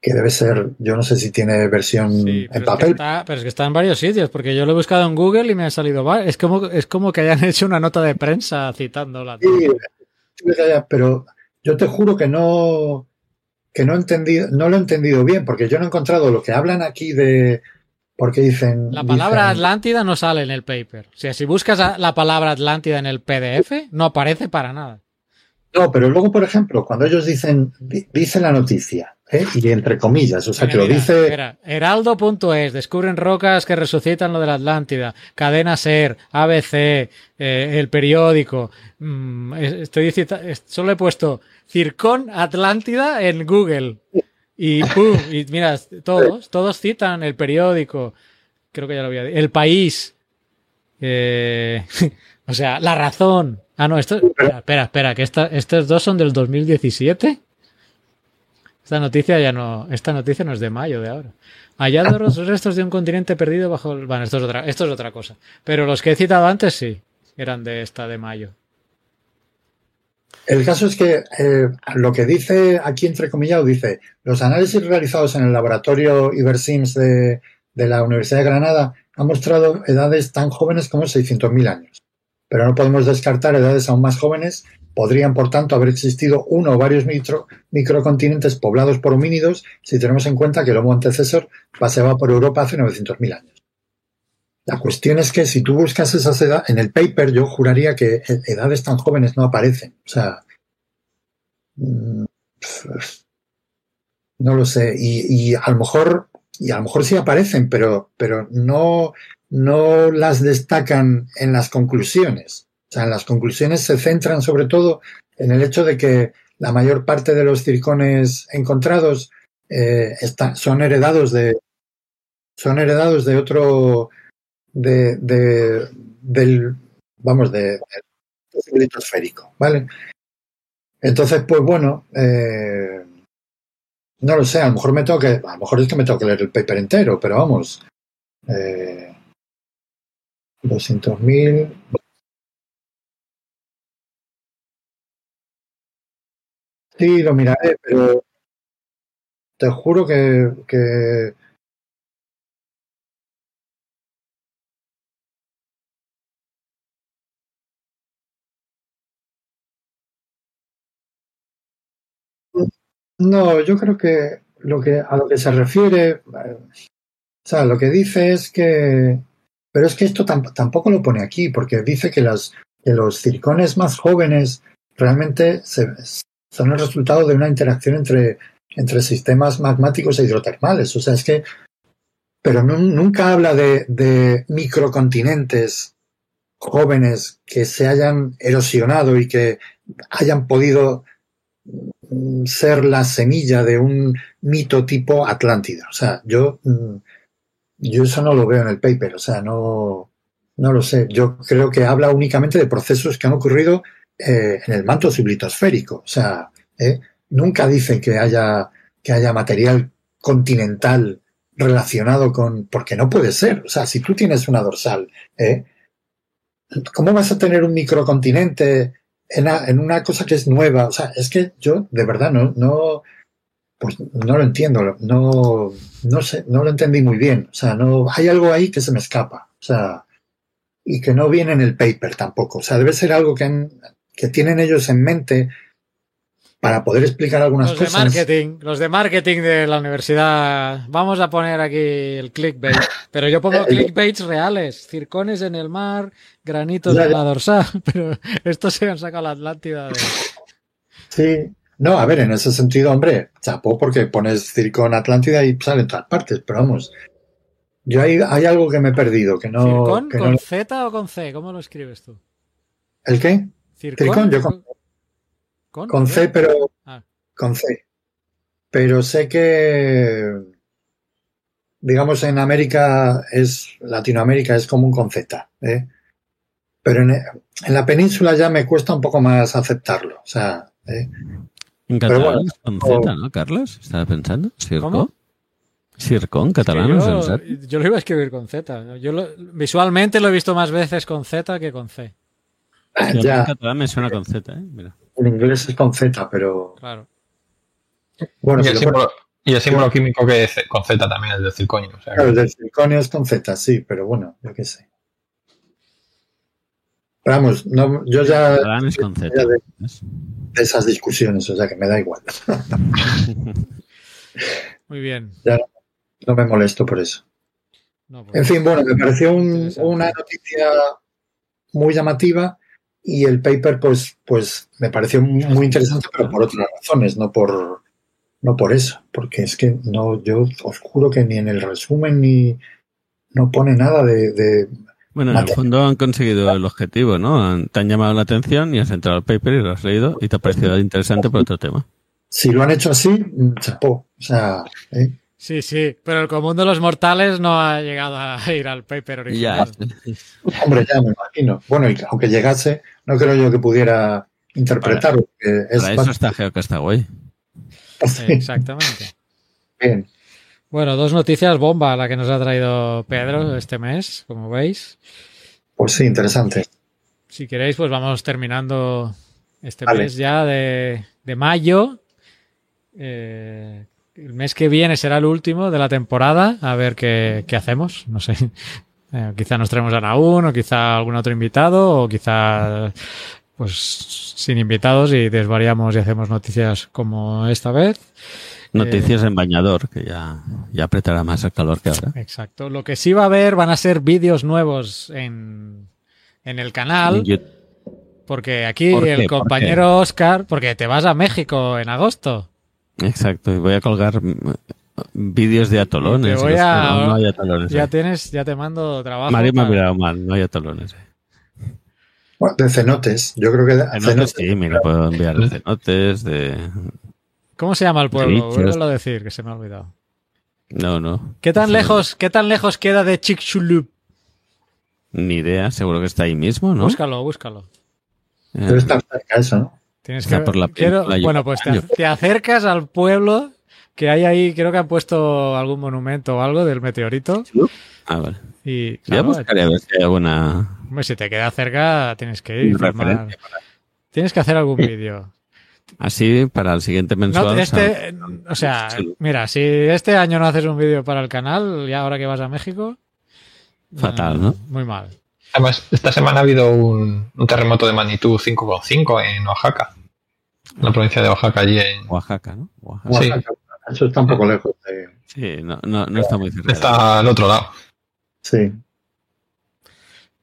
que debe ser, yo no sé si tiene versión sí, en papel. Es está, pero es que está en varios sitios, porque yo lo he buscado en Google y me ha salido. Es como, es como que hayan <laughs> hecho una nota de prensa citándola. Sí, pero yo te juro que no que no he entendido, no lo he entendido bien, porque yo no he encontrado lo que hablan aquí de porque dicen. La palabra dicen, Atlántida no sale en el paper. O sea, si buscas la palabra Atlántida en el PDF, no aparece para nada. No, pero luego, por ejemplo, cuando ellos dicen, dice la noticia, ¿eh? y entre comillas, o sea, mira, que lo dice. Mira, Heraldo.es, descubren rocas que resucitan lo de la Atlántida, Cadena Ser, ABC, eh, el periódico. Mm, estoy solo he puesto Circón Atlántida en Google. Y pum, y mira, todos, todos citan el periódico. Creo que ya lo había dicho. El país. Eh, <laughs> o sea, la razón. Ah, no, esto. Espera, espera, que estos dos son del 2017. Esta noticia ya no. Esta noticia no es de mayo de ahora. Hallados los restos de un continente perdido bajo el. Bueno, esto es otra, esto es otra cosa. Pero los que he citado antes sí. Eran de esta de mayo. El caso es que eh, lo que dice aquí entrecomillado dice los análisis realizados en el laboratorio Ibersims de, de la Universidad de Granada han mostrado edades tan jóvenes como 600.000 años pero no podemos descartar edades aún más jóvenes. Podrían, por tanto, haber existido uno o varios micro, microcontinentes poblados por homínidos si tenemos en cuenta que el Homo antecesor paseaba por Europa hace 900.000 años. La cuestión es que si tú buscas esas edades, en el paper yo juraría que edades tan jóvenes no aparecen. O sea, mm, no lo sé. Y, y, a lo mejor, y a lo mejor sí aparecen, pero, pero no, no las destacan en las conclusiones. O sea, en las conclusiones se centran sobre todo en el hecho de que la mayor parte de los circones encontrados eh, son heredados de son heredados de otro de, de del vamos de, del esférico, ¿vale? Entonces, pues bueno, eh, no lo sé, a lo mejor me tengo que, a lo mejor es que me tengo que leer el paper entero, pero vamos, eh, 200.000 Sí, lo miraré, pero te juro que, que No, yo creo que lo que a lo que se refiere, eh, o sea, lo que dice es que, pero es que esto tampoco lo pone aquí, porque dice que, las, que los circones más jóvenes realmente se, son el resultado de una interacción entre, sistemas magmáticos e hidrotermales. O sea, es que, pero nunca habla de, de microcontinentes jóvenes que se hayan erosionado y que hayan podido mm, ser la semilla de un mito tipo Atlántida. O sea, yo, mm, yo eso no lo veo en el paper, o sea, no, no lo sé. Yo creo que habla únicamente de procesos que han ocurrido eh, en el manto sublitosférico. O sea, eh, nunca dice que haya, que haya material continental relacionado con. porque no puede ser. O sea, si tú tienes una dorsal, ¿eh? ¿cómo vas a tener un microcontinente en, en, una cosa que es nueva? O sea, es que yo de verdad no, no, pues no lo entiendo, no, no sé, no lo entendí muy bien. O sea, no, hay algo ahí que se me escapa. O sea, y que no viene en el paper tampoco. O sea, debe ser algo que han, que tienen ellos en mente para poder explicar algunas los cosas. De marketing, los de marketing de la universidad. Vamos a poner aquí el clickbait. Pero yo pongo <laughs> clickbaits reales. Circones en el mar, granitos en la dorsal. <laughs> Pero esto se han sacado la Atlántida. De... Sí. No, a ver, en ese sentido, hombre, chapó porque pones circón Atlántida y sale en todas partes. Pero vamos, yo hay, hay algo que me he perdido. Que no, ¿Circón que con no... Z o con C? ¿Cómo lo escribes tú? ¿El qué? Circón, Circón, yo con, ¿Con? con C, pero Ah. con C. Pero sé que, digamos, en América es, Latinoamérica es común con Z, ¿eh? Pero en, en la península ya me cuesta un poco más aceptarlo. O sea, ¿eh? En catalán bueno, es con o- Z, ¿no, Carlos? Estaba pensando. ¿Circo? ¿Cómo? ¿Circo en catalán? yo, lo iba a escribir con Z. Yo lo- visualmente lo he visto más veces con Z que con C. ah, Yo En <laughs> ya, catalán me suena con Z, ¿eh? Mira. en inglés es con Z, pero Claro. bueno, Y el símbolo, y el símbolo químico que es con Z también, el del circonio. O sea, claro, el del circonio es con Z, sí, pero bueno, yo qué sé. Pero vamos, no, yo ya Catalán es con Z. ya de, de esas discusiones, o sea que me da igual. <laughs> Muy bien. No me molesto por eso. No, pues- En fin, bueno, me pareció un- una noticia muy llamativa y el paper, pues, pues me pareció muy interesante, pero por otras razones, no por, no por eso, porque es que no, yo os juro que ni en el resumen ni no pone nada de, de- Bueno, en el fondo han conseguido el objetivo, ¿no? Han- te han llamado la atención y has entrado al paper y lo has leído y te ha parecido interesante por otro tema. si lo han hecho así, chapó, o sea, ¿eh? Sí, sí, pero el común de los mortales no ha llegado a <laughs> ir al paper Ya. original. <laughs> hombre, ya me imagino. Bueno, y aunque llegase, no creo yo que pudiera interpretarlo, porque es Para eso está Geocastaway. bastante <laughs> Exactamente. bien. Bueno, dos noticias bomba la que nos ha traído Pedro este mes, como veis. Pues sí, interesante. Si queréis, pues vamos terminando este Vale. mes ya de, de mayo. Eh, el mes que viene será el último de la temporada. A ver qué, qué hacemos. No sé. <laughs> Eh, quizá nos traemos a Naún o quizá algún otro invitado o quizá pues sin invitados y desvariamos y hacemos noticias como esta vez. Noticias en bañador, que ya, ya apretará más el calor que ahora. Exacto. Lo que sí va a haber van a ser vídeos nuevos en, en el canal. Porque aquí ¿Por qué? el ¿Por compañero Oscar, porque te vas a México en agosto. Exacto, y voy a colgar mm, vídeos de atolones. Te voy los- a- no, no hay atolones. Ya tienes, ya te mando trabajo. Mario me ha mirado mal, no hay atolones. Bueno, de cenotes. Yo creo que de Cenotes, cenotes. sí, mira, puedo enviar cenotes de... ¿Cómo se llama el pueblo? Bichos. Vuélvelo a decir, que se me ha olvidado. No, no. ¿Qué tan Sí, lejos, qué tan lejos queda de Chicxulub? Ni idea, seguro que está ahí mismo, ¿no? Búscalo, búscalo. Eh, Debe estar cerca eso, ¿no? Tienes Está que por la quiero- bueno, pues te, acercas al pueblo que hay ahí, creo que han puesto algún monumento o algo del meteorito Ah, vale. y Voy a claro, buscar a ver si hay alguna hombre, si te queda cerca tienes que ir. Tienes que hacer algún vídeo. Así para el siguiente No, mensual. este, o sea, Sí. mira, si este año no haces un vídeo para el canal, y ahora que vas a México, Fatal, eh, ¿no? Muy mal. Además, esta semana ha habido un, un terremoto de magnitud 5,5 en Oaxaca. En la provincia de Oaxaca, allí en... Oaxaca, ¿no? Oaxaca. Sí. Oaxaca. Eso está un poco lejos. de- Sí, no, no, no está muy cerca. Está al otro lado. Sí.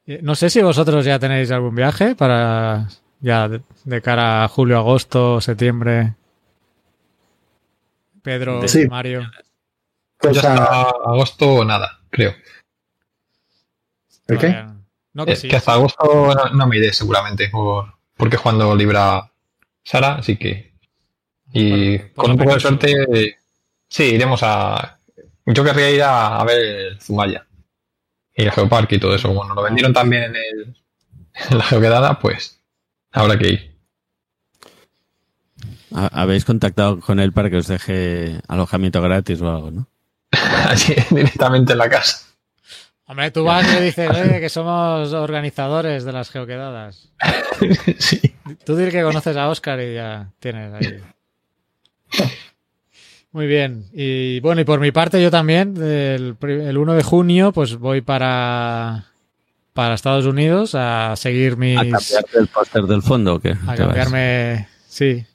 Eh, No sé si vosotros ya tenéis algún viaje para ya de, de cara a julio, agosto, septiembre. Pedro, Sí. Mario. Ya Cosa, hasta agosto o nada, creo. ¿El qué? todavía No, que Eh, sí. Que hasta agosto no, no me iré seguramente, por, porque cuando libra Sara, así que... Y por con un poco de suerte, sí, iremos a... Yo querría ir a, a ver el Zumaya y el Geoparque y todo eso. Bueno, lo vendieron también en, el, <laughs> en la Geoquedada, pues habrá que ir. Ha- Habéis contactado con él para que os deje alojamiento gratis o algo, ¿no? <laughs> Así, directamente en la casa. Hombre, tú vas y le dices "Oye, que somos organizadores de las geoquedadas. <laughs> sí. Tú dices que conoces a Oscar y ya tienes ahí. Muy bien. Y bueno, y por mi parte yo también, el, el 1 de junio, pues voy para, para Estados Unidos a seguir mis... ¿A cambiarte el póster del fondo o qué? a cambiarme, sí,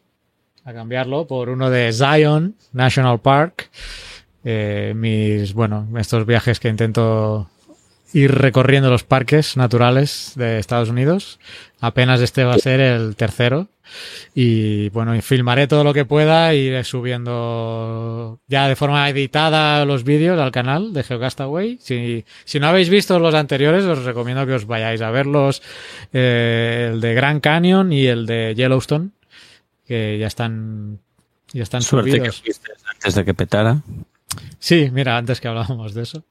a cambiarlo por uno de Zion National Park. Eh, mis, bueno, estos viajes que intento ir recorriendo los parques naturales de Estados Unidos. Apenas este va a ser el tercero. Y bueno, y filmaré todo lo que pueda y iré subiendo ya de forma editada los vídeos al canal de GeoCastaway. Si, si no habéis visto los anteriores, os recomiendo que os vayáis a verlos. eh, el de Grand Canyon y el de Yellowstone, que ya están, ya están Suerte que subidos. fuiste antes de que petara. Sí, mira, antes que hablábamos de eso.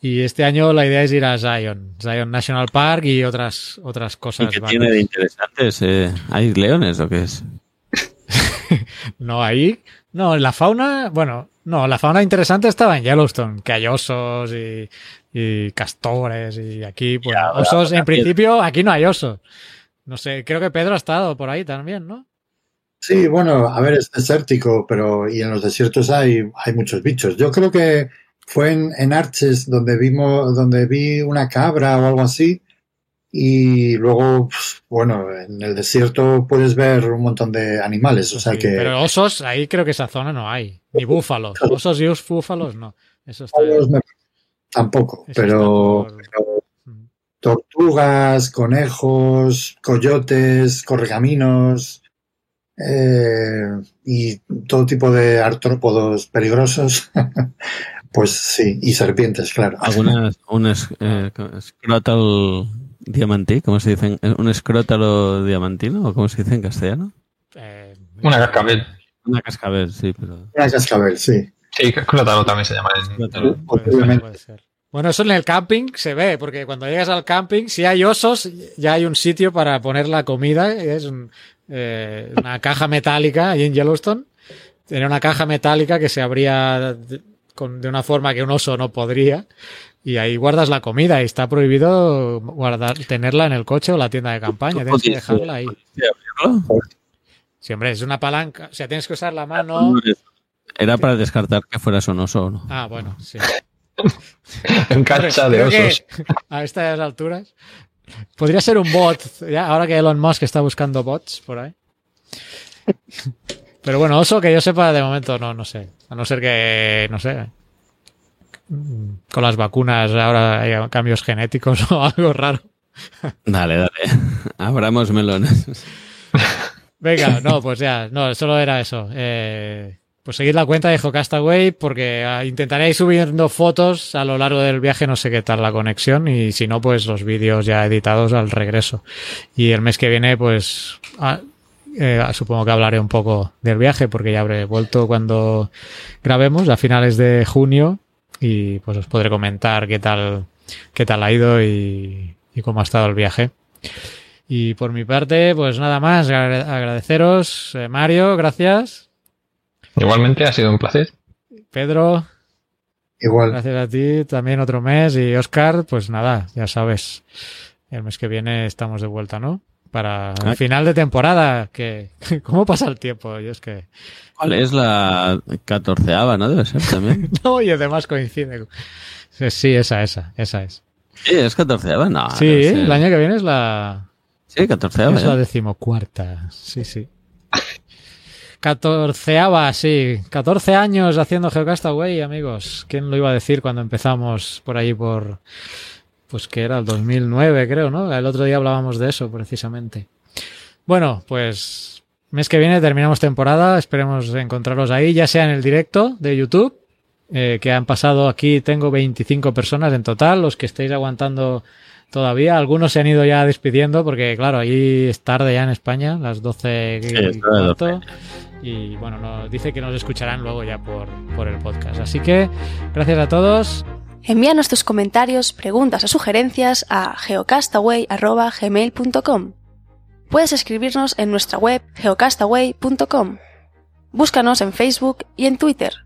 Y este año la idea es ir a Zion, Zion National Park y otras, otras ¿Y cosas. qué varias. tiene de interesantes? Eh, ¿Hay leones o qué es? <laughs> No, ahí. No, en la fauna. Bueno, no, la fauna interesante estaba en Yellowstone, que hay osos y, y castores y aquí, pues, Ya, osos. ahora, En principio, aquí no hay osos. No sé, creo que Pedro ha estado por ahí también, ¿no? Sí, bueno, a ver, es desértico, pero y en los desiertos hay, hay muchos bichos. Yo creo que fue en, en Arches donde vimos, donde vi una cabra o algo así. Y luego, pues, bueno, en el desierto puedes ver un montón de animales, o sea Sí, que Pero osos, ahí creo que esa zona no hay. Ni búfalos. Osos y búfalos no. Eso está. tampoco, Eso pero, está por- pero Mm. tortugas, conejos, coyotes, correcaminos eh, y todo tipo de artrópodos peligrosos. <laughs> pues sí, y serpientes, claro. ¿Algunas, <laughs> un eh, scrotal diamantí? ¿Cómo se dice? ¿Un escrótalo diamantino? ¿O cómo se dice en castellano? Eh, Una cascabel. Una cascabel, sí, pero... Una cascabel, sí. Sí, clótalo también se llama. Puede puede ser. Bueno, eso en el camping se ve, porque cuando llegas al camping, si hay osos, ya hay un sitio para poner la comida. Es un- eh, una caja metálica ahí en Yellowstone. Tiene una caja metálica que se abría con- de una forma que un oso no podría. Y ahí guardas la comida y está prohibido guardar, tenerla en el coche o la tienda de campaña. Tienes que dejarla ahí. Sí, hombre, es una palanca. O sea, tienes que usar la mano. Era para descartar que fueras un oso o no. Ah, bueno, sí. <laughs> En cancha de osos. a estas alturas. Podría ser un bot, ya, ahora que Elon Musk está buscando bots por ahí. Pero bueno, oso que yo sepa de momento no, no sé. A no ser que, no sé, con las vacunas ahora hay cambios genéticos <laughs> o algo raro. Dale, dale. Abramos melones. Venga, no, pues ya, no, solo era eso. Eh, pues seguid la cuenta de Geocastaway porque ah, intentaré ir subiendo fotos a lo largo del viaje, no sé qué tal la conexión y si no, pues los vídeos ya editados al regreso. Y el mes que viene, pues ah, eh, supongo que hablaré un poco del viaje porque ya habré vuelto cuando grabemos a finales de junio y pues os podré comentar qué tal, qué tal ha ido y, y cómo ha estado el viaje. Y por mi parte, pues nada más, agradeceros, eh, Mario, gracias. Igualmente, ha sido un placer. Pedro. Igual. Gracias a ti, también otro mes. Y Oscar, pues nada, ya sabes, el mes que viene estamos de vuelta, ¿no? Para el final de temporada, que <laughs> ¿cómo pasa el tiempo? Yo es que... ¿Cuál es la catorceava, no? Debe ser también. <laughs> no, y además coincide. Sí, esa, esa, esa es. Sí, es catorceava, no. Sí, el año que viene es la... Sí, catorceava. Es la decimocuarta, sí, sí. Catorceava, sí. 14 años haciendo Geocastaway, amigos. ¿Quién lo iba a decir cuando empezamos por ahí por... Pues que era el 2009, creo, ¿no? El otro día hablábamos de eso, precisamente. Bueno, pues mes que viene terminamos temporada. Esperemos encontrarlos ahí, ya sea en el directo de YouTube, eh, que han pasado aquí. Tengo 25 personas en total. Los que estáis aguantando todavía. Algunos se han ido ya despidiendo porque, claro, ahí es tarde ya en España, las 12 y, y bueno, nos dice que nos escucharán luego ya por, por el podcast. Así que, gracias a todos. Envíanos tus comentarios, preguntas o sugerencias a geocastaway.gmail.com. Puedes escribirnos en nuestra web geocastaway.com. Búscanos en Facebook y en Twitter.